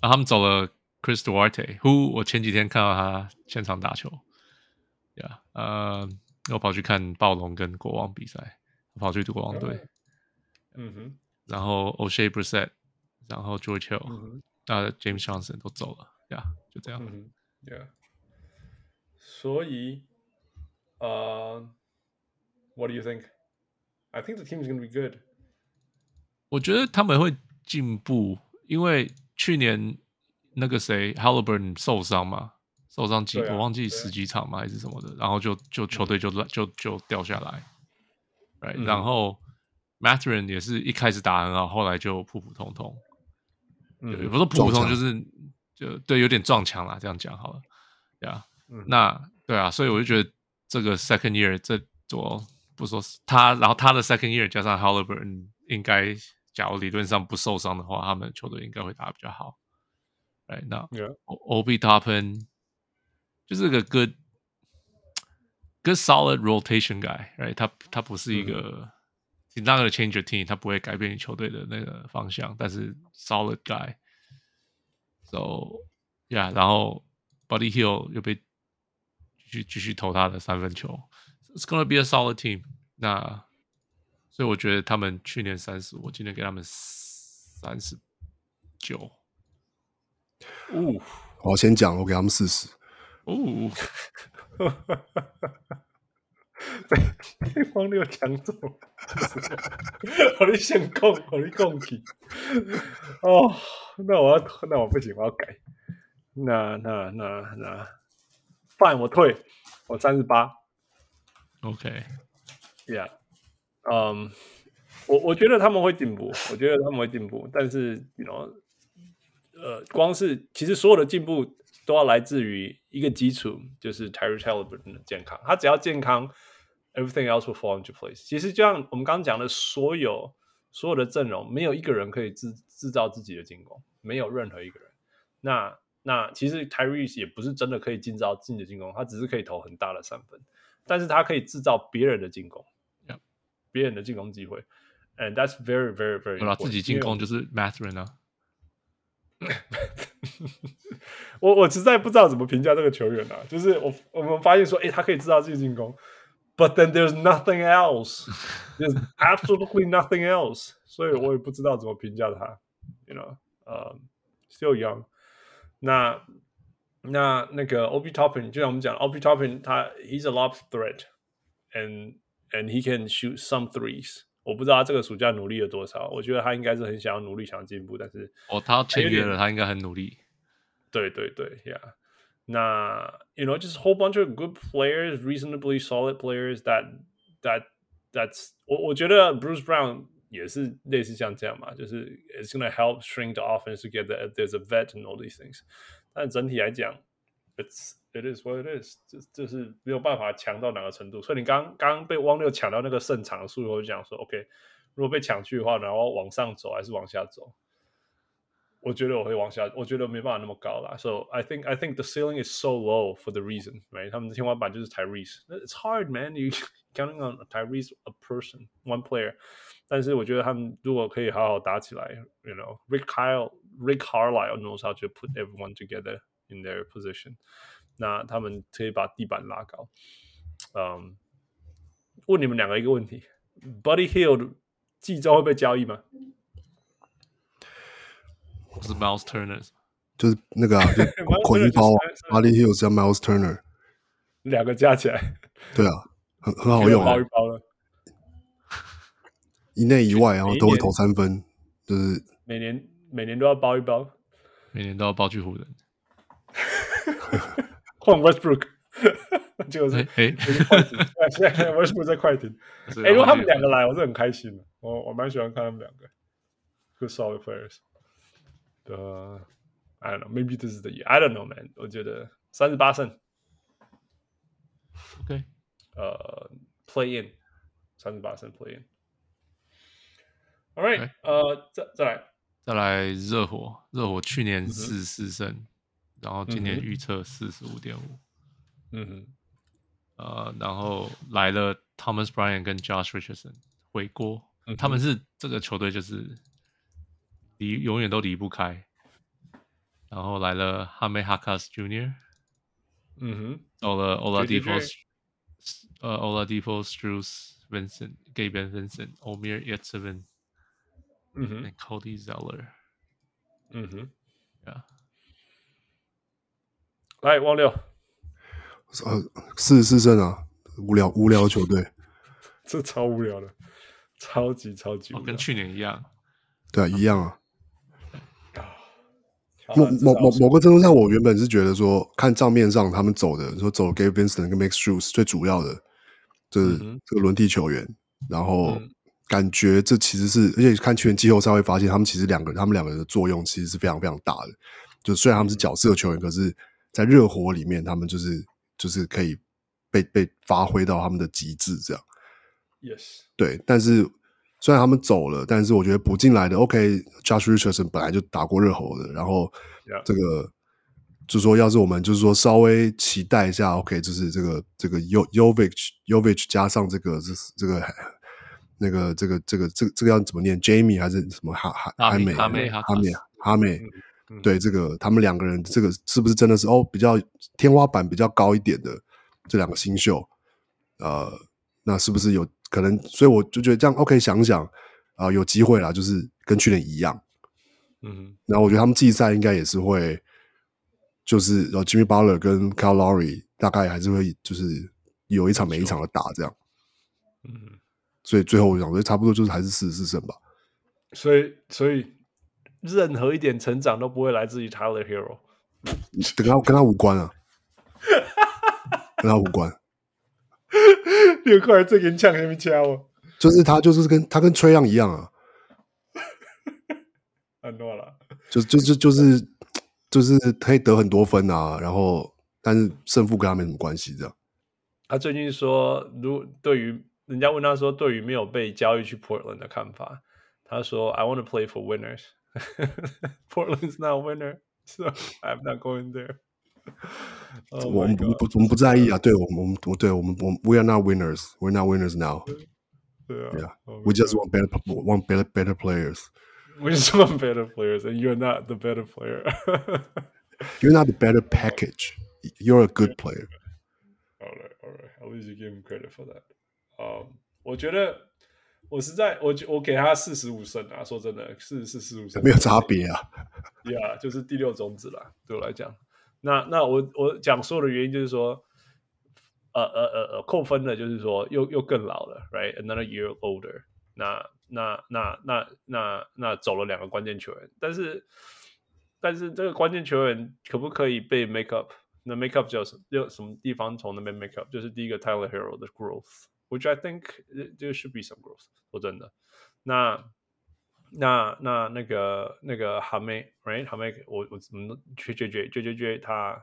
啊，他们走了 Chris Duarte，who 我前几天看到他现场打球。Yeah，呃，我跑去看暴龙跟国王比赛，我跑去国王队。嗯哼。然后 Oshae Brissett，然后 George Hill，啊，James Johnson 都走了。呀，就这样。嗯，Yeah。所以，呃、uh,，What do you think? I think the team is going to be good. 我觉得他们会进步，因为去年那个谁 Haliburton 受伤嘛，受伤几、啊、我忘记十几场嘛还是什么的，然后就就球队就就就掉下来。Right，、嗯、然后 Mathurin 也是一开始打很好，后来就普普通通。嗯，也不是普普通，就是。就对，有点撞墙啦，这样讲好了，对啊，嗯、那对啊，所以我就觉得这个 second year 这左不说是他，然后他的 second year 加上 Halliburton 应该，假如理论上不受伤的话，他们球队应该会打得比较好。哎，那 Obi Toppin 就是个 good good solid rotation guy，right？他他不是一个你大个 change team，他不会改变你球队的那个方向，但是 solid guy，so yeah，然后 body hill 又被继续继续投他的三分球，it's gonna be a solid team。那所以我觉得他们去年三十，我今年给他们三十九。哦，我先讲，我给他们四十。哦。被 被黄牛抢走，我你先讲，我你讲起。哦。那我要，那我不行，我要改。那那那那，fine，我退，我三十八。OK，Yeah，嗯，我我觉得他们会进步，我觉得他们会进步，但是，you know，呃，光是其实所有的进步都要来自于一个基础，就是 Tyrese Haliburton 的健康。他只要健康，everything else will fall into place。其实就像我们刚刚讲的，所有。所有的阵容没有一个人可以制制造自己的进攻，没有任何一个人。那那其实 Tyrese 也不是真的可以制造自己的进攻，他只是可以投很大的三分，但是他可以制造别人的进攻.别人的进攻机会。And that's very very very。自己进攻就是 Mathurin 啊。我我实在不知道怎么评价这个球员啊，就是我我们发现说，诶，他可以制造自己进攻。But then there's nothing else. There's absolutely nothing else. 所以我也不知道怎么评价他。You know, um, still young. 那那那个 Obi Toppin，就像我们讲，Obi Toppin 他 he's a lob threat, and and he can shoot some threes. 我不知道他这个暑假努力了多少。我觉得他应该是很想要努力，想要进步，但是哦，他签约了，他应该很努力。对对对，Yeah. 那 you know just a whole bunch of good players, reasonably solid players that that that's 我我觉得 Bruce Brown 也是类似像这样嘛，就是 it's gonna help shrink the offense together. There's a vet and all these things，但整体来讲 it's it is what it is，这这是没有办法强到哪个程度。所以你刚刚被汪六抢到那个胜场的数据，我就讲说，OK，如果被抢去的话，然后往上走还是往下走？ 我觉得我会往下，我觉得没办法那么高啦。So I think I think the ceiling is so low for the reason, right？他们的天花板就是 Tyrese。It's hard, man. You counting on Tyrese a person, one player。但是我觉得他们如果可以好好打起来，you know, Rick Kyle, Rick Carlisle knows how to put everyone together in their position。那他们可以把地板拉高。嗯，问你们两个一个问题：Buddy Hield 季中会被交易吗？ 是 Miles Turner，就是那个啊，就捆一包 Buddy Hield 加 Miles Turner，两个加起来，对啊，很很好用啊，包一包了，一内一外，然后都会投三分，就是每年每年都要包一包，每年都要包去湖人，换 Westbrook，就是哎哎，现在 Westbrook 在快艇，哎，如果他们两个来，我是很开心的，我我蛮喜欢看他们两个，good solid players。呃、uh,，I don't know, maybe this is the year. I don't know, man. 我觉得三十八胜，OK，呃、uh,，Play in，三十八胜 Play in。All right，呃、okay. uh,，再再来，再来热火，热火去年四十四胜，嗯、然后今年预测四十五点五，嗯哼，呃，然后来了 Thomas Bryant 跟 Josh Richardson 回锅，嗯、他们是这个球队就是。 离永远都离不开，然后来了 Jaime Jaquez Jr.，嗯哼，到了 Oladipo，呃 Oladipo Strus Vincent，Gabe Vincent，Omer Yurtseven，嗯哼，Cody Zeller，嗯哼，Yeah，来汪六，呃，四十四胜啊，无聊无聊球队，这超无聊的，超级超级，哦，跟去年一样，对啊，一样啊。某某某某个程度上，我原本是觉得说，看账面上他们走的，说走 Gabe Vincent 跟 Max Strus 最主要的，就是这个轮替球员。嗯、然后感觉这其实是，而且看去年季后赛会发现，他们其实两个，他们两个人的作用其实是非常非常大的。就虽然他们是角色球员，可是，在热火里面，他们就是就是可以被被发挥到他们的极致，这样。Yes，对，但是。虽然他们走了，但是我觉得补进来的 OK，Josh Richardson 本来就打过热火的，然后这个.就是说，要是我们就是说稍微期待一下，OK，就是这个这个 Yovich Yovich 加上这个这这个那个这个这个这个这个要怎么念？Jamie 还是什么哈哈哈美哈美哈美哈美？对，这个他们两个人这个是不是真的是哦比较天花板比较高一点的这两个新秀？呃，那是不是有？可能，所以我就觉得这样 OK，想想啊、呃，有机会啦，就是跟去年一样，嗯，然后我觉得他们季赛应该也是会，就是然后 Jimmy Butler 跟 Kyle Lowry 大概还是会就是有一场没一场的打这样，嗯，所以最后我想，所以差不多就是还是四十四胜吧。所以，所以任何一点成长都不会来自于 Tyler Hero，跟他跟他无关啊，跟他无关。六块最近抢什么枪哦？就是他，就是跟他跟崔杨一样啊，很多了，就就就就是就是可以得很多分啊，然后但是胜负跟他没什么关系，这样。他最近说，如对于人家问他说，对于没有被交易去 Portland 的看法，他说：“I want to play for winners. Portland's not a winner, so I'm not going there.” 我们不不我们不在意啊，对我们我们对我们我们 We are not winners, we're not winners now. 对啊，Yeah, we just want better want better better players. We just want better players, and you're not the better player. You're not the better package. You're a good player. Alright, alright. At least you give him credit for that. 嗯，我觉得我实在我我给他四十五胜啊，说真的，四十四十五胜没有差别啊。Yeah，就是第六种子啦，对我来讲。 那那我我讲说的原因就是说，呃呃呃呃，扣分的就是说又又更老了，right？Another year older 那。那那那那那走了两个关键球员，但是但是这个关键球员可不可以被 make up？那 make up 叫什么？叫什么地方从那边 make up？就是第一个 Tyler Hero 的 growth，which I think there should be some growth。说真的，那。那那那个那个哈梅，right？哈梅，我我怎么追追追追追追他？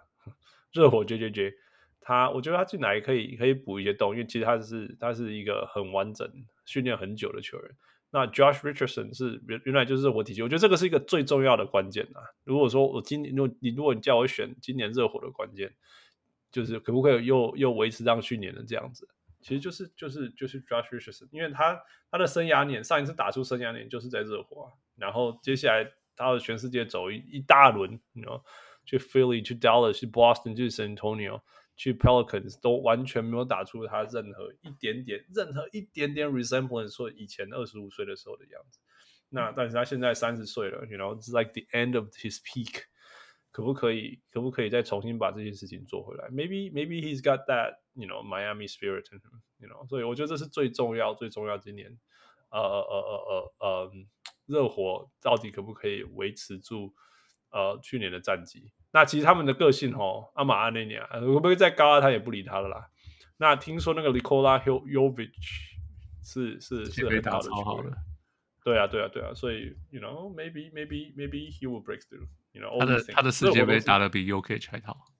热火绝绝绝他我觉得他进来可以可以补一些洞，因为其实他是他是一个很完整、训练很久的球员。那 Josh Richardson 是原原来就是热火体系，我觉得这个是一个最重要的关键啊。如果说我今年，如果你如果你叫我选今年热火的关键，就是可不可以又又维持上去年的这样子，其实就是就是就是 Josh Richardson，因为他他的生涯年上一次打出生涯年就是在热火啊，然后接下来他要全世界走一一大轮，你知道，去 Philly 去 Dallas 去 Boston 去 San Antonio。去 Pelicans 都完全没有打出他任何一点点、任何一点点 resemblance，说以前二十五岁的时候的样子。那但是他现在三十岁了，you know，it's like the end of his peak。可不可以？可不可以再重新把这件事情做回来？Maybe maybe he's got that，you know，Miami spirit in him，you know。所以我觉得这是最重要、最重要。今年，呃呃呃呃呃，热火到底可不可以维持住呃去年的战绩？那其实他们的个性哦，阿玛阿内尼亚会不会再高啊？他也不理他了啦。那听说那个 Nikola Jovic 是是是很好的球员，对啊对啊对啊，所以 you know maybe maybe maybe he will break through，you know 他的他的世界杯打的比 Jokic 还好，对，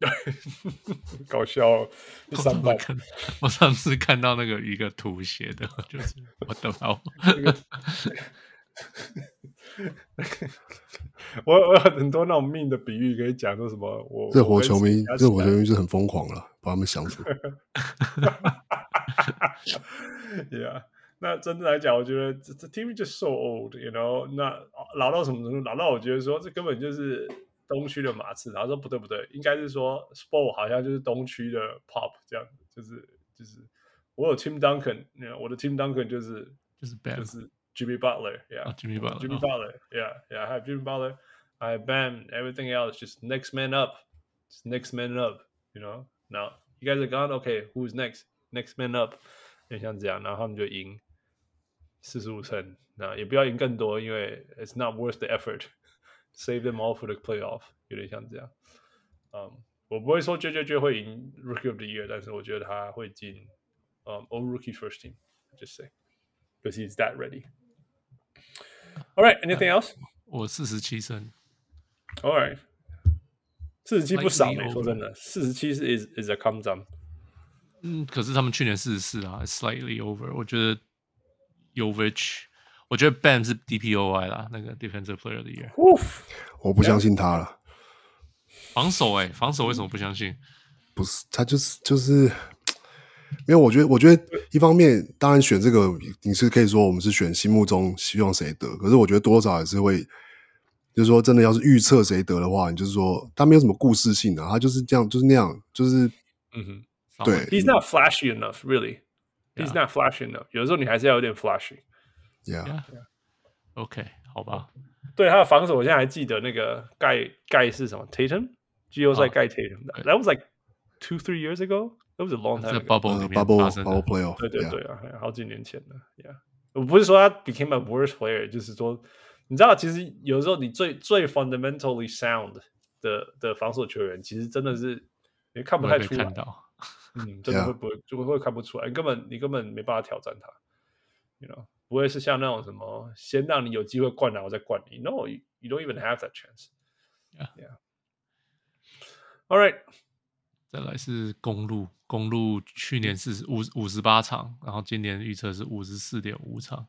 搞笑。哦三百，我上次看到那个一个图写的，就是我的妈。我我有很多那种命的比喻可以讲，说什么我热火球迷，热火球迷是很疯狂了，把他们想死。Yeah，那真的来讲，我觉得这这 team just so old，you know，那老到什么程度？老到我觉得说这根本就是东区的马刺。然后说不对不对，应该是说 Spo 好像就是东区的 Pop 这样子，就是就是我有 Tim Duncan，you know, 我的 Tim Duncan 就是就是 Bam 就是 Jimmy Butler，yeah，Jimmy、oh, Jimmy Butler，Jimmy Jimmy Butler，yeah，yeah，还有 Jimmy Butler。I bam everything else just next man up, just next man up, you know. Now you guys are gone, okay? Who's next? Next man up，就像这样，然后他们就赢四十五胜，那也不要赢更多，因为 it's not worth the effort. Save them all for the playoff，有点像这样。嗯、um,，我不会说绝绝绝会赢 Rookie of the Year，但是我觉得他会进嗯、um, All Rookie First Team. Just say because he's that ready. All right, anything else？我四十七胜。All right，四十七不少没说真的，四十七是 is is a come down。嗯，可是他们去年四十四啊，slightly over。我觉得 Jovic， 我觉得 Bam 是 DPOY 啦，那个 Defensive Player of the Year。我不相信他了。防守哎、欸，防守为什么不相信？不是他就是就是，没有。我觉得我觉得一方面，当然选这个你是可以说我们是选心目中希望谁得，可是我觉得多少还是会。就是说，真的要是预测谁得的话，你就是说他没有什么故事性的、啊，他就是这样，就是那样，就是嗯哼，对。He's not flashy enough, really. He's not flashy enough. 有的时候你还是要有点 flashy. Yeah. OK，好吧。对他的防守，我现在还记得那个盖盖是什么 Tatum 季后赛盖 Tatum 的。That was like two, three years ago. That was a long time. Bubble bubble bubble playoff. 对对对啊，好几年前了。Yeah，我不是说他 became a worse player，就是说。你知道，其实有时候你最最 fundamentally sound 的的防守球员，其实真的是你看不太出来。嗯，真的会不会就会会看不出来？根本你根本没办法挑战他。You know，不会是像那种什么先让你有机会灌篮，我再灌你。No，you you don't even have that chance。Yeah。Yeah。All right，再来是公路，公路去年是五五十八场，然后今年预测是五十四点五场。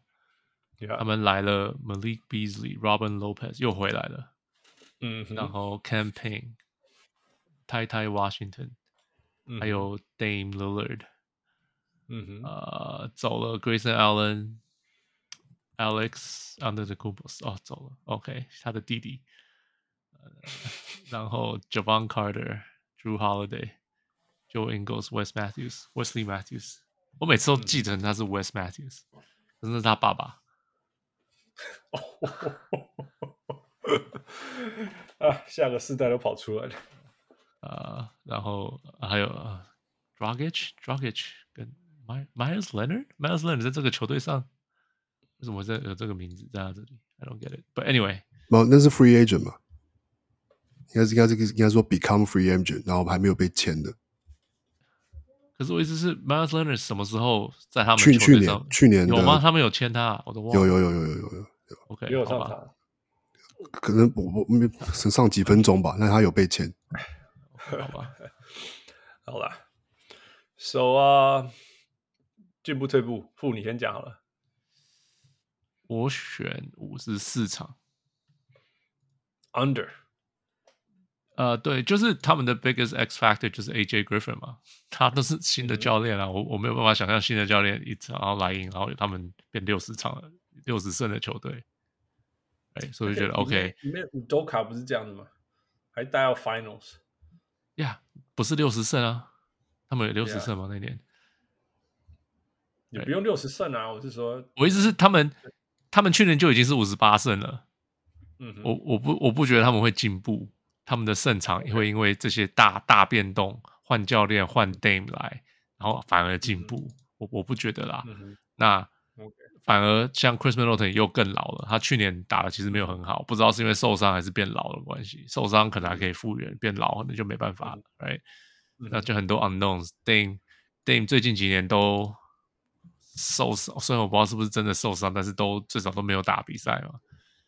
Yeah. 他们来了，Malik Beasley、Robin Lopez 又回来了，嗯，然后 Cam Payne、Ty Ty Washington，还有 Dame Lillard，嗯哼，呃，走了 Grayson Allen、Alex Antetokounmpo 哦，走了，OK，他的弟弟，呃、然后 Jevon Carter、Drew Holiday、Joe Ingles、Wes Matthews、Wesley Matthews，我每次都记成他是 Wes Matthews，可是那是他爸爸。啊，下个世代都跑出来了啊！然后还有啊，Dragic、Dragic 跟 Meyers Leonard，Meyers Leonard 在这个球队上， 为什么这有这个名字在他这里？I don't get it. But anyway，那那是 free agent 嘛？应该是应该是应该说 become free agent，然后还没有被签的。可是我意思是，Miles Leonard 什么时候在他们去去年去年有吗？他们有签他、啊？我都忘了。有有有有有有有。OK，有上场。可能我我没上几分钟吧，那他有被签，好吧，好了，手啊，进步退步，付你先讲好了。我选五十四场，Under。呃，对，就是他们的 biggest X factor 就是 AJ Griffin 嘛，他都是新的教练啊，我我没有办法想象新的教练一场然后来赢，然后他们变六十场了，六十胜的球队，哎，所以就觉得 OK。里面五周卡不是这样的吗？还带到 Finals，呀，yeah, 不是六十胜啊，他们有六十胜吗.那年也不用六十胜啊，我是说，我意思是他们他们去年就已经是五十八胜了，嗯哼，我我不我不觉得他们会进步。他们的胜场也会因为这些大大变动，换教练换 Dame 来，然后反而进步。嗯、我我不觉得啦。嗯、那.反而像 Chris Middleton 又更老了，他去年打的其实没有很好，不知道是因为受伤还是变老的关系。受伤可能还可以复原，变老那就没办法了。right? 嗯，那就很多 unknowns。Dame Dame 最近几年都受伤，虽然我不知道是不是真的受伤，但是都至少都没有打比赛嘛。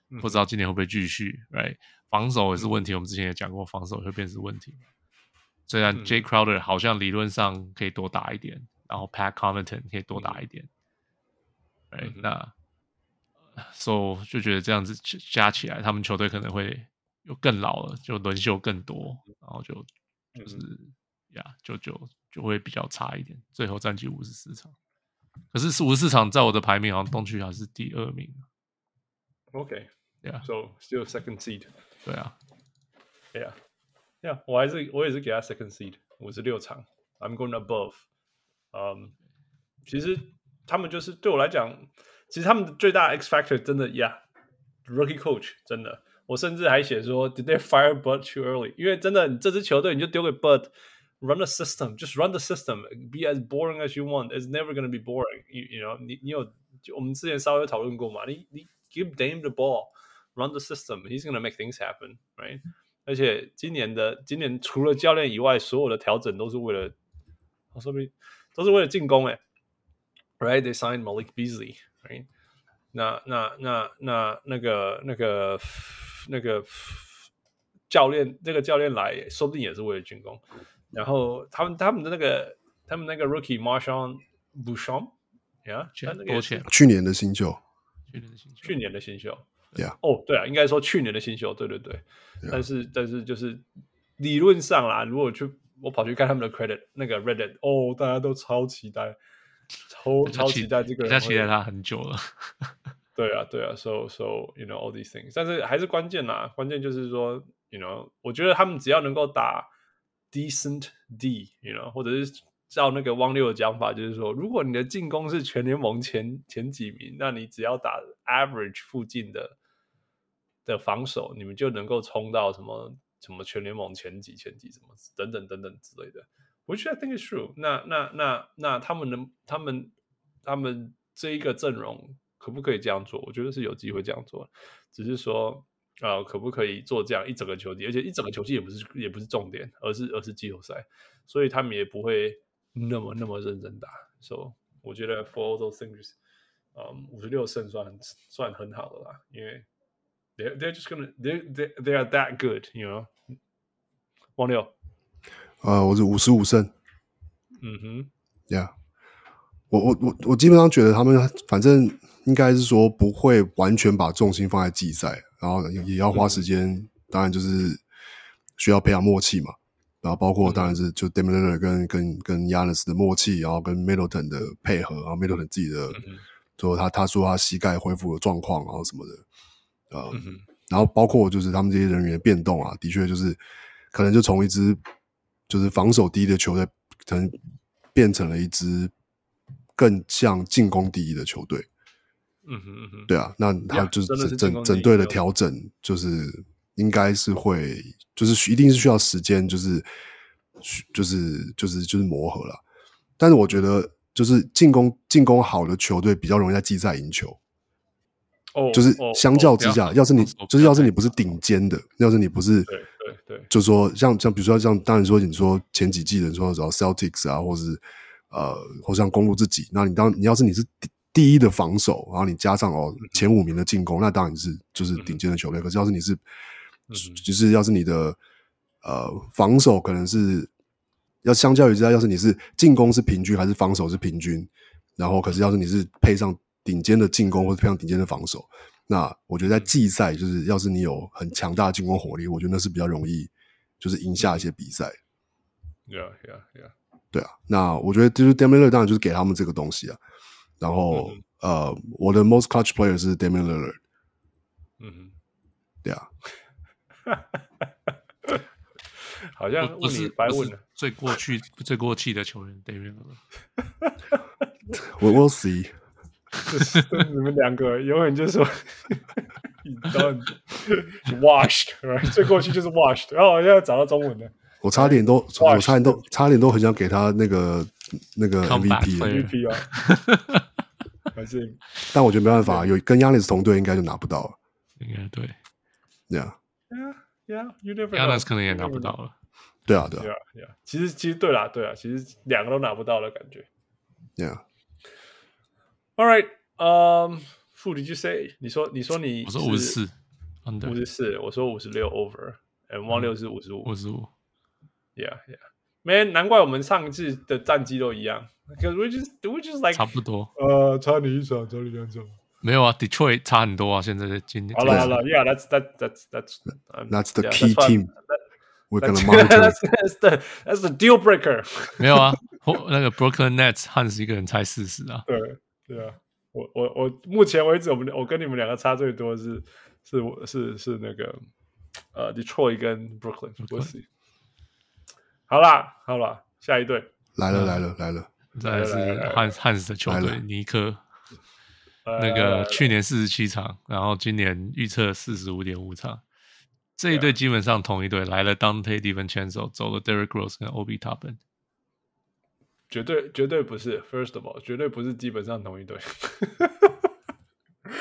嗯、不知道今年会不会继续？Right？防守也是问题，我们之前也讲过，防守会变成问题。虽然 Jay Crowder 好像理论上可以多打一点，然后 Pat Connaughton 可以多打一点，哎、嗯，那 So 就觉得这样子加起来，他们球队可能会又更老了，就轮休更多，然后就就是呀、嗯，就就就会比较差一点。最后战绩五十四场，可是五十四场在我的排名好像东区还是第二名。OK，Yeah，So、still second seed。对啊，Yeah，Yeah，我还是我也是给他 second seed，五十六场，I'm going above。嗯，其实他们就是对我来讲，其实他们的最大 X factor 真的，Yeah，rookie coach 真的，我甚至还写说，Did they fire Bud too early？因为真的，你这支球队你就丢给 Bud，run the system，just run the system，be as boring as you want，it's never gonna be boring。You you know，你你有，就我们之前稍微讨论过嘛，你你 give Dame the ball。Run the system, he's gonna make things happen, right? 而且今年的今年除了教练以外，所有的调整都是为了，说不定都是为了进攻诶。Right? They signed Malik Beasley, right? 那那那那那个那个那个教练那个教练来，说不定也是为了进攻。 然后他们他们的那个他们那个 Rookie Marshawn Beauchamp, yeah，多钱？去年的新秀，去年的新秀，去年的新秀。Yeah. 哦，对啊，应该说去年的新秀，对对对。Yeah. 但是但是就是理论上啦，如果去我跑去看他们的 credit 那个 Reddit，哦，大家都超期待，超超期待这个人，大家期待他很久了。对啊对啊，so so you know all these things，但是还是关键啦，关键就是说，you know，我觉得他们只要能够打 decent D，you know，或者是。照那个汪六的讲法，就是说，如果你的进攻是全联盟前前几名，那你只要打 average 附近的的防守，你们就能够冲到什么什么全联盟前几、前几什么等等等等之类的。Which I think is true 那。那那那他们能，他们他们这一个阵容可不可以这样做？我觉得是有机会这样做，只是说、呃，可不可以做这样一整个球季？而且一整个球季也不是也不是重点，而是而是季后赛，所以他们也不会。那么那么认真打，so 我觉得 for all those things，嗯，五十六胜算算很好的啦，因为 they they're just gonna they they they are that good，you know。王六，啊，我是五十五胜，嗯哼，Yeah，我我我我基本上觉得他们反正应该是说不会完全把重心放在季赛，然后也要花时间，嗯、当然就是需要培养默契嘛。然后包括当然是就 Lillard 跟跟跟 Giannis 的默契，然后跟 Middleton 的配合，然后 Middleton 自己的，说他他说他膝盖恢复的状况，然后什么的，呃，然后包括就是他们这些人员的变动啊，的确就是可能就从一支就是防守第一的球队，可能变成了一支更像进攻第一的球队。嗯哼嗯哼，对啊，那他就是整整整队的调整就是。应该是会，就是一定是需要时间，就是，就是，就是，就是磨合了。但是我觉得，就是进攻进攻好的球队比较容易在季赛赢球。哦，就是相较之下，要是你就是要是你不是顶尖的，要是你不是，对对对，就是说像像比如说像当然说你说前几季的时候找 Celtics 啊，或是呃，或像公路自己，那你当你要是你是第一的防守，然后你加上哦前五名的进攻，那当然是就是顶尖的球队。可是要是你是就是要是你的呃防守可能是要相较于之下，要是你是进攻是平均还是防守是平均，然后可是要是你是配上顶尖的进攻或者配上顶尖的防守，那我觉得在季赛就是要是你有很强大的进攻火力，我觉得那是比较容易就是赢下一些比赛。Yeah, yeah, yeah. 对啊，那我觉得就是 Damian Lillard 当然就是给他们这个东西啊。然后、嗯、呃，我的 most clutch player 是 Damian Lillard。嗯哼，对啊。好像问不是白问了，最过去最过气的球员 Damian Lillard。We will see。你们两个永远就说 done washed，、right? 最过去就是 washed。然后我现在找到中文了。我差点都，我差点都，差点都很想给他那个那个 MVP，MVP 啊，还是？但我觉得没办法，有跟 Giannis 同队，应该就拿不到了。应该对，Yeah，Yeah，You never Giannis 可能也拿不到了。对啊，对啊，对啊，对啊。其实，其实对啦，对啊，其实两个都拿不到的感觉。Yeah。All right，嗯，Who did you say？你说，你说你，我说五十四，五十四，我说五十六 over，and 汪六是五十五，五十五。Yeah, yeah. Man，难怪我们上一次的战绩都一样。Because we just, we just like 差不多。呃，差你一场，差你两场。没有啊，Detroit 差很多啊。现在今年。好了好了，Yeah, that's that that's that's that's the key team. We're gonna monitor. That's the that's the deal breaker. 没有啊，那个 Brooklyn Nets 汉斯一个人猜四十啊。对对啊，我我我目前为止，我们我跟你们两个差最多是是是是那个呃 Detroit 跟 Brooklyn。We'll see. 好啦，好啦，下一队。来了，来了，来了，再是汉汉斯的球队尼克，那个去年四十七场，然后今年预测四十五点五场，这一队基本上同一队来了，Dante d i v i n c e n z o 走了 Derek Rose 跟 Ob Toppen，绝对绝对不是，First of all，绝对不是基本上同一队。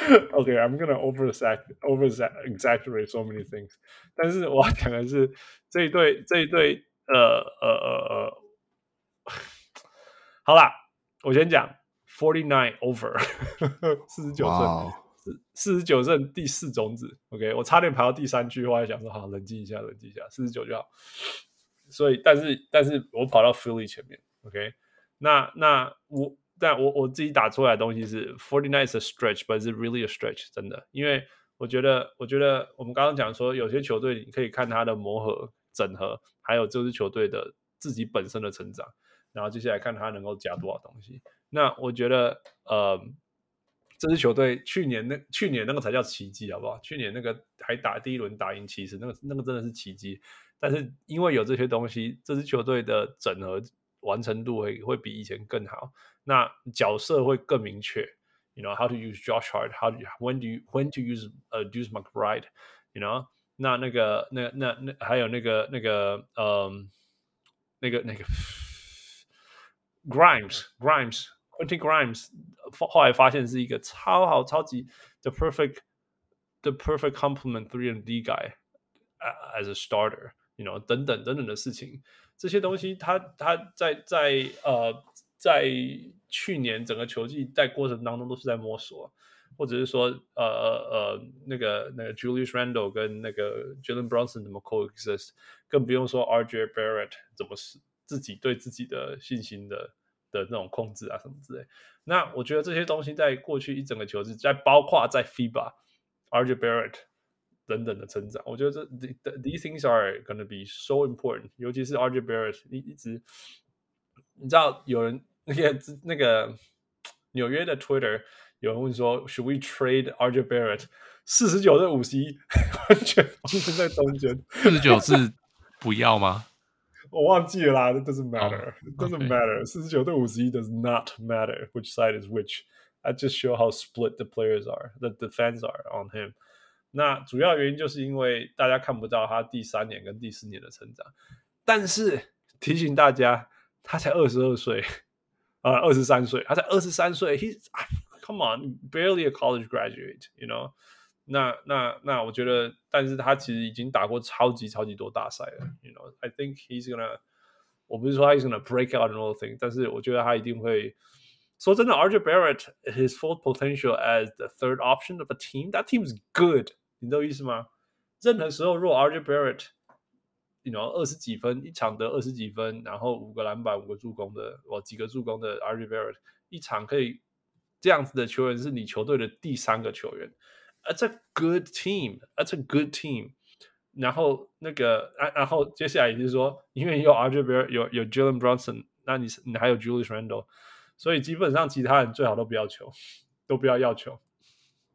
Okay, I'm gonna over exaggerate so many things. 但是我要讲的是，这一队这一队呃呃呃呃，好啦，我先讲 forty nine over 四十九胜，四四十九胜第四种子。OK，我差点排到第三句，我还想说好，冷静一下，冷静一下，四十九就好。所以，但是，但是我跑到 Philly 前面。OK，那那我，但我我自己打出来的东西是 forty nine is a stretch，but is really a stretch？真的，因为我觉得，我觉得我们刚刚讲说，有些球队你可以看他的磨合。整合，还有这支球队的自己本身的成长，然后接下来看他能够加多少东西。那我觉得，呃，这支球队去年那去年那个才叫奇迹，好不好？去年那个还打第一轮打赢骑士，那个那个真的是奇迹。但是因为有这些东西，这支球队的整合完成度会会比以前更好，那角色会更明确。You know how to use Josh Hart? How do when do you when to use uh Deuce McBride，You know。那那个那那那还有那个那个嗯，那个那个 Grimes Grimes Quentin Grimes 后来发现是一个超好超级 the perfect the perfect complement three D guy as a starter，you know 等等等等的事情，这些东西他他在在呃在去年整个球季在过程当中都是在摸索。或者是说，呃呃呃那个那个 Julius Randle 跟那个 Jalen Brunson 怎么 coexist，更不用说 RJ Barrett 怎么是自己对自己的信心的的那种控制啊什么之类。那我觉得这些东西在过去一整个球季，在包括在 FIBA RJ Barrett 等等的成长，我觉得这 these things are gonna be so important，尤其是 RJ Barrett，你一直你知道有人那个那个纽约的 Twitter。有人问说：“Should we trade RJ Barrett？” 四十九胜五十一，完全完全在中间。四十九是不要吗？我忘记了啦。It doesn't matter. Oh, It doesn't matter. 四十九对五十一 does not matter which side is which. I just show how split the players are, the the fans are on him. 那主要原因就是因为大家看不到他第三年跟第四年的成长。但是提醒大家，他才二十二岁，啊，二十三岁，他才二十三岁。He Come on, barely a college graduate, you know？那那那，我觉得，但是他其实已经打过超级超级多大赛了，you know? I think he's gonna，我不是说他 is gonna break out and all things，但是我觉得他一定会。说真的，RJ Barrett his full potential as the third option of a team, that team is good，你懂意思吗？任何时候，如果 RJ Barrett ，you know，二十几分一场得二十几分，然后五个篮板、五个助攻的，哦，几个助攻的 RJ Barrett 一场可以 这样子的球员是你球队的第三个球员，That's a good team. That's a good team. 然后那个，然然后接下来也就是说，因为有 RJ Barrett 有有 Jalen Brunson，那你你还有 Julius Randle，所以基本上其他人最好都不要求，都不要要求，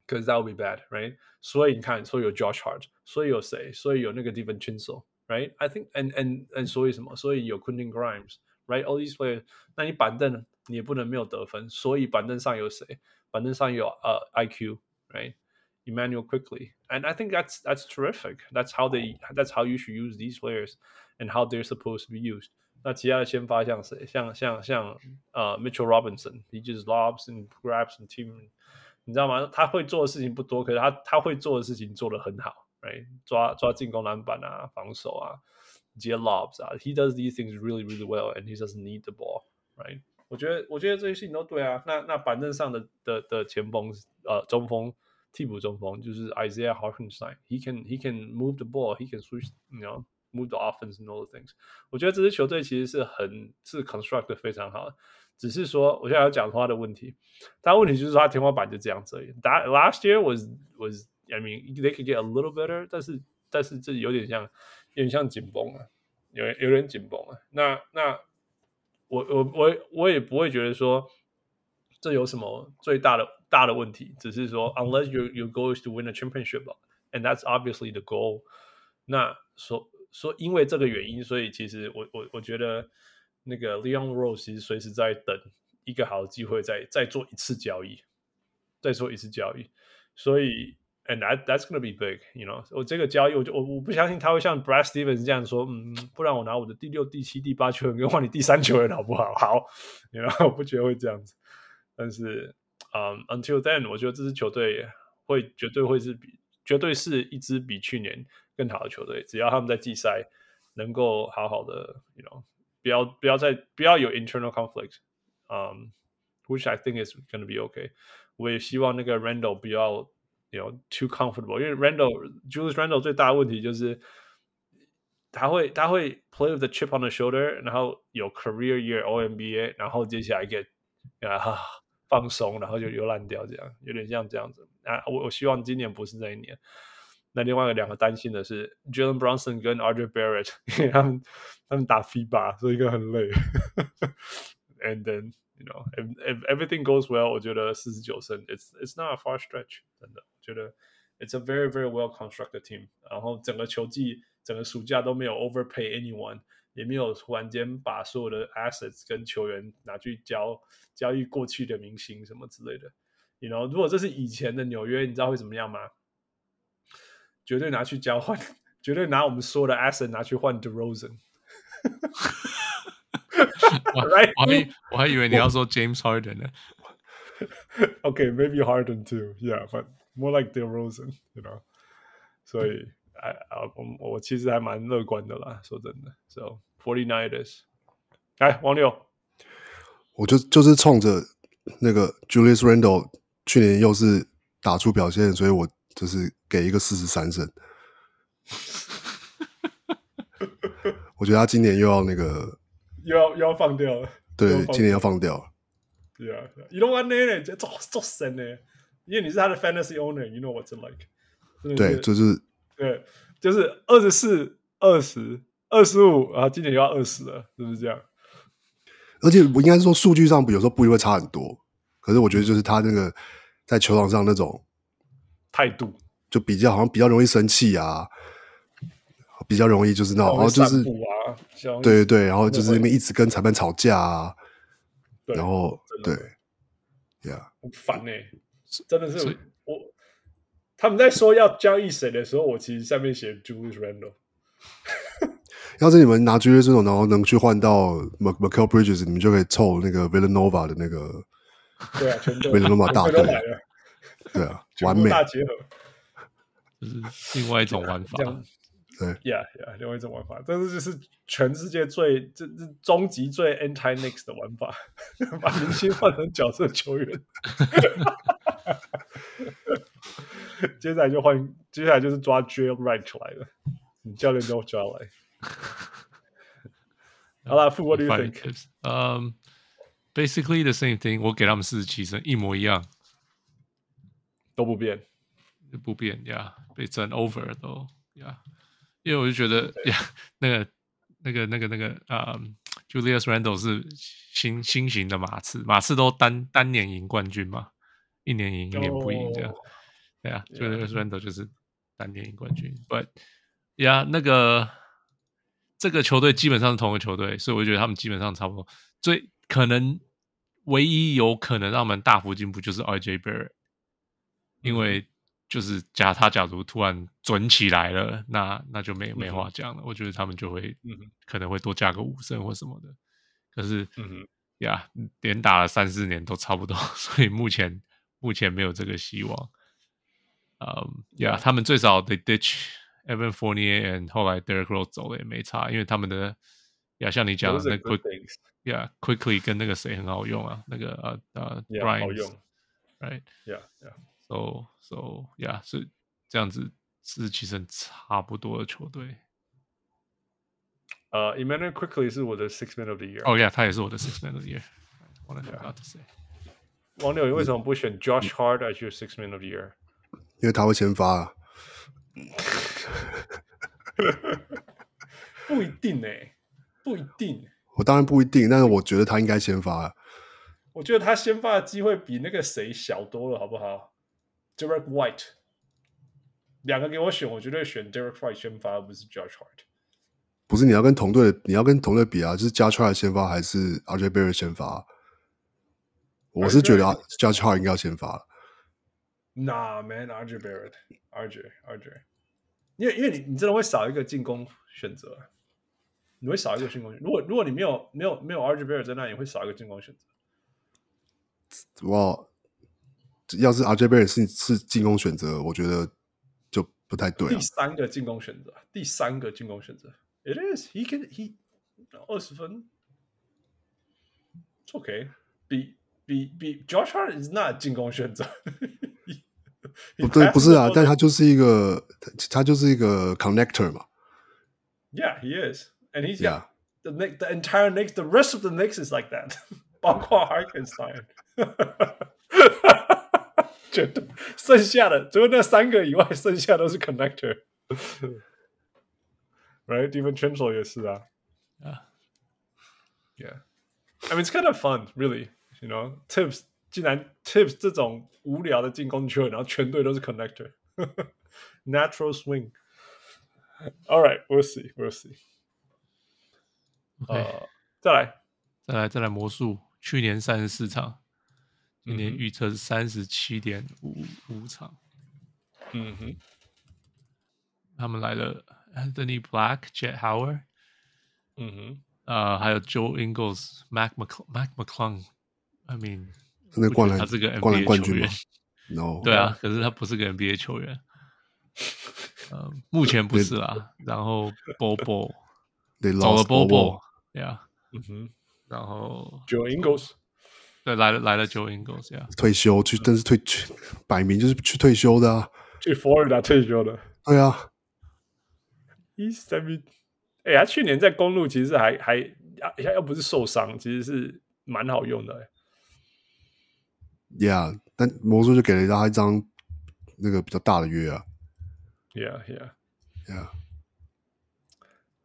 because that would be bad, right？所以你看，所以有 Josh Hart，所以有谁？所以有那个 DiVincenzo，right？I think and and and 所以什么？所以有 Quentin Grimes，right？All these players，那你板凳 你也不能没有得分，所以板凳上有谁？板凳上有呃、uh, IQ，right？Emmanuel quickly, and I think that's that's terrific. That's how they that's how you should use these players and how they're supposed to be used. 那其他的先发像谁？像像像呃、uh, Mitchell Robinson, he just lobs and grabs and team，你知道吗？他会做的事情不多，可是他他会做的事情做得很好，right？抓抓进攻篮板啊，防守啊，接 lobs 啊，he does these things really really well, and he doesn't need the ball, right？ 我觉得我觉得这些事情都对啊。那那板凳上的的的前锋呃中锋。替补中锋就是 Isaiah Hartenstein，he can he can move the ball，he can switch，you know，move the offense and all the things。我觉得这支球队其实是很是 construct 的非常好的，只是说我现在要讲他的问题，他问题就是说他天花板就这样子而已。That last year was was I mean they could get a little better，但是但是这有点像有点像紧绷啊，有有点紧绷啊。那那我我我我也不会觉得说这有什么最大的。大的问题，只是说，unless you you goal is to win a championship，and that's obviously the goal。那说说，因为这个原因，所以其实我我我觉得那个 Leon Rose 其实随时在等一个好的机会，再再做一次交易，再做一次交易。所以，and that that's gonna be big，you know。我这个交易，我就我我不相信他会像 Brad Stevens 这样说，嗯，不然我拿我的第六、第七、第八球员跟换你第三球员好不好？好，然后我不觉得会这样子，但是。嗯、um,，Until then，我觉得这支球队会绝对会是比绝对是一支比去年更好的球队。只要他们在季赛能够好好的，you know，不要不要再不要有 internal conflict，嗯、um,，which I think is going to be okay。我也希望那个 Randle 不要 ，you know，too comfortable，因为 Randle Julius Randle 最大的问题就是他会他会 play with the chip on the shoulder，然后有 career year All NBA，然后接下来 get 啊。放松，然后就又烂掉，这样有点像这样子啊。我我希望今年不是这一年。那另外有两个担心的是，Jalen Brunson 跟 RJ Barrett，因为他们他们打 FIBA，所以一个很累。 And then you know if if everything goes well，我觉得四十九胜，it's it's not a far stretch，真的，我 觉得 it's a very very well constructed team。然后整个球季，整个暑假都没有 overpay anyone。也没有突然间把所有的 assets 跟球员拿去交交易过去的明星什么之类的，you know，如果这是以前的纽约，你知道会怎么样吗？绝对拿去交换，绝对拿我们所有的 asset 拿去换 DeRozan。我还我还以为你要说 James Harden 呢。 OK，maybe、okay, Harden too，yeah，but more like DeRozan，you know，所以。哎啊，我我其实还蛮乐观的啦，说真的。So forty niners，来王六，我就就是冲着那个 Julius Randle 去年又是打出表现，所以我就是给一个四十三胜。我觉得他今年又要那个，又要又要放掉了。对，今年要放掉了。对啊，你都玩那呢？这做做神呢？因为你是他的 fantasy owner，you know what's like。对，就是。对，就是二十四、二十、二十五，然后今年又要二十了，是不是这样？而且我应该是说，数据上有时候不一定会差很多，可是我觉得就是他那个在球场上那种态度，就比较好像比较容易生气啊，比较容易就是那种，然后就是对对对，然后就是那边一直跟裁判吵架啊，然后对，呀，很烦哎，真的是我。他们在说要交易谁的时候，我其实下面写 Julius Randle。要是你们拿 Julius Randle，然后能去换到 Mikal Bridges，你们就可以凑那个 Villanova 的那个，对啊，Villanova 大队，对啊，完美大结合，就是另外一种玩法。对，Yeah Yeah，另外一种玩法，但是就是全世界最这这终极最 Anti Knicks 的玩法，把明星换成角色球员。接下来就换，接下来就是抓 Jay Wright 来了，你教练都抓来。好了，Fu，What do you think？嗯、um,，basically the same thing。我给他们四十七胜，一模一样，都不变，不变呀，被争 over 都呀。因为我就觉得呀，那个、那个、那个、那个啊、um,，Julius Randle 是新新型的马刺，马刺都单单年赢冠军嘛，一年赢一年不赢这样。对啊，Julius Randle 就是单年赢冠军。But 呀，那个。这个球队基本上是同一个球队，所以我觉得他们基本上差不多。最可能唯一有可能让我们大幅进步就是 RJ Barrett，因为就是假他假如突然准起来了，那那就没没话讲了。我觉得他们就会可能会多加个五胜或什么的。可是，嗯呀，连打了三四年都差不多，所以目前目前没有这个希望。嗯，Yeah，，他们最少得 ditch。Evan Fournier and 后来 Derrick Rose 走了也没差，因为他们的呀，像你讲的那 Quickly，Yeah Quickly 跟那个谁很好用啊，那个呃呃 Brian 好用，Right，Yeah，Yeah，So So Yeah，是这样子，是其实差不多的球队。呃，Immanuel Quickley 是我的 Six Man of the Year。哦，Yeah，他也是我的 Six Man of the Year。我来 forgot to say。王六，你为什么不选 Josh Hart as your Six Man of the Year？因为他会先发啊。不一定哎，不一定。我当然不一定，但是我觉得他应该先发。我觉得他先发的机会比那个谁小多了，好不好？Derek White，两个给我选，我绝对选 Derek White 先发，而不是 Josh Hart。不是你要跟同队，你要跟同队比啊，就是 Josh Hart 先发还是 RJ Barrett 先发？我是觉得 Judge Hart 应该要先发。Nah, man, RJ Barrett, RJ, RJ。因为因为你你真的会少一个进攻选择，你会少一个进攻选择。如果如果你没有没有没有 RJ Barrett 在那里，你会少一个进攻选择。哇，要是 RJ Barrett 是是进攻选择，我觉得就不太对。第三个进攻选择，第三个进攻选择，It is he can he 二十分，OK，比比比 Josh Hart is not 进攻选择。不对，不是啊，但他就是一个，他就是一个 connector 嘛。Yeah, he is, and he's yeah. The the entire Knicks, the rest of the Knicks is like that. 包括 Hartenstein，绝对剩下的除了那三个以外，剩下都是 connector。 Right, DiVincenzo 也是啊。Yeah, yeah. I mean, it's kind of fun, really. You know, Tibbs. 竟然 Tibbs 这种无聊的进攻球员，然后全队都是 connector，natural swing。All right, we'll see, we'll see。呃，再来，再来，再来魔术，去年三十四场，今年预测是三十七点五五场。嗯哼，他们来了 Anthony Black、Jett Howard。嗯哼，呃，还有 Joe Ingles、Mac McClung、Mac McClung。I mean。那灌篮，他是个 NBA 冠军吗？No，对啊，可是他不是个 NBA 球员。呃，目前不是啦。然后 Bobo 走了 Bobo，Yeah，嗯哼。然后 Joe Ingles，对，来了来了 Joe Ingles，Yeah，退休去，但是退去摆明就是去退休的啊，去佛罗里达退休的。对啊。He's I mean，哎，他去年在公路其实还还要要不是受伤，其实是蛮好用的。Yeah，但魔术就给了他一张那个比较大的约啊。Yeah，Yeah，Yeah。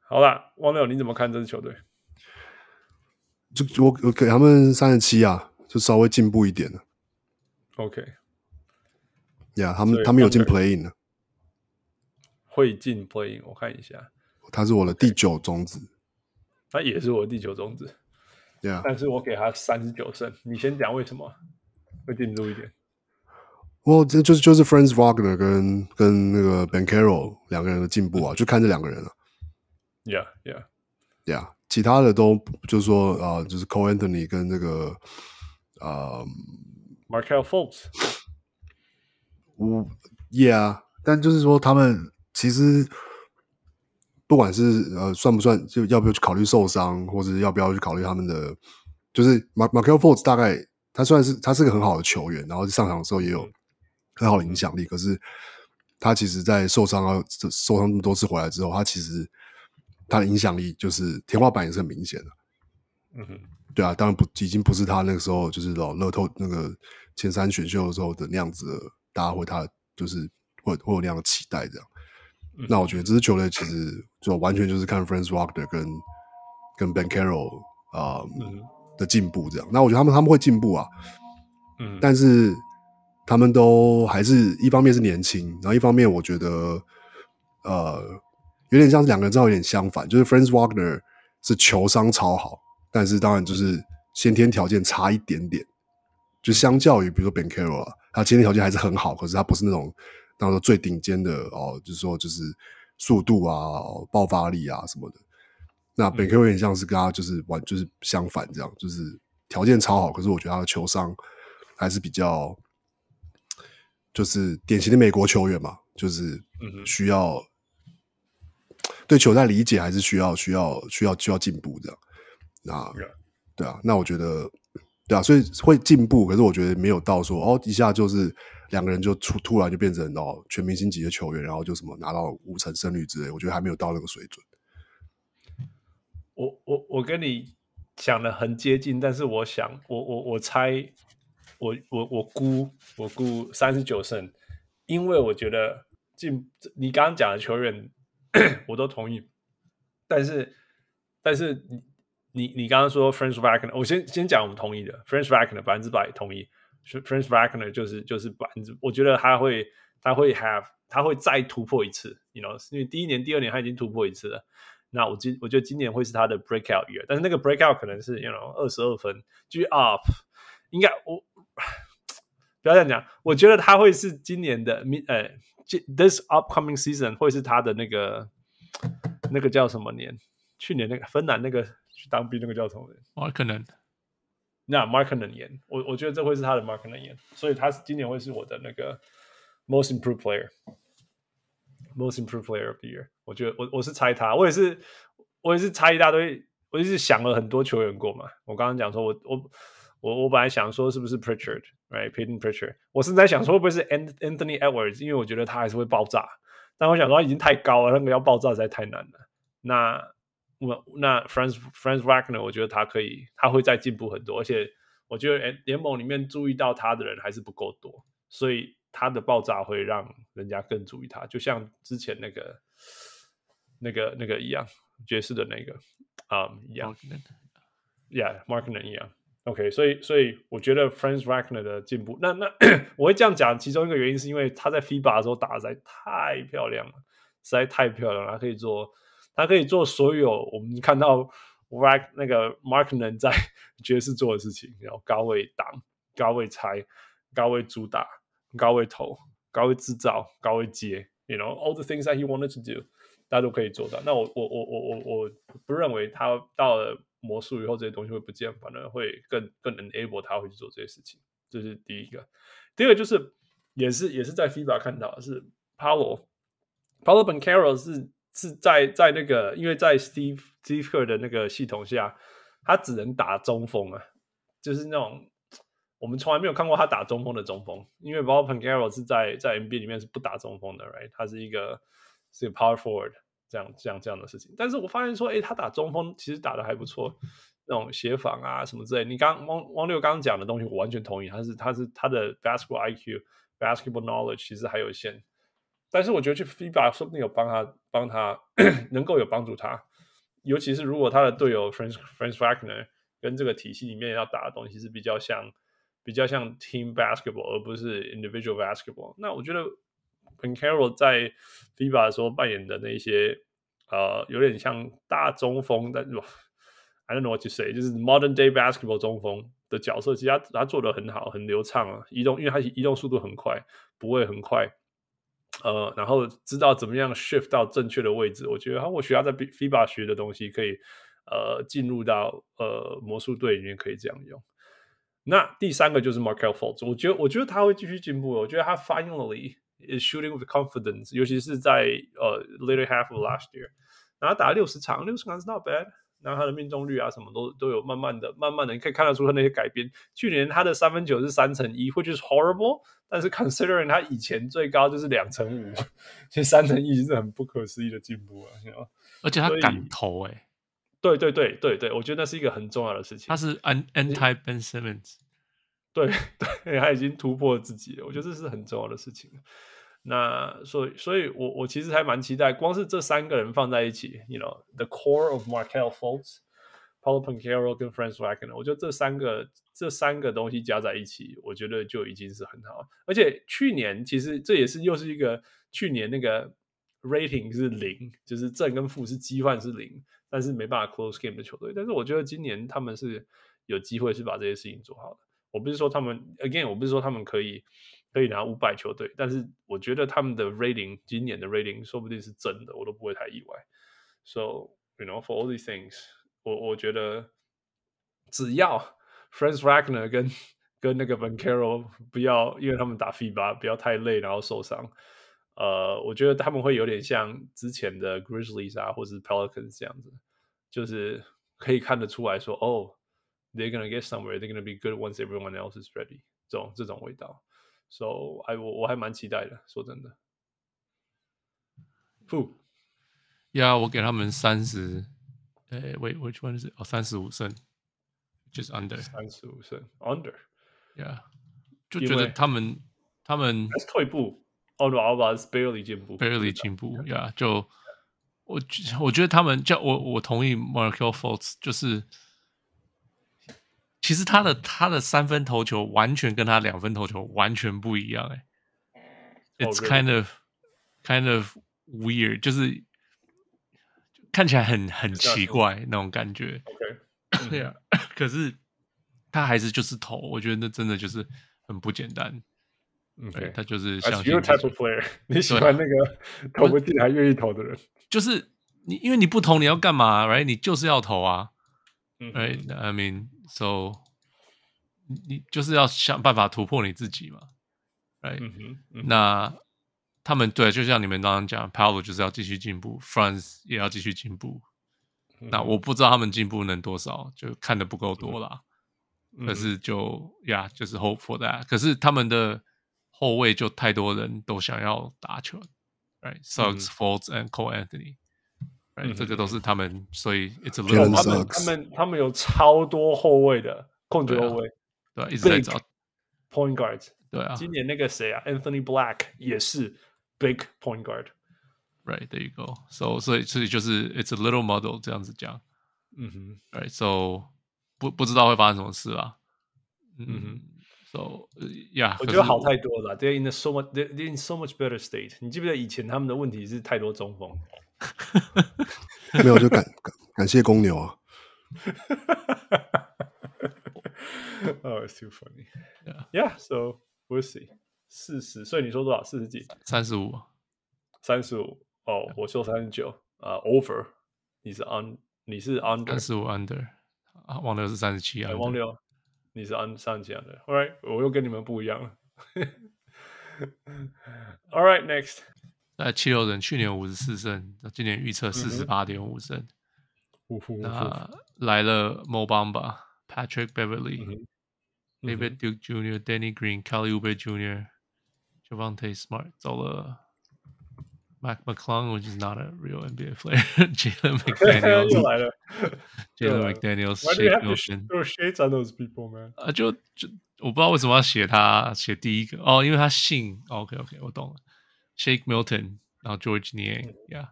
好啦，汪六，你怎么看这支球队？就我我给他们三十七啊，就稍微进步一点了。OK。Yeah，他们他们有进 Playing 了。会进 Playing，我看一下。他是我的第九种子。他也是我的第九种子。Yeah，但是我给他三十九胜。你先讲为什么？会进步一点。哦这就是就是 Franz Wagner 跟跟那个 Banchero 两个人的进步啊，就看这两个人了。Yeah, yeah, yeah。其他的都就是说啊、呃，就是 Cole Anthony 跟那个啊、呃、Markelle Fultz。我 Yeah，但就是说他们其实不管是呃算不算，就要不要去考虑受伤，或者要不要去考虑他们的，就是 Mar Markelle Fultz 大概。他虽然是他是个很好的球员，然后上场的时候也有很好的影响力。可是他其实，在受伤啊受伤那么多次回来之后，他其实他的影响力就是天花板也是很明显的。嗯哼，对啊，当然不已经不是他那个时候就是老乐透那个前三选秀的时候的那样子的，大家会他就是会会有那样的期待这样。嗯、那我觉得这支球队其实就完全就是看 Franz Wagner 跟跟 Banchero 啊、呃嗯、的进步这样。那我觉得他们他们会进步啊，嗯，但是他们都还是一方面是年轻，然后一方面我觉得呃有点像是两个人正好有点相反，就是 Franz Wagner 是球商超好，但是当然就是先天条件差一点点，就相较于比如说 Ben Caro 啊，他先天条件还是很好，可是他不是那种。当时最顶尖的哦，就是说就是速度啊、爆发力啊什么的。那本科有点像是跟他就是完就是相反这样，就是条件超好，可是我觉得他的球商还是比较，就是典型的美国球员嘛，就是需要对球赛理解还是需要需要需要需要进步这样。那对啊，那我觉得对啊，所以会进步，可是我觉得没有到说哦一下就是。两个人就突突然就变成哦全明星级的球员，然后就什么拿到五成胜率之类，我觉得还没有到那个水准。我我我跟你讲的很接近，但是我想我我我猜我我我估我估三十九胜，因为我觉得进你刚刚讲的球员我都同意，但是但是你你你刚刚说 French Wagner，我先先讲我们同意的 French Wagner 百分之百同意。，French Wagner 就是就是百分之，我觉得他会他会 have 他会再突破一次，you know，因为第一年、第二年他已经突破一次了。那我今我觉得今年会是他的 breakout year，但是那个 breakout 可能是 you know 二十二分，G up，应该我 不要这样讲，我觉得他会是今年的呃，this upcoming season 会是他的那个那个叫什么年？去年那个芬兰那个去当兵那个叫什么年？哦，可能。那 Markkanen 年，我我觉得这会是他的 Markkanen 年，所以他是今年会是我的那个 Most Improved Most Improved Player of the Year。我觉得我我是猜他，我也是我也是猜一大堆，我也是想了很多球员过嘛。我刚刚讲说我我我我本来想说是不是 Pritchard，right，Peyton Pritchard。我是在想说会不会是 Anthony Edwards，因为我觉得他还是会爆炸。但我想说他已经太高了，那个要爆炸实在太难了。那我那 Franz Franz Wagner，我觉得他可以，他会再进步很多，而且我觉得联盟里面注意到他的人还是不够多，所以他的爆炸会让人家更注意他，就像之前那个那个那个一样，爵士的那个啊、um, 一样，Yeah，Markkanen 一样，OK，所以所以我觉得 Franz Wagner 的进步，那那 我会这样讲，其中一个原因是因为他在 FIBA 的时候打的实在太漂亮了，实在太漂亮了，他可以做。他可以做所有我们看到 Wag 那个 Markkanen 在 爵士做的事情，然后高位挡、高位拆、高位主打、高位投、高位制造、高位接，you know all the things that he wanted to do，大家都可以做到。那我我我我我我不认为他到了魔术以后这些东西会不见，反而会更更 enable 他会去做这些事情。这是第一个。第二个就是也是也是在 FIBA 看到的是 Paolo Paolo Banchero 是。是在在那个，因为在 Steve Stever 的那个系统下，他只能打中锋啊，就是那种我们从来没有看过他打中锋的中锋，因为 Paolo Banchero 是在在 NBA 里面是不打中锋的，right？他是一个是个 Power Forward 这样这样这样的事情。但是我发现说，哎，他打中锋其实打得还不错，那种协防啊什么之类。你刚汪汪六刚讲的东西，我完全同意，他是他是他的 Basketball IQ、Basketball Knowledge 其实还有限。但是我觉得去 FIBA 说不定有帮他帮他 能够有帮助他，尤其是如果他的队友 Franz Franz Wagner 跟这个体系里面要打的东西是比较像比较像 team basketball 而不是 individual basketball，那我觉得 Banchero 在 FIBA 的时候扮演的那些呃有点像大中锋，但 I don't know what to say，就是 modern day basketball 中锋的角色，其实他他做的很好，很流畅啊，移动因为他移动速度很快，不会很快。呃，然后知道怎么样 shift 到正确的位置，我觉得他我学他在 FIBA 学的东西可以呃进入到呃魔术队里面可以这样用。那第三个就是 Markelle Fultz，我觉得我觉得他会继续进步，我觉得他 finally is shooting with confidence，尤其是在呃 later half of last year，然后打了六十场，六十场是 not bad。然后他的命中率啊，什么都都有慢慢的、慢慢的，你可以看得出他那些改变。去年他的三分球是三成一，或者是 horrible，但是 considering 他以前最高就是两乘五，其实三乘一是很不可思议的进步啊！而且他敢投诶、欸，对对对对对，我觉得那是一个很重要的事情。他是 an anti Ben Simmons，对对，他已经突破了自己了，我觉得这是很重要的事情。那所以，所以我我其实还蛮期待，光是这三个人放在一起，you know，the core of Markelle Fultz、Paolo Banchero 跟 Franz Wagner，我觉得这三个这三个东西加在一起，我觉得就已经是很好。而且去年其实这也是又是一个去年那个 rating 是零，就是正跟负是积换是零，但是没办法 close game 的球队。但是我觉得今年他们是有机会是把这些事情做好的。我不是说他们 again，我不是说他们可以。可以拿五百球队，但是我觉得他们的 rating 今年的 rating 说不定是真的，我都不会太意外。So you know for all these things，我我觉得只要 Franz Wagner 跟跟那个 Banchero 不要因为他们打 FIBA 不要太累然后受伤，呃，我觉得他们会有点像之前的 Grizzlies 啊，或者是 Pelicans 这样子，就是可以看得出来说，哦，they're gonna get somewhere，they're gonna be good once everyone else is ready，这种这种味道。So I 我我还蛮期待的，说真的。负呀，我给他们三十，哎，Wait which one is it？哦，三十五胜，就是 under 三十五胜 under。呀，就觉得他们他们退步，Ottawa Alba barely 进步，barely 进步。呀，就 我我觉得他们叫我我同意 Markelle Fultz 就是。其实他的他的三分投球完全跟他两分投球完全不一样哎，It's kind of kind of weird，就是看起来很很奇怪那种感觉。OK，对啊，可是他还是就是投，我觉得那真的就是很不简单。对，他就是像 your type of player，你喜欢那个投不进还愿意投的人，就是你，因为你不投你要干嘛？Right，你就是要投啊。Right, I mean, so 你就是要想办法突破你自己嘛，Right？、嗯嗯那他们对，就像你们刚刚讲，Paolo 就是要继续进步，France 也要继续进步。嗯、那我不知道他们进步能多少，就看的不够多啦。嗯、可是就呀，就是 hope for that。可是他们的后卫就太多人都想要打球 ，Right？Suggs、嗯、Fultz and Cole Anthony。Right, 嗯、这个都是他们，所以 it's a little 他们他们他们有超多后卫的控球后卫，对、啊，一直在找 point guards，对啊，今年那个谁啊，Anthony Black 也是 big point guard，right there you go，so 所以所以就是 it's a little muddle 这样子讲，嗯哼，right so 不不知道会发生什么事啊，嗯哼 ，so yeah，我觉得好太多了，they're in so much they're in so much better state，你记不记得以前他们的问题是太多中锋？没有，就感感感谢公牛啊。Oh, it's too funny. Yeah, yeah. So we'll see. 四十，所以你说多少？四十几？三十五？三十五？哦，我说三十九。啊，over。你是 on？你是 under？三十五 under。啊，王六是三十七啊。王六，你是三十七 under。All right，我又跟你们不一样了。All right, next. 那七六人去年五十四胜，那今年预测四十八点五胜。嗯、那来了 Mo Bamba、Patrick Beverly、嗯、David Duke Jr.、Danny Green、Kelly Oubre Jr.、Javante Smart，走了 Mac McClung，which is not a real NBA player。Jalen McDaniels 又来了，Jalen McDaniels、Shake Milton。Those shades on those people, man。啊，就就我不知道为什么要写他写第一个哦，因为他姓。OK OK，我懂了。Shake Milton，然后 George Niang，yeah，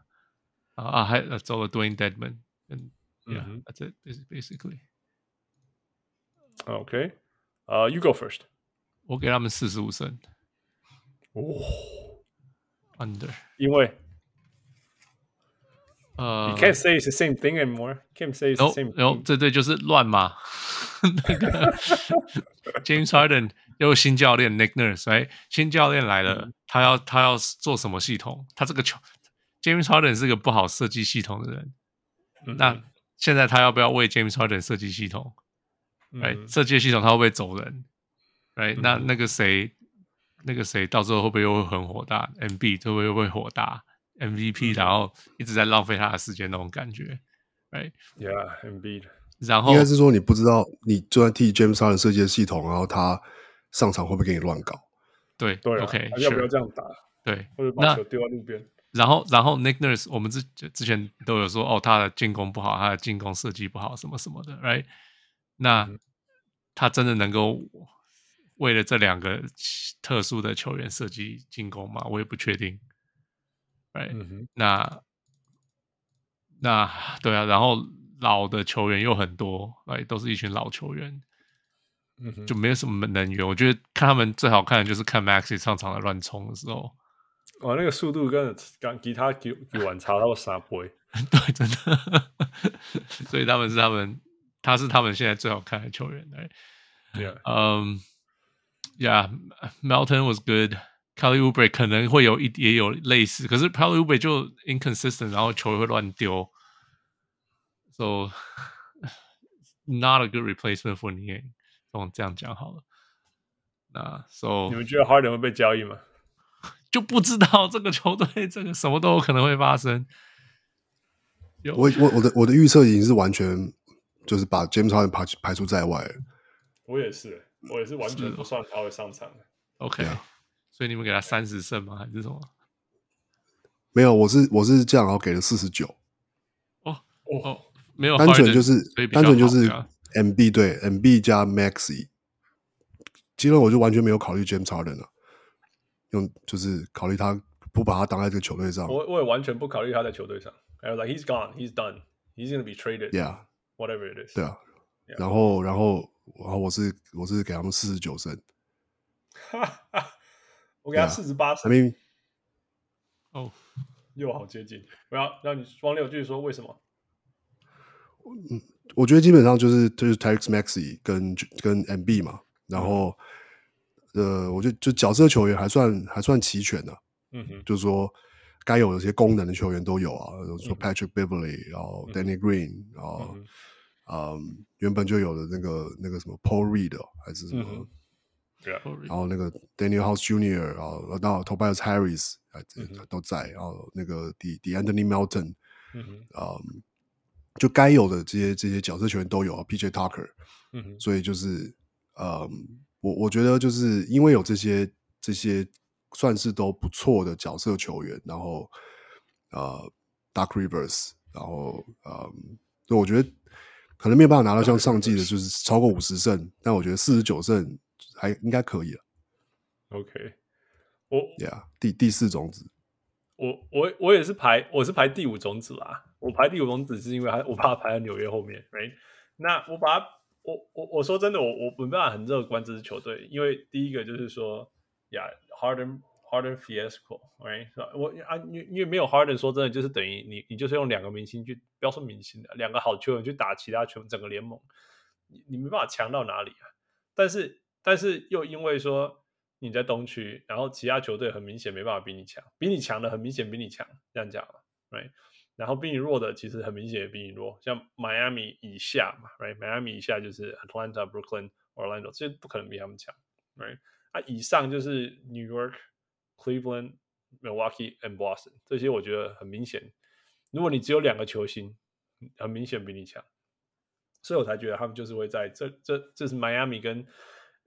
啊还走了 Dwayne Dedman，嗯，yeah，that's it basically。OK，呃，You go first。我给他们四十五胜。哦 ，Under，因为呃，You can't say it's the same thing anymore。Can't say it's the same。然后这队就是乱嘛。那个 James Harden 又有新教练 Nick Nurse，哎，新教练来了，他要他要做什么系统？他这个球 James Harden 是个不好设计系统的人。那现在他要不要为 James Harden 设计系统？哎，设计系统他会不会走人？哎，那那个谁，那个谁到时候会不会又会很火大？MB 会不会又会火大？MVP 然后一直在浪费他的时间那种感觉。，Right？Yeah，Embiid。然后应该是说你不知道，你就算替 James Harden 设计的系统，然后他上场会不会给你乱搞？对对，OK，要不要这样打？对，或者把球丢在路边。然后，然后 Nick Nurse，我们之之前都有说，哦，他的进攻不好，他的进攻设计不好，什么什么的，Right？那他真的能够为了这两个特殊的球员设计进攻嘛？我也不确定，Right？、嗯、那那对啊，然后老的球员又很多，哎，都是一群老球员，嗯，就没有什么能源。我觉得看他们最好看的就是看 Maxey 上场的乱冲的时候。哇，那个速度跟刚吉他给给完差到三倍，对，真的。所以他们是他们，他是他们现在最好看的球员。对，嗯 ，Yeah，Melton was good。Kelly Oubre 可能会有一也有类似，可是 Kelly Oubre 就 inconsistent，然后球会乱丢，So not a good replacement for Niang。我这样讲好了。那 So 你们觉得 Harden 会被交易吗？就不知道这个球队，这个什么都有可能会发生。我我我的我的预测已经是完全就是把 James Harden 排排除在外了。我也是， 我也是完全不算他会上场的。OK，所以你们给他三十胜吗？还是什么？没有，我是我是这样，然后给了四十九。哦哦，没有，单纯就是单纯就是 MB 对 MB 加 Maxey，基本我就完全没有考虑 James Harden 了。用就是考虑他不把他当在这个球队上，我我也完全不考虑他在球队上。I was like he's gone, he's done, he's gonna be traded. Yeah, whatever it is. 对啊，yeah. 然后然后然后我是我是给他们四十九胜，我给他四十八胜。I mean, 哦，又好接近。我要让你王六继续说为什么？嗯，我觉得基本上就是就是 Tyrese Maxey 跟跟 MB 嘛，然后。嗯呃，我觉得就角色球员还算还算齐全的，啊，嗯哼，就是说该有的些功能的球员都有啊，比如说 Patrick Beverly，然后 Danny Green，然后嗯，原本就有的那个那个什么 Paul Reed 还是什么，对啊，然后那个 Daniel House Junior，然后到 Tobias Harris 还都在，然后那个 The The Anthony Melton，嗯就该有的这些这些角色球员都有啊，PJ Tucker，嗯，所以就是嗯。我我觉得就是因为有这些这些算是都不错的角色球员，然后呃 Dark Rivers，然后嗯，所以我觉得可能没有办法拿到像上季的，就是超过五十胜，但我觉得四十九胜还应该可以了。OK，我，Yeah，第第四种子，我我我也是排我是排第五种子啦，我排第五种子是因为他我怕他排在纽约后面，Right？那我把他。我我我说真的，我我没办法很乐观这支球队，因为第一个就是说，呀，Harden Harden fiasco，right？我啊，因因为没有 Harden，说真的，就是等于你你就是用两个明星去，不要说明星的，两个好球员去打其他球整个联盟，你你没办法强到哪里啊？但是但是又因为说你在东区，然后其他球队很明显没办法比你强，比你强的很明显比你强，这样讲嘛，right？然后比你弱的，其实很明显也比你弱，像 Miami 以下嘛 right？Miami 以下就是 Atlanta、Brooklyn、Orlando，这些不可能比他们强，right？啊，以上就是 New York、Cleveland、Milwaukee and Boston，这些我觉得很明显。如果你只有两个球星，很明显比你强，所以我才觉得他们就是会在这这这是 Miami 跟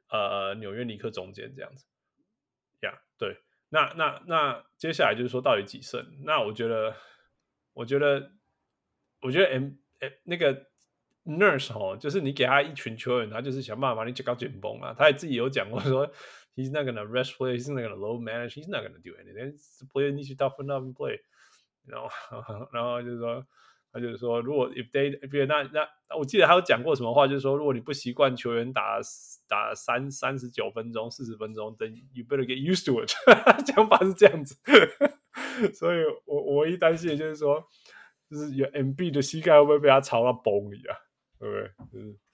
呃纽约尼克中间这样子，呀、对。那那那接下来就是说到底几胜？那我觉得。我觉得，我觉得 M 那个 Nurse 哦，就是你给他一群球员，他就是想办法把你搞紧绷啊。他也自己有讲过说 ，He's not gonna rest play, he's not gonna load manage, he's not gonna do anything. The player needs to toughen up and play. 然后，然后就是说，他就是说，如果 if they if 那那，我记得他有讲过什么话，就是说，如果你不习惯球员打打三三十九分钟、四十分钟，then you better get used to it。讲法是这样子。所以我我唯一担心的就是说，就是有 MB 的膝盖会不会被他朝到崩里啊？对不对？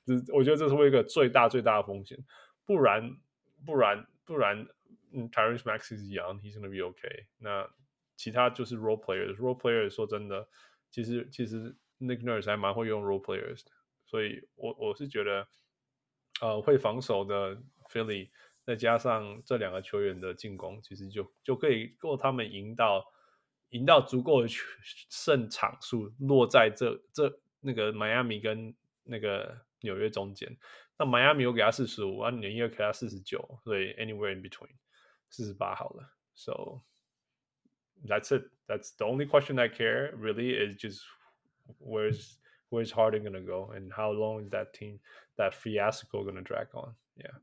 就是，是我觉得这是会一个最大最大的风险。不然，不然， 不然，嗯，Tyrese Maxey 是 young，he's gonna be OK。那其他就是 role players，role players 说真的，其实其实 Nick Nurse 还蛮会用 role players 的。所以我我是觉得，呃，会防守的 Philly。再加上这两个球员的进攻，其实就就可以够他们赢到赢到足够的胜场数落在这这那个迈阿密跟那个纽约中间。那迈阿密我给他四十五，啊，纽约给他四十九，所以 anywhere in between，四十八好了。So that's it. That's the only question I care really is just where's where's Harden gonna go and how long is that team that fiasco gonna drag on? Yeah.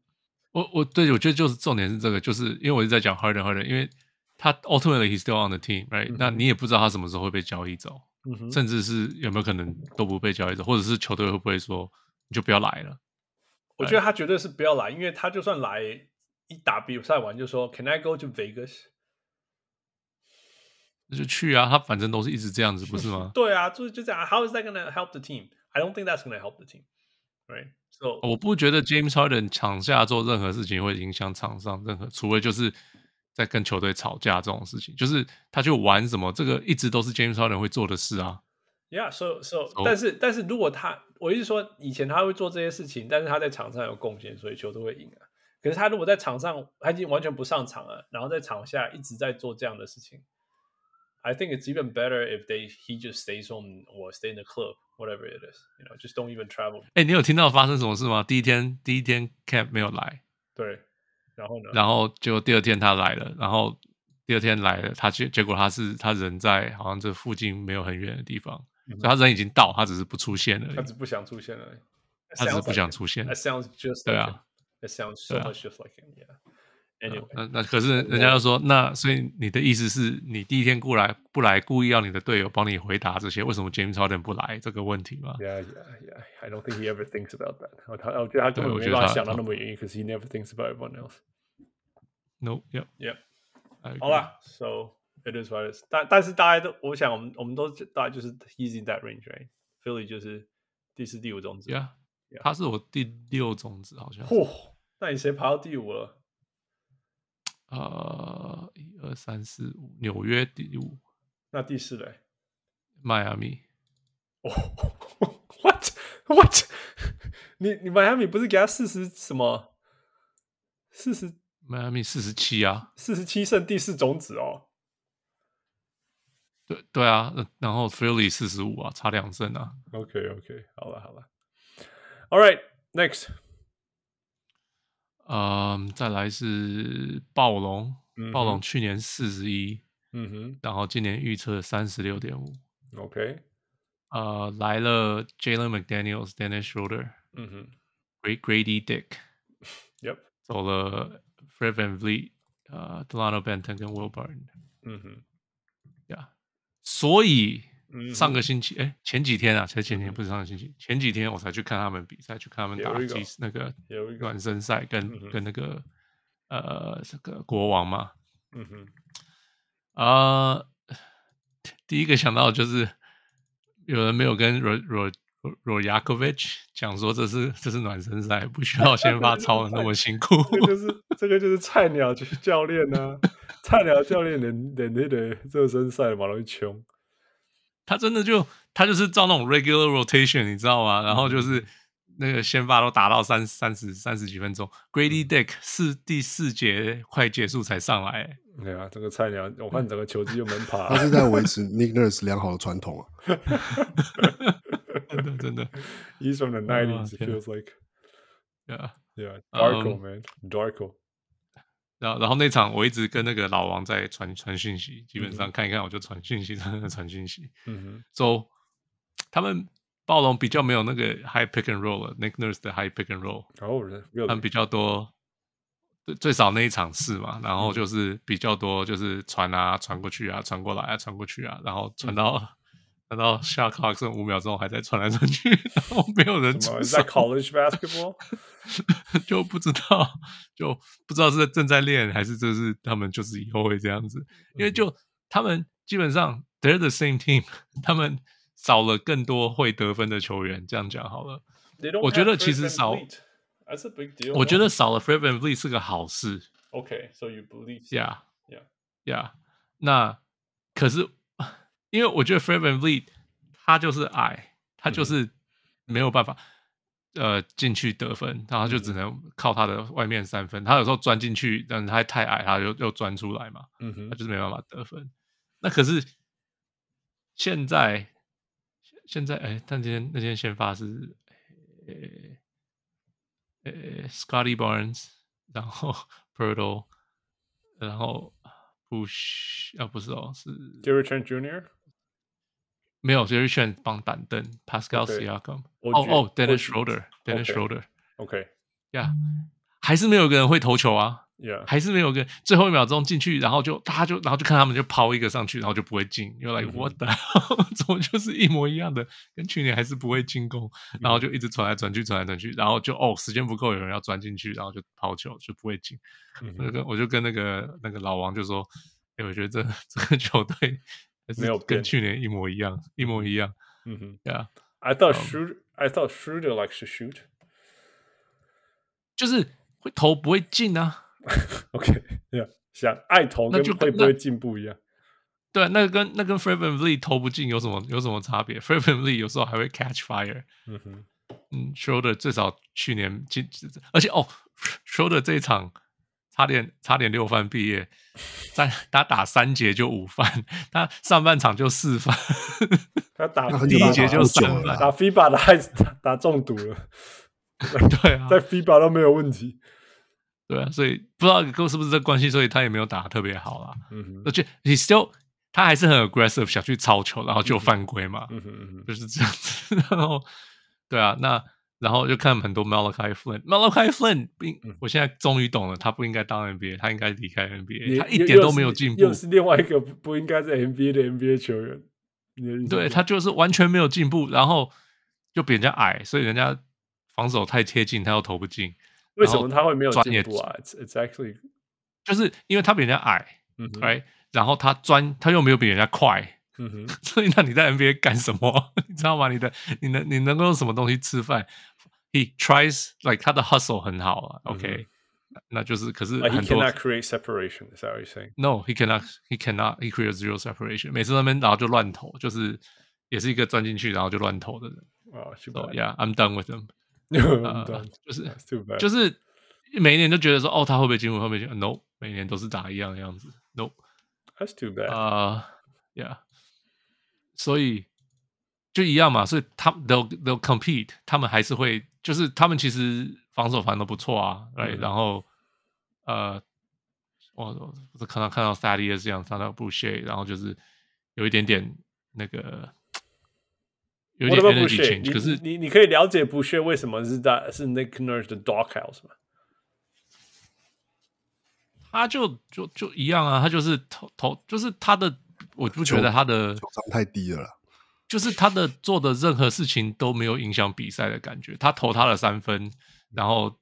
我我对我觉得就是重点是这个，就是因为我一直在讲 Harden Harden，因为他 ultimately he's still on the team，right？、嗯、那你也不知道他什么时候会被交易走，嗯、甚至是有没有可能都不被交易走，或者是球队会不会说你就不要来了？ 我觉得他绝对是不要来，因为他就算来一打比赛完就说 Can I go to Vegas？那就去啊，他反正都是一直这样子，不是吗？对啊，就就这样。How is that gonna help the team? I don't think that's gonna help the team. Right? So 我不觉得 James Harden 场下做任何事情会影响场上任何，除非就是在跟球队吵架这种事情，就是他去玩什么，这个一直都是 James Harden 会做的事啊。Yeah, so so，, so 但是但是如果他，我一直说以前他会做这些事情，但是他在场上有贡献，所以球队会赢啊。可是他如果在场上他已经完全不上场了，然后在场下一直在做这样的事情，I think it's even better if they he just stays home or stay in the club, whatever it is, you know, just don't even travel. 哎，你有听到发生什么事吗？第一天第一天 camp 没有来，对，然后呢？然后就第二天他来了，然后第二天来了，他结结果他是他人在好像这附近没有很远的地方。所以他人已经到，他只是不出现了。他只不想出现而已。他只是不想出现。That sounds just 对啊，That sounds so much just like him. Yeah. Anyway，那那可是人家就说，那所以你的意思是你第一天过来不来，故意要你的队友帮你回答这些？为什么 James Harden 不来这个问题吗？Yeah, yeah, yeah. I don't think he ever thinks about that. 我他我觉得他根本没办法想到那么远，because he never thinks about everyone else. No. Yep. Yep. 好了，So. It is what is，但但是大家都，我想我们我们都大概就是 he's in that range，right？Philly 就是第四、第五种子。Yeah，, yeah. 他是我第六种子，好像。嚯，那你谁爬到第五了？呃，一二三四五，纽约第五。那第四嘞？迈阿密。哦，What？What？你你迈阿密不是给他四十什么？四十？迈阿密四十七啊，四十七胜第四种子哦。对对啊，然后 Philly 四十五啊，差两胜啊。OK OK，好了好了。All right，next。嗯，再来是暴龙，暴龙去年四十一，嗯哼，然后今年预测三十六点五。OK，呃，来了 Jalen McDaniels、Dennis Schroeder，嗯哼，Great Grady Dick，Yep，走了 Fred VanVleet，呃，Delano Benton 跟 Will Barton，嗯哼，Yeah。所以上个星期，哎、嗯，前几天啊，才前天不是上个星期，嗯、前几天我才去看他们比赛，去看他们打季那个暖身赛，跟、嗯、跟那个呃这个国王嘛。嗯哼，啊、呃，第一个想到就是有人没有跟 Ro Rojakovic 讲说，这是这是暖身赛，不需要先发操的那么辛苦。这个就是这个就是菜鸟就是教练呢、啊。菜鸟教练连连那个热身赛嘛，容易穷。他真的就他就是照那种 regular rotation，你知道吗？然后就是那个先发都打到三三十三十几分钟。Grady Dick 是第四节快结束才上来。对啊，这个菜鸟，我看整个球季就闷趴。他是在维持 Nick Nurse 良好的传统啊。真的真的，He's from the nineties. It feels like. Yeah, yeah. Darko man, Darko. 然后，然后那场我一直跟那个老王在传传讯息，基本上看一看我就传讯息，传传讯息。嗯哼，So 他们暴龙比较没有那个 high pick and roll 了，Nick Nurse 的 high pick and roll，哦，他们比较多，最最少那一场是嘛，然后就是比较多就是传啊，传过去啊，传过来啊，传过去啊，然后传到。嗯等到 shot clock 剩五秒钟，还在传来传去，然后没有人出手。在 college basketball 就不知道，就不知道是正在练，还是这是他们就是以后会这样子。因为就他们基本上 they're the same team，他们少了更多会得分的球员。这样讲好了，我觉得其实少，That's a big deal。我觉得少了 Fred VanVleet 是个好事。OK，so you believe？Yeah，yeah，yeah。那可是。因为我觉得 Fred VanVleet 他就是矮，他就是没有办法，呃，进去得分，然后就只能靠他的外面三分。他有时候钻进去，但是他太矮，他就又钻出来嘛，他就是没办法得分。那可是现在现在哎，但今天那天先发是呃呃 Scotty Barnes，然后 Purtle，然后 Push 啊不是哦，是 Gary Trent Jr. 没有 Gary Trent 帮板凳，Pascal Siakam，哦哦，Dennis Schroeder，Dennis Schroeder，OK，Yeah，，还是没有一个人会投球啊。Yeah. 还是没有个最后一秒钟进去，然后就他就然后就看他们就抛一个上去，然后就不会进，又来 what the 怎么就是一模一样的，跟去年还是不会进攻，然后就一直传来传去，传来传去，然后就哦时间不够，有人要钻进去，然后就抛球就不会进。嗯、我就跟我就跟那个那个老王就说，哎，我觉得这这个球队没有跟去年一模一样，一模一样。嗯哼，Yeah，I thought Schroeder,、um, I thought Schroeder likes to shoot，就是会投不会进啊。OK，yeah，想爱投跟会不会进步一样。对，那跟那跟 Fred VanVleet 投不进有什么有什么差别？Fred VanVleet 有时候还会 catch fire。嗯哼，嗯，Schroeder 最少去年进，而且哦，Schroeder 这一场差点差点六犯毕业，三他打三节就五犯，他上半场就四犯，他打第一节就三犯，打 FIBA 打打打中毒了。对啊，在 FIBA 都没有问题。对啊，所以不知道跟是不是这关系，所以他也没有打得特别好啦。嗯哼，而且 he still 他还是很 aggressive，想去抄球，然后就犯规嘛。嗯哼嗯哼，就是这样子。然后，对啊，那然后就看很多 Malachi Flynn，Malachi Flynn，我现在终于懂了，他不应该当 NBA，他应该离开 NBA，他一点都没有进步，又是另外一个不应该在 NBA 的 NBA 球员。对，他就是完全没有进步，然后就比人家矮，所以人家防守太贴近，他又投不进。为什么他会没有进步啊 it's actually 就是因为他比人家矮，嗯，right？然后他钻，他又没有比人家快，嗯哼，所以那你在 NBA 干什么？你知道吗？你的你能你能够用什么东西吃饭 ？He tries like 他的 hustle 很好啊，OK？那就是可是很多 He cannot create separation. Is that what you're saying? No, he cannot. He cannot. He creates zero separation. 每次那边然后就乱投，就是也是一个钻进去然后就乱投的人。哦，So yeah, I'm done with him. 呃，就是，bad. 就是每一年都觉得说，哦，他会不会进步？会不会进步？No，每年都是打一样的样子。No，That's too bad. 啊、uh,，Yeah，所以就一样嘛。所以他们 they'll they'll compete，他们还是会， 就是他们其实防守反正都不错啊。嗯、然后呃，我我看到看到 Thaddeus 这样，看到 Boucher，然后就是有一点点那个。有点 energy change，可是你你可以了解 Boucher 为什么是在是 Nick Nurse 的 doghouse 吗？他就就就一样啊，他就是投投，就是他的，我不觉得他的球商太低了啦，就是他的做的任何事情都没有影响比赛的感觉。他投他的三分，然后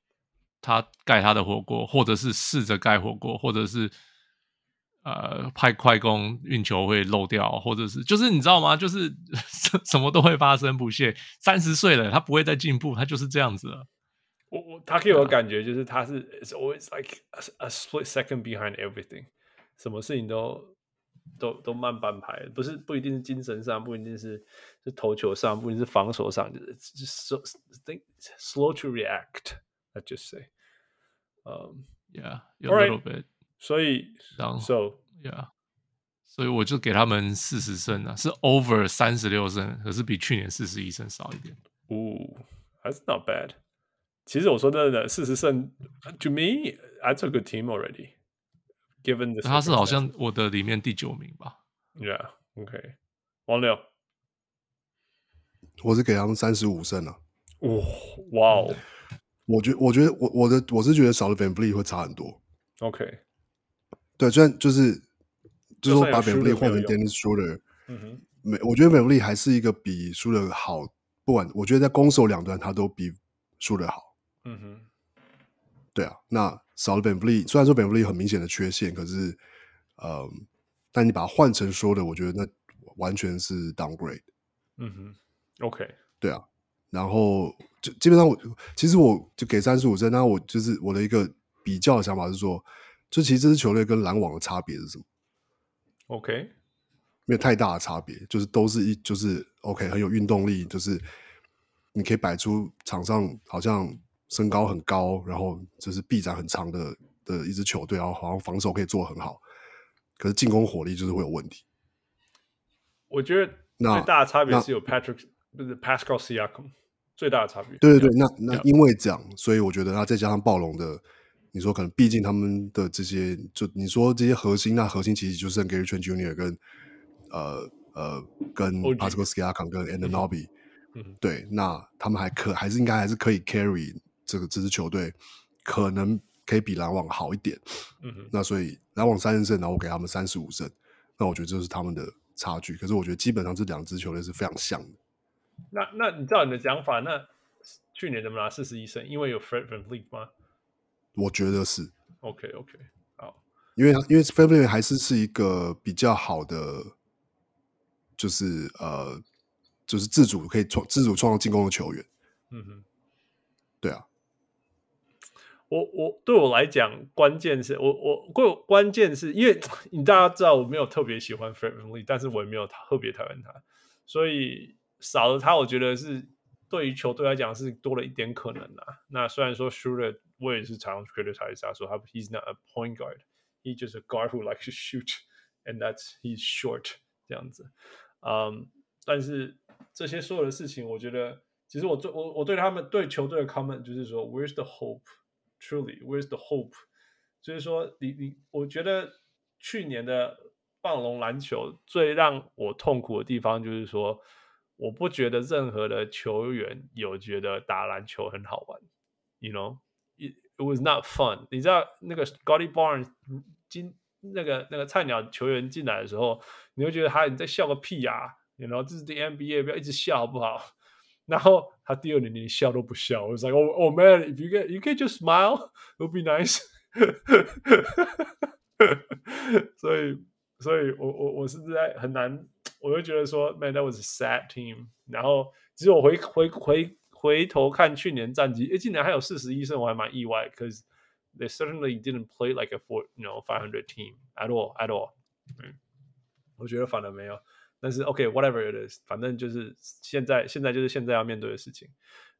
他盖他的火锅，或者是试着盖火锅，或者是。呃，派快攻运球会漏掉，或者是就是你知道吗？就是什 什么都会发生。不屑三十岁了，他不会再进步，他就是这样子了。我我他给我感觉就是他是、uh, It's always like a, a split second behind everything，什么事情都都都慢半拍，不是不一定是精神上，不一定是是投球上，不一定是防守上，就是 so think slow to react。I just say，嗯、um,，Yeah，a little bit。所以，然后 so yeah，所以我就给他们四十胜啊，是 over 三十六胜，可是比去年四十一胜少一点。哦，That's not bad。其实我说真的，四十胜，to me，that's a good team already。 Given the，他是好像我的里面第九名吧？Yeah，OK。王六，我是给他们三十五胜了。哇，哇哦！我觉我觉得我我的我是觉得少了 VanVleet 会差很多。OK。对，虽然就是就是说把 VanVleet 换成 Dennis Schroeder，嗯哼，没，我觉得 VanVleet 还是一个比 Schroeder 好，不管我觉得在攻守两端他都比 Schroeder 好，嗯哼，对啊，那少了 VanVleet，虽然说 VanVleet 很明显的缺陷，可是，呃，但你把它换成 Schroeder，我觉得那完全是 downgrade，嗯哼，OK，对啊，然后就基本上我其实我就给三十五分，那我就是我的一个比较的想法是说。就其实这支球队跟篮网的差别是什么？OK，没有太大的差别，就是都是一就是 OK 很有运动力，就是你可以摆出场上好像身高很高，然后就是臂展很长的的一支球队，然后好像防守可以做得很好，可是进攻火力就是会有问题。我觉得最大的差别是有 Patrick 不是 Pascal Siakam 最大的差别。对对对，那那因为这样，所以我觉得那再加上暴龙的，你说可能毕竟他们的这些，就你说这些核心，那核心其实就是 Gary Trent Jr. 跟呃呃跟 Pascal Siakam 跟 Anunoby，嗯，对，那他们还可还是应该还是可以 carry 这个这支球队，可能可以比篮网好一点。嗯哼，那所以篮网三十胜，然后我给他们三十五胜，那我觉得这是他们的差距。可是我觉得基本上这两支球队是非常像的。那那你照你的讲法，那去年怎么拿四十一胜？因为有 Fred VanVleet 吗？我觉得是。OK OK，好，因为因为 Fred VanVleet 还是是一个比较好的，就是呃，就是自主可以创自主创造进攻的球员。嗯哼，对啊。我我对我来讲，关键是我我关关键是因为你大家知道我没有特别喜欢 Fred VanVleet，但是我也没有特别讨厌他，所以。少了他，我觉得是对于球队来讲是多了一点可能啊。那虽然说 Schroeder 我也是常 criticize 他说他 he's not a point guard，he just a guard who likes to shoot，and that's he's short 这样子。嗯、um，但是这些所有的事情，我觉得其实我对我我对他们对球队的 comment 就是说，Where's the hope？Truly, where's the hope？就是说，你你我觉得去年的暴龙篮球最让我痛苦的地方就是说。我不觉得任何的球员有觉得打篮球很好玩，you know，it it was not fun。你知道那个 Scotty Barnes 进那个那个菜鸟球员进来的时候，你会觉得他你在笑个屁啊，you know，这是 the NBA，不要一直笑好不好？然后他第二年连笑都不笑，我 was like oh oh man，if you get you can just smile，it'll be nice 所。所以所以我我我是在很难。我就觉得说，Man, that was a sad team。然后，其实我回回回回头看去年战绩，诶，竟然还有四十一胜，我还蛮意外。Because they certainly didn't play like a four, you know, five hundred team at all, at all。嗯，我觉得反而没有。 但是，OK，whatever、it is，反正就是现在，现在就是现在要面对的事情。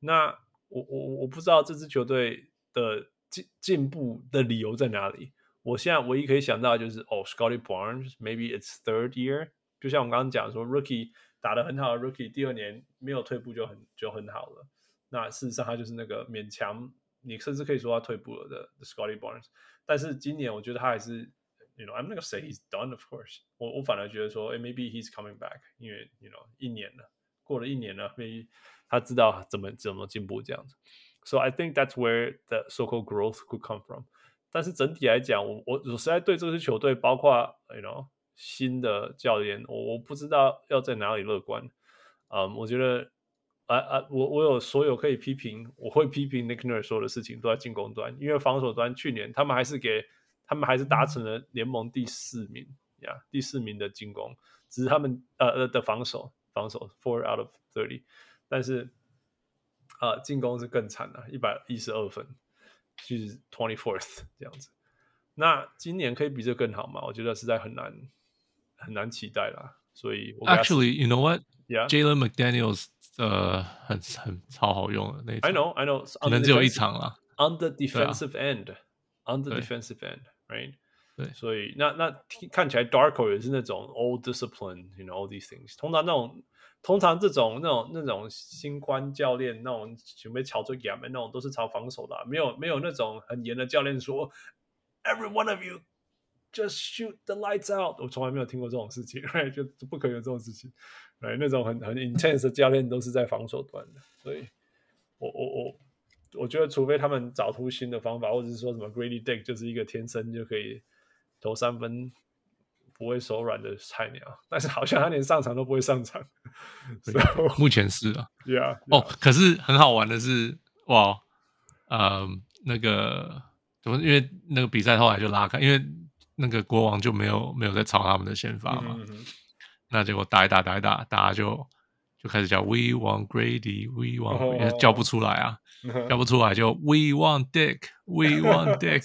那我我我不知道这支球队的进进步的理由在哪里。我现在唯一可以想到就是，哦，Scotty Barnes，maybe it's third year。就像我刚刚讲说，Rookie 打得很好的 Rookie，第二年没有退步就很就很好了。那事实上他就是那个勉强，你甚至可以说他退步了的 Scotty Barnes。但是今年我觉得他还是 ，you know，I'm not gonna say he's done, of course 我。我我反而觉得说，哎，maybe he's coming back，因为 you know 一年了，过了一年了，maybe 他知道怎么怎么进步这样子。So I think that's where the so-called growth could come from。但是整体来讲，我我我实在对这支球队，包括 you know。新的教练，我我不知道要在哪里乐观。嗯，我觉得，啊啊，我我有所有可以批评，我会批评 Nick Nurse 说的事情都在进攻端，因为防守端去年他们还是给 他们还是达成了联盟第四名呀，yeah, 第四名的进攻，只是他们呃呃的防守防守 four out of thirty，但是啊、呃、进攻是更惨了，一百一十二分，就是 twenty fourth 这样子。那今年可以比这更好吗？我觉得实在很难。很难期待啦，所以 actually you know what yeah Jalen McDaniels 呃很很超好用的那一场 I know I know 可能只有一场啦 on the defensive end、啊、on the defensive end right 对所以那那看起来 Darko 也是那种 old discipline you know all these things 通常那种通常这种那种那种新官教练那种准备炒作亚门那种都是朝防守的、啊，没有没有那种很严的教练说 every one of you Just shoot the lights out！我从来没有听过这种事情，right? 就不可能有这种事情，right? 那种很很 intense 的教练都是在防守端的，所以我我我我觉得，除非他们找出新的方法，或者是说什么 Grady Dick 就是一个天生就可以投三分、不会手软的菜鸟，但是好像他连上场都不会上场。So, 目前是啊，Yeah, yeah. 哦，可是很好玩的是，哇，呃，那个怎么？因为那个比赛后来就拉开，因为。那个国王就没有没有在抄他们的先发嘛？那结果打一打打一打，大家就就开始叫 We want Grady，We want，、oh, 因为叫不出来啊，oh. 叫不出来就 We want Dick，We want Dick，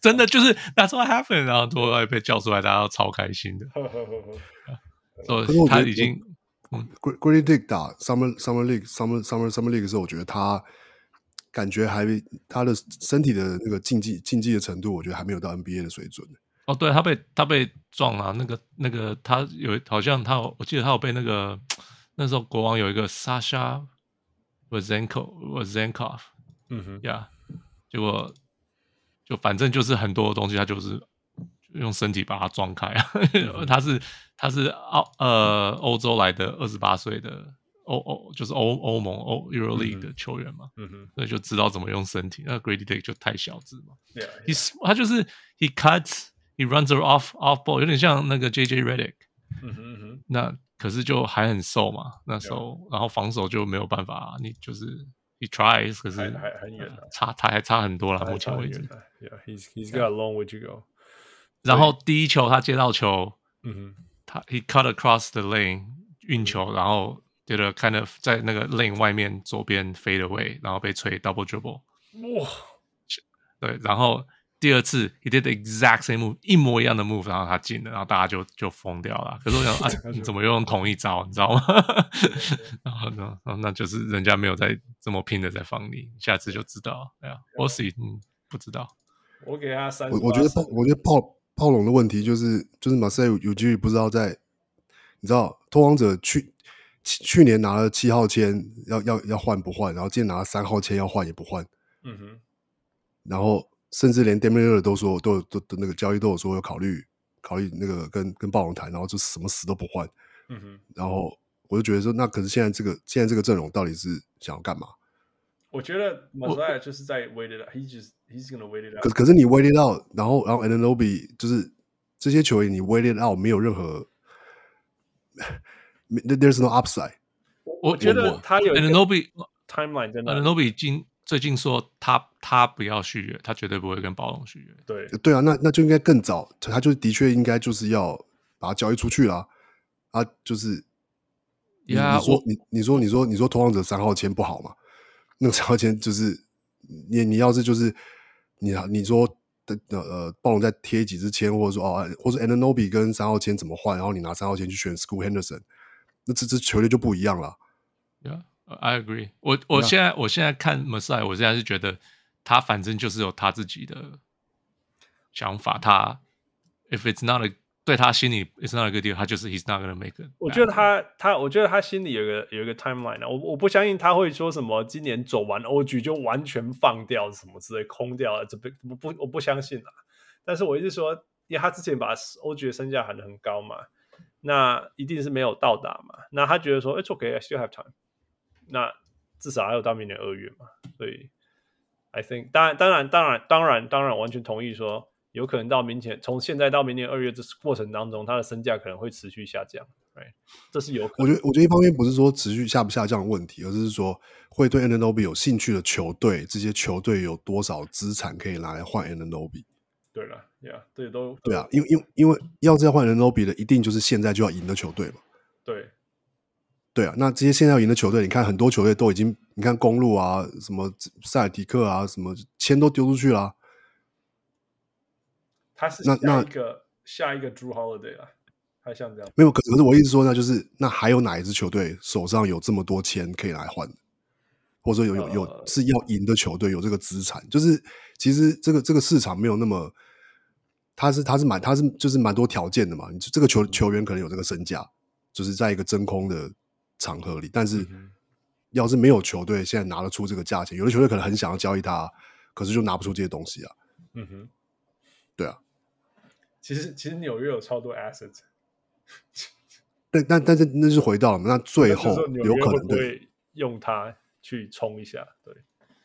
真的就是 That's what happened，然后突然被叫出来，大家都超开心的。所以他已经 Grady Dick 打 Summer Summer League Summer Summer Summer League 的时候，我觉得他。感觉还他的身体的那个竞技竞技的程度，我觉得还没有到 NBA 的水准。哦，对他被他被撞了，那个那个他有好像他有，我记得他有被那个那时候国王有一个 Sasha Vezenkov Vezenkov，嗯哼，呀、yeah,，结果就反正就是很多东西，他就是用身体把他撞开啊。嗯、他是他是澳呃欧洲来的二十八岁的欧欧就是欧欧盟欧 Euro League 的球员嘛，嗯哼，所以就知道怎么用身体。那 Grady Dick 就太小只嘛，yeah, yeah. 他就是 he cuts he runs off off ball，有点像那个 JJ Redick，嗯哼嗯哼，那。可是就还很瘦嘛，那时候，yeah. 然后防守就没有办法，你就是 he tries，可是还还很远，差他还差很多了，目前为止。Yeah，he's he's got a long way to go。然后第一球他接到球，嗯哼，他 he cut across the lane 运球，然后觉得 kind of 在那个 lane 外面左边 fade away，然后被吹 double dribble。哇，对，然后。 第二次，he did the exact same move，一模一样的 move，然后他进了，然后大家就就疯掉了。可是我想，啊，你怎么又用同一招？你知道吗？然后呢，那就是人家没有在这么拼的在防你，下次就知道。哎呀，我是嗯，不知道。我给他三。我我觉得炮，我觉得炮炮龙的问题就是，就是马赛有机会不知道在，你知道，拓荒者去去年拿了七号签，要要要换不换？然后今年拿了三号签，要换也不换。嗯哼，然后。甚至连 Damian Lillard 都说，都都那个交易都有说要考虑考虑那个跟跟暴龙谈，然后就什么死都不换。嗯哼，然后我就觉得说，那可是现在这个现在这个阵容到底是想要干嘛？我觉得 Masai 就是在 wait it out，he just he's gonna wait it out。可可是你 wait it out，然后然后 a n a n o b i 就是这些球员你 wait it out 没有任何，there's no upside。我觉得他有 a n a n o b i timeline 真的 Anunoby 今最近说他他不要续约，他绝对不会跟暴龙续约。对对啊，那那就应该更早，他就的确应该就是要把他交易出去了。啊，就是，你说你你说你说你说拓荒者三号签不好嘛？那个三号签就是你你要是就是你你说的呃暴龙再贴几支签，或者说哦，或者 a n a n o b i 跟三号签怎么换？然后你拿三号签去选 School Henderson，那这支球队就不一样了。Yeah. I agree 我。我我现在、我现在看 Masai，我现在是觉得他反正就是有他自己的想法。他 if it's not a 对他心里 it's not a good deal，他就是 he's not gonna make it。我觉得他他我觉得他心里有一个有一个 timeline 啊。我我不相信他会说什么今年走完 OG 就完全放掉什么之类空掉了。这不不不我不相信啊。但是我一直说，因为他之前把 OG 的身价喊得很高嘛，那一定是没有到达嘛。那他觉得说 it's okay，I still have time。那至少还有到明年二月嘛，所以 I think 当然当然当然当然当然完全同意说，有可能到明年从现在到明年二月这过程当中，它的身价可能会持续下降，对，这是有可能。我觉得我觉得一方面不是说持续下不下降的问题，而是说会对 Anunoby 有兴趣的球队，这些球队有多少资产可以拿来换 Anunoby？对了，Yeah，对都对啊，因为因为因为要这样换 Anunoby 的，一定就是现在就要赢的球队嘛，对。对啊，那这些现在要赢的球队，你看很多球队都已经，你看公路啊，什么塞尔提克啊，什么签都丢出去了啊。他是下一个下一个 Jrue Holiday 啊，还像这样？没有，可可是我意思说，呢就是那还有哪一支球队手上有这么多钱可以来换，或者说有有有是要赢的球队有这个资产？就是其实这个这个市场没有那么，他是他是蛮他是就是蛮多条件的嘛。你这个球球员可能有这个身价，就是在一个真空的。场合里，但是要是没有球队现在拿得出这个价钱，有的球队可能很想要交易他，可是就拿不出这些东西啊。嗯哼，对啊。其实其实纽约有超多 assets，但但但是那是回到了那最后有可能会用它去冲一下，对。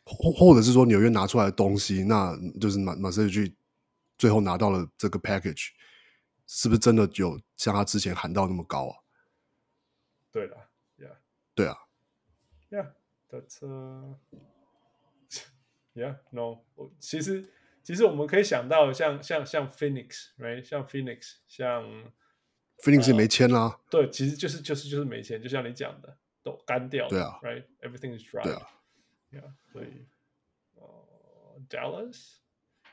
或或者是说纽约拿出来的东西，那就是马马赛去最后拿到了这个 package，是不是真的有像他之前喊到那么高啊？对的。对啊，Yeah，that's yeah，no。其实其实我们可以想到像像像 Phoenix，right？像 Phoenix，像 Phoenix 也没签啦、呃。对，其实就是就是就是没签，就像你讲的，都干掉了。对啊，right？Everything is dry。对啊，Yeah，所以呃，Dallas，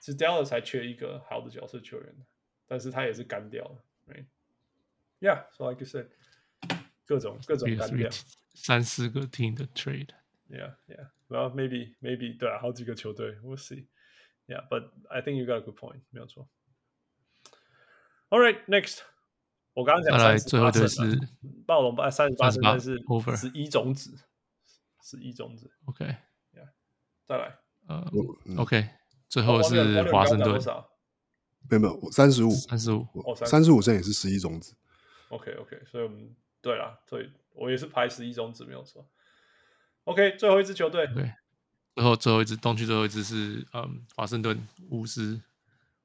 其实 Dallas 还缺一个好的角色球员，但是他也是干掉了，right？Yeah，so like you said，各种各种干掉。三四个 team 的 trade，yeah，yeah，well maybe maybe 对啊，好几个球队，we'll see，yeah，but I think you got a good point，没有错。All right，next，我刚刚讲再来最后一队是是暴龙八三十八胜，但是十一种子，十一种子。OK，再来，嗯，OK，最后是华盛顿，没有没有，三十五，三十五，三十五胜也是十一种子。OK OK，所以我们对了，对，我也是排十一种子没有错。OK，最后一支球队，对，最后最后一支东区最后一支是嗯华盛顿巫师。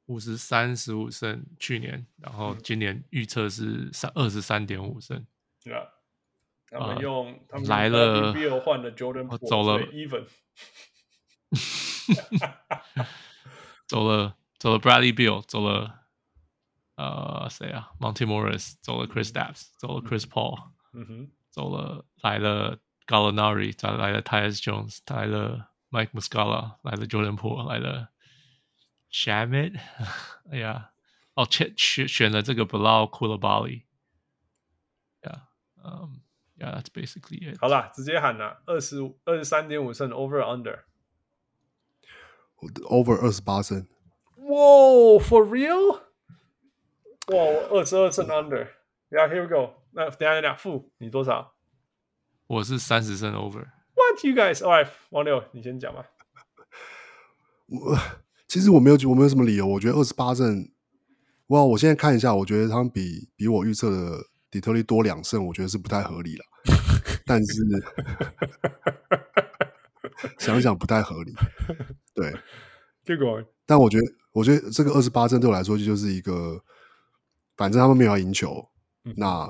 五十三十五胜，去年，然后今年预测是三二十三点五胜。对啊，他们用他们来了，Bill 换了 Jordan，走了，Even，走了走了 Bradley Bill，走了呃谁啊？Monte Morris，走了 Chris Stapps，走了 Chris Paul，嗯哼，走了来了 Gallinari，再来了 Tyus Jones，来了 Mike Muscala，来了 Jordan Poole，来了。Shamit，哎呀，哦，选选选了这个 Bilal Coulibaly，yeah，嗯，yeah，that's basically it。好了，直接喊了，二十五、二十三点五胜，over under，over 二十八胜。哇，for real？ 哇，二十二胜 under，yeah，here we go。那等下等下，负你多少？我是三十胜 over。What you guys？Alright，王六，你先讲吧。我。其实我没有，我没有什么理由。我觉得二十八胜，哇！我现在看一下，我觉得他们比比我预测的底特律多两胜，我觉得是不太合理了。但是 想想不太合理，对。结果，但我觉得，我觉得这个二十八胜对我来说就是一个，反正他们没有要赢球，嗯、那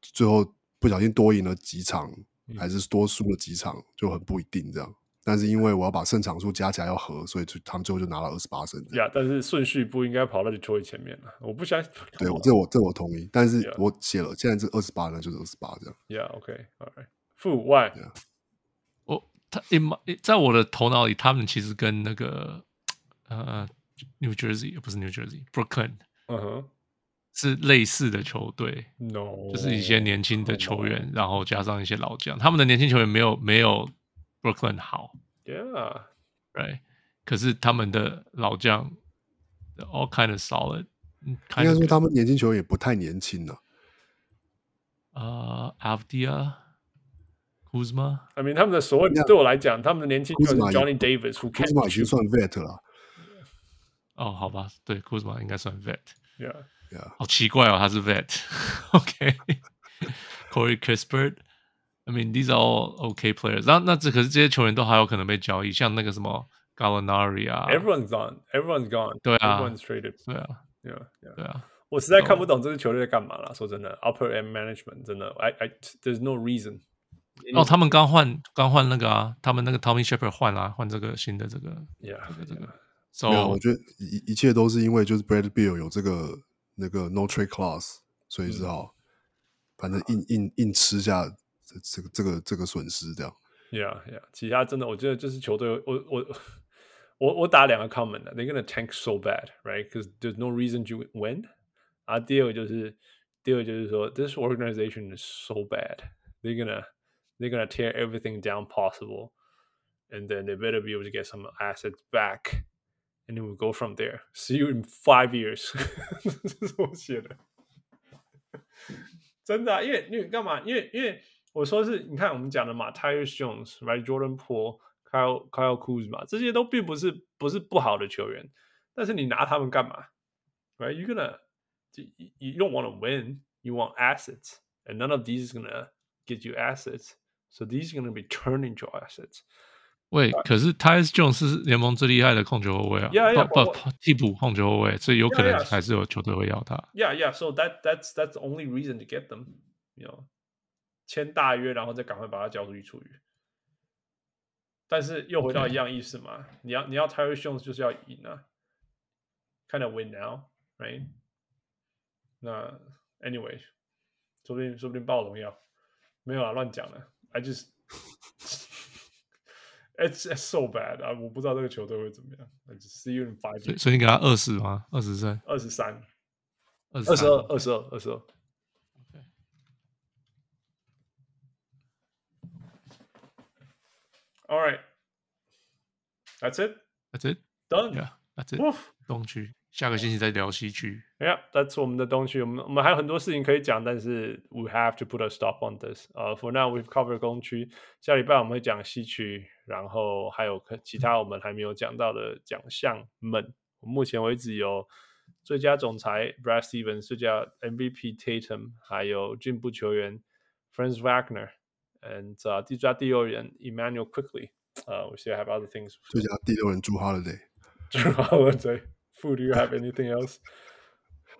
最后不小心多赢了几场，还是多输了几场，就很不一定这样。但是因为我要把胜场数加起来要和，所以就他们最后就拿了二十八胜。呀，yeah, 但是顺序不应该跑到你球队前面了。我不相信。对，我这我这我同意。但是我写了，现在这二十八呢，就是二十八这样。Yeah，OK，All right。负 Why？我他 in my, 在我的头脑里，他们其实跟那个呃 New Jersey 不是 New Jersey，Brooklyn，嗯哼，是类似的球队。No，就是一些年轻的球员，然后加上一些老将，他们的年轻球员没有没有。Brooklyn 好，Yeah，Right，可是他们的老将，all kind of solid。应该说他们年轻球员也不太年轻了。呃，Avdija，Kuzma，I mean 他们的所谓对我来讲，他们的年轻球员 Johnny Davis，Kuzma 已经算 vet 了。哦，好吧，对，Kuzma 应该算 vet，Yeah，Yeah，好奇怪哦，他是 vet，OK，Corey Kispert。I mean, these are all okay players. 那那这可是这些球员都还有可能被交易，像那个什么 Gallinari 啊。Everyone's gone. Everyone's gone. 对啊。Everyone's traded. 对啊。Yeah. Yeah. 对啊。我实在看不懂这支球队在干嘛了。说真的，Upper end management 真的，I I there's no reason. 哦，他们刚换刚换那个啊，他们那个 Tommy Sheppard 换啦，换这个新的这个。Yeah. 这个这个。So 我觉得一一切都是因为就是 Brad Bill 有这个那个 No Trade Clause，所以只好反正硬硬硬吃下。这这个这个这个损失这样，Yeah Yeah，其他真的，我觉得这支球队，我我我我打两个 comment 的，They're gonna tank so bad, right? Because there's no reason to win。啊，第二个就是第二个就是说，This organization is so bad. They're gonna they're gonna tear everything down possible, and then they better be able to get some assets back, and then we go from there. See you in five years。这是我写的，真的啊，因为因为干嘛？因为因为。我说是，你看我们讲的嘛，Tyus Jones、right? Jordan Poole、Kyle Kyle Kuzma 这些都并不是不是不好的球员，但是你拿他们干嘛？Right? You gonna you don't want to win. You want assets, and none of these is gonna get you assets. So these are gonna be turned into assets. 喂，可是 Tyus Jones 是联盟最厉害的控球后卫啊，yeah, yeah, 不不替补控球后卫，所以有可能还是有球队会要他。Yeah, yeah. So that that's that's the only reason to get them. You know. 签大约，然后再赶快把他交出去处理。但是又回到一样意思嘛.你要你要 Tyus Jones 就是要赢啊，kind of win now，right？那 anyway，说不定说不定暴龙要没有啊，乱讲了。I just it's it's so bad 啊，我不知道这个球队会怎么样。I just see you in five。所以所以你给他二十吗？二十胜？二十三？二十二？二十二？二十二？All right, that's it. That's it. Done. Yeah, that's it. 东区 下个星期再聊西区。Yeah，that's 我们的东区。我们我们还有很多事情可以讲，但是 we have to put a stop on this。呃，for now we've covered 东区。下礼拜我们会讲西区，然后还有其他我们还没有讲到的奖项们。目前为止有最佳总裁 Brad Stevens，最佳 MVP Tatum，还有进步球员 Franz Wagner，and、uh, 最佳第六人 Immanuel Quickley。呃，we still have other things。最佳第六人 Jrue Holiday。Jrue Holiday。Fu，do you have anything else？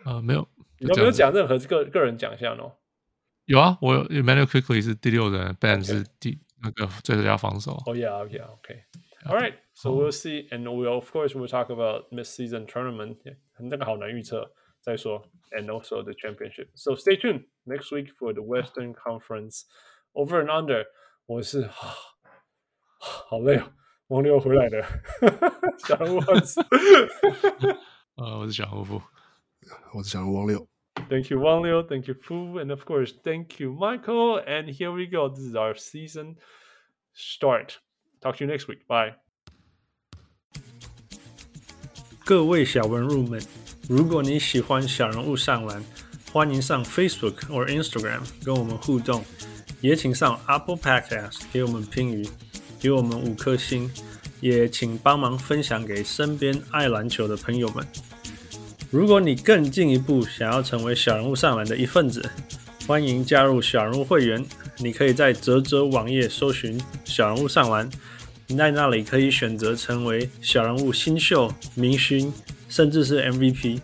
啊，没有。你有没有讲任何个个人奖项哦？有啊，我有 Immanuel Quickley 是第六人，Ben 是第那个最佳防守。Oh yeah，yeah，OK。All right, so we'll see, and we'll of course we'll talk about mid-season tournament. 那个好难预测，再说，and also the championship. So stay tuned next week for the Western Conference over and under. 我是好，好累哦， 王六回来了，小人物万斯。呃，我是小人物夫，我是小人物王六。Thank you, Wang Liu. Thank you, Fu. And of course, thank you, Michael. And here we go. This is our season start. Talk to you next week. Bye. 各位小人物们，如果你喜欢小人物上篮，欢迎上 Facebook 或 Instagram 跟我们互动，也请上 Apple Podcast 给我们评语， 给我们五颗星，也请帮忙分享给身边爱篮球的朋友们。如果你更进一步想要成为小人物上篮的一份子，欢迎加入小人物会员。你可以在泽泽网页搜寻小人物上篮。在那里可以选择成为小人物新秀、明星，甚至是 MVP。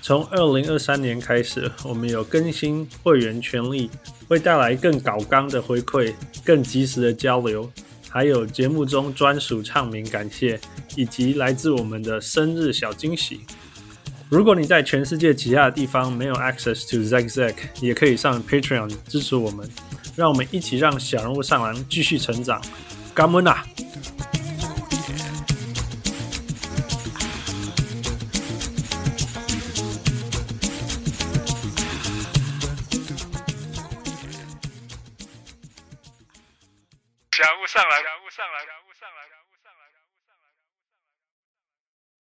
从二零二三年开始，我们有更新会员权利，会带来更高纲的回馈、更及时的交流，还有节目中专属唱名感谢，以及来自我们的生日小惊喜。如果你在全世界其他的地方没有 access to Zack Zack，也可以上 Patreon 支持我们，让我们一起让小人物上篮继续成长。干们啊！上篮，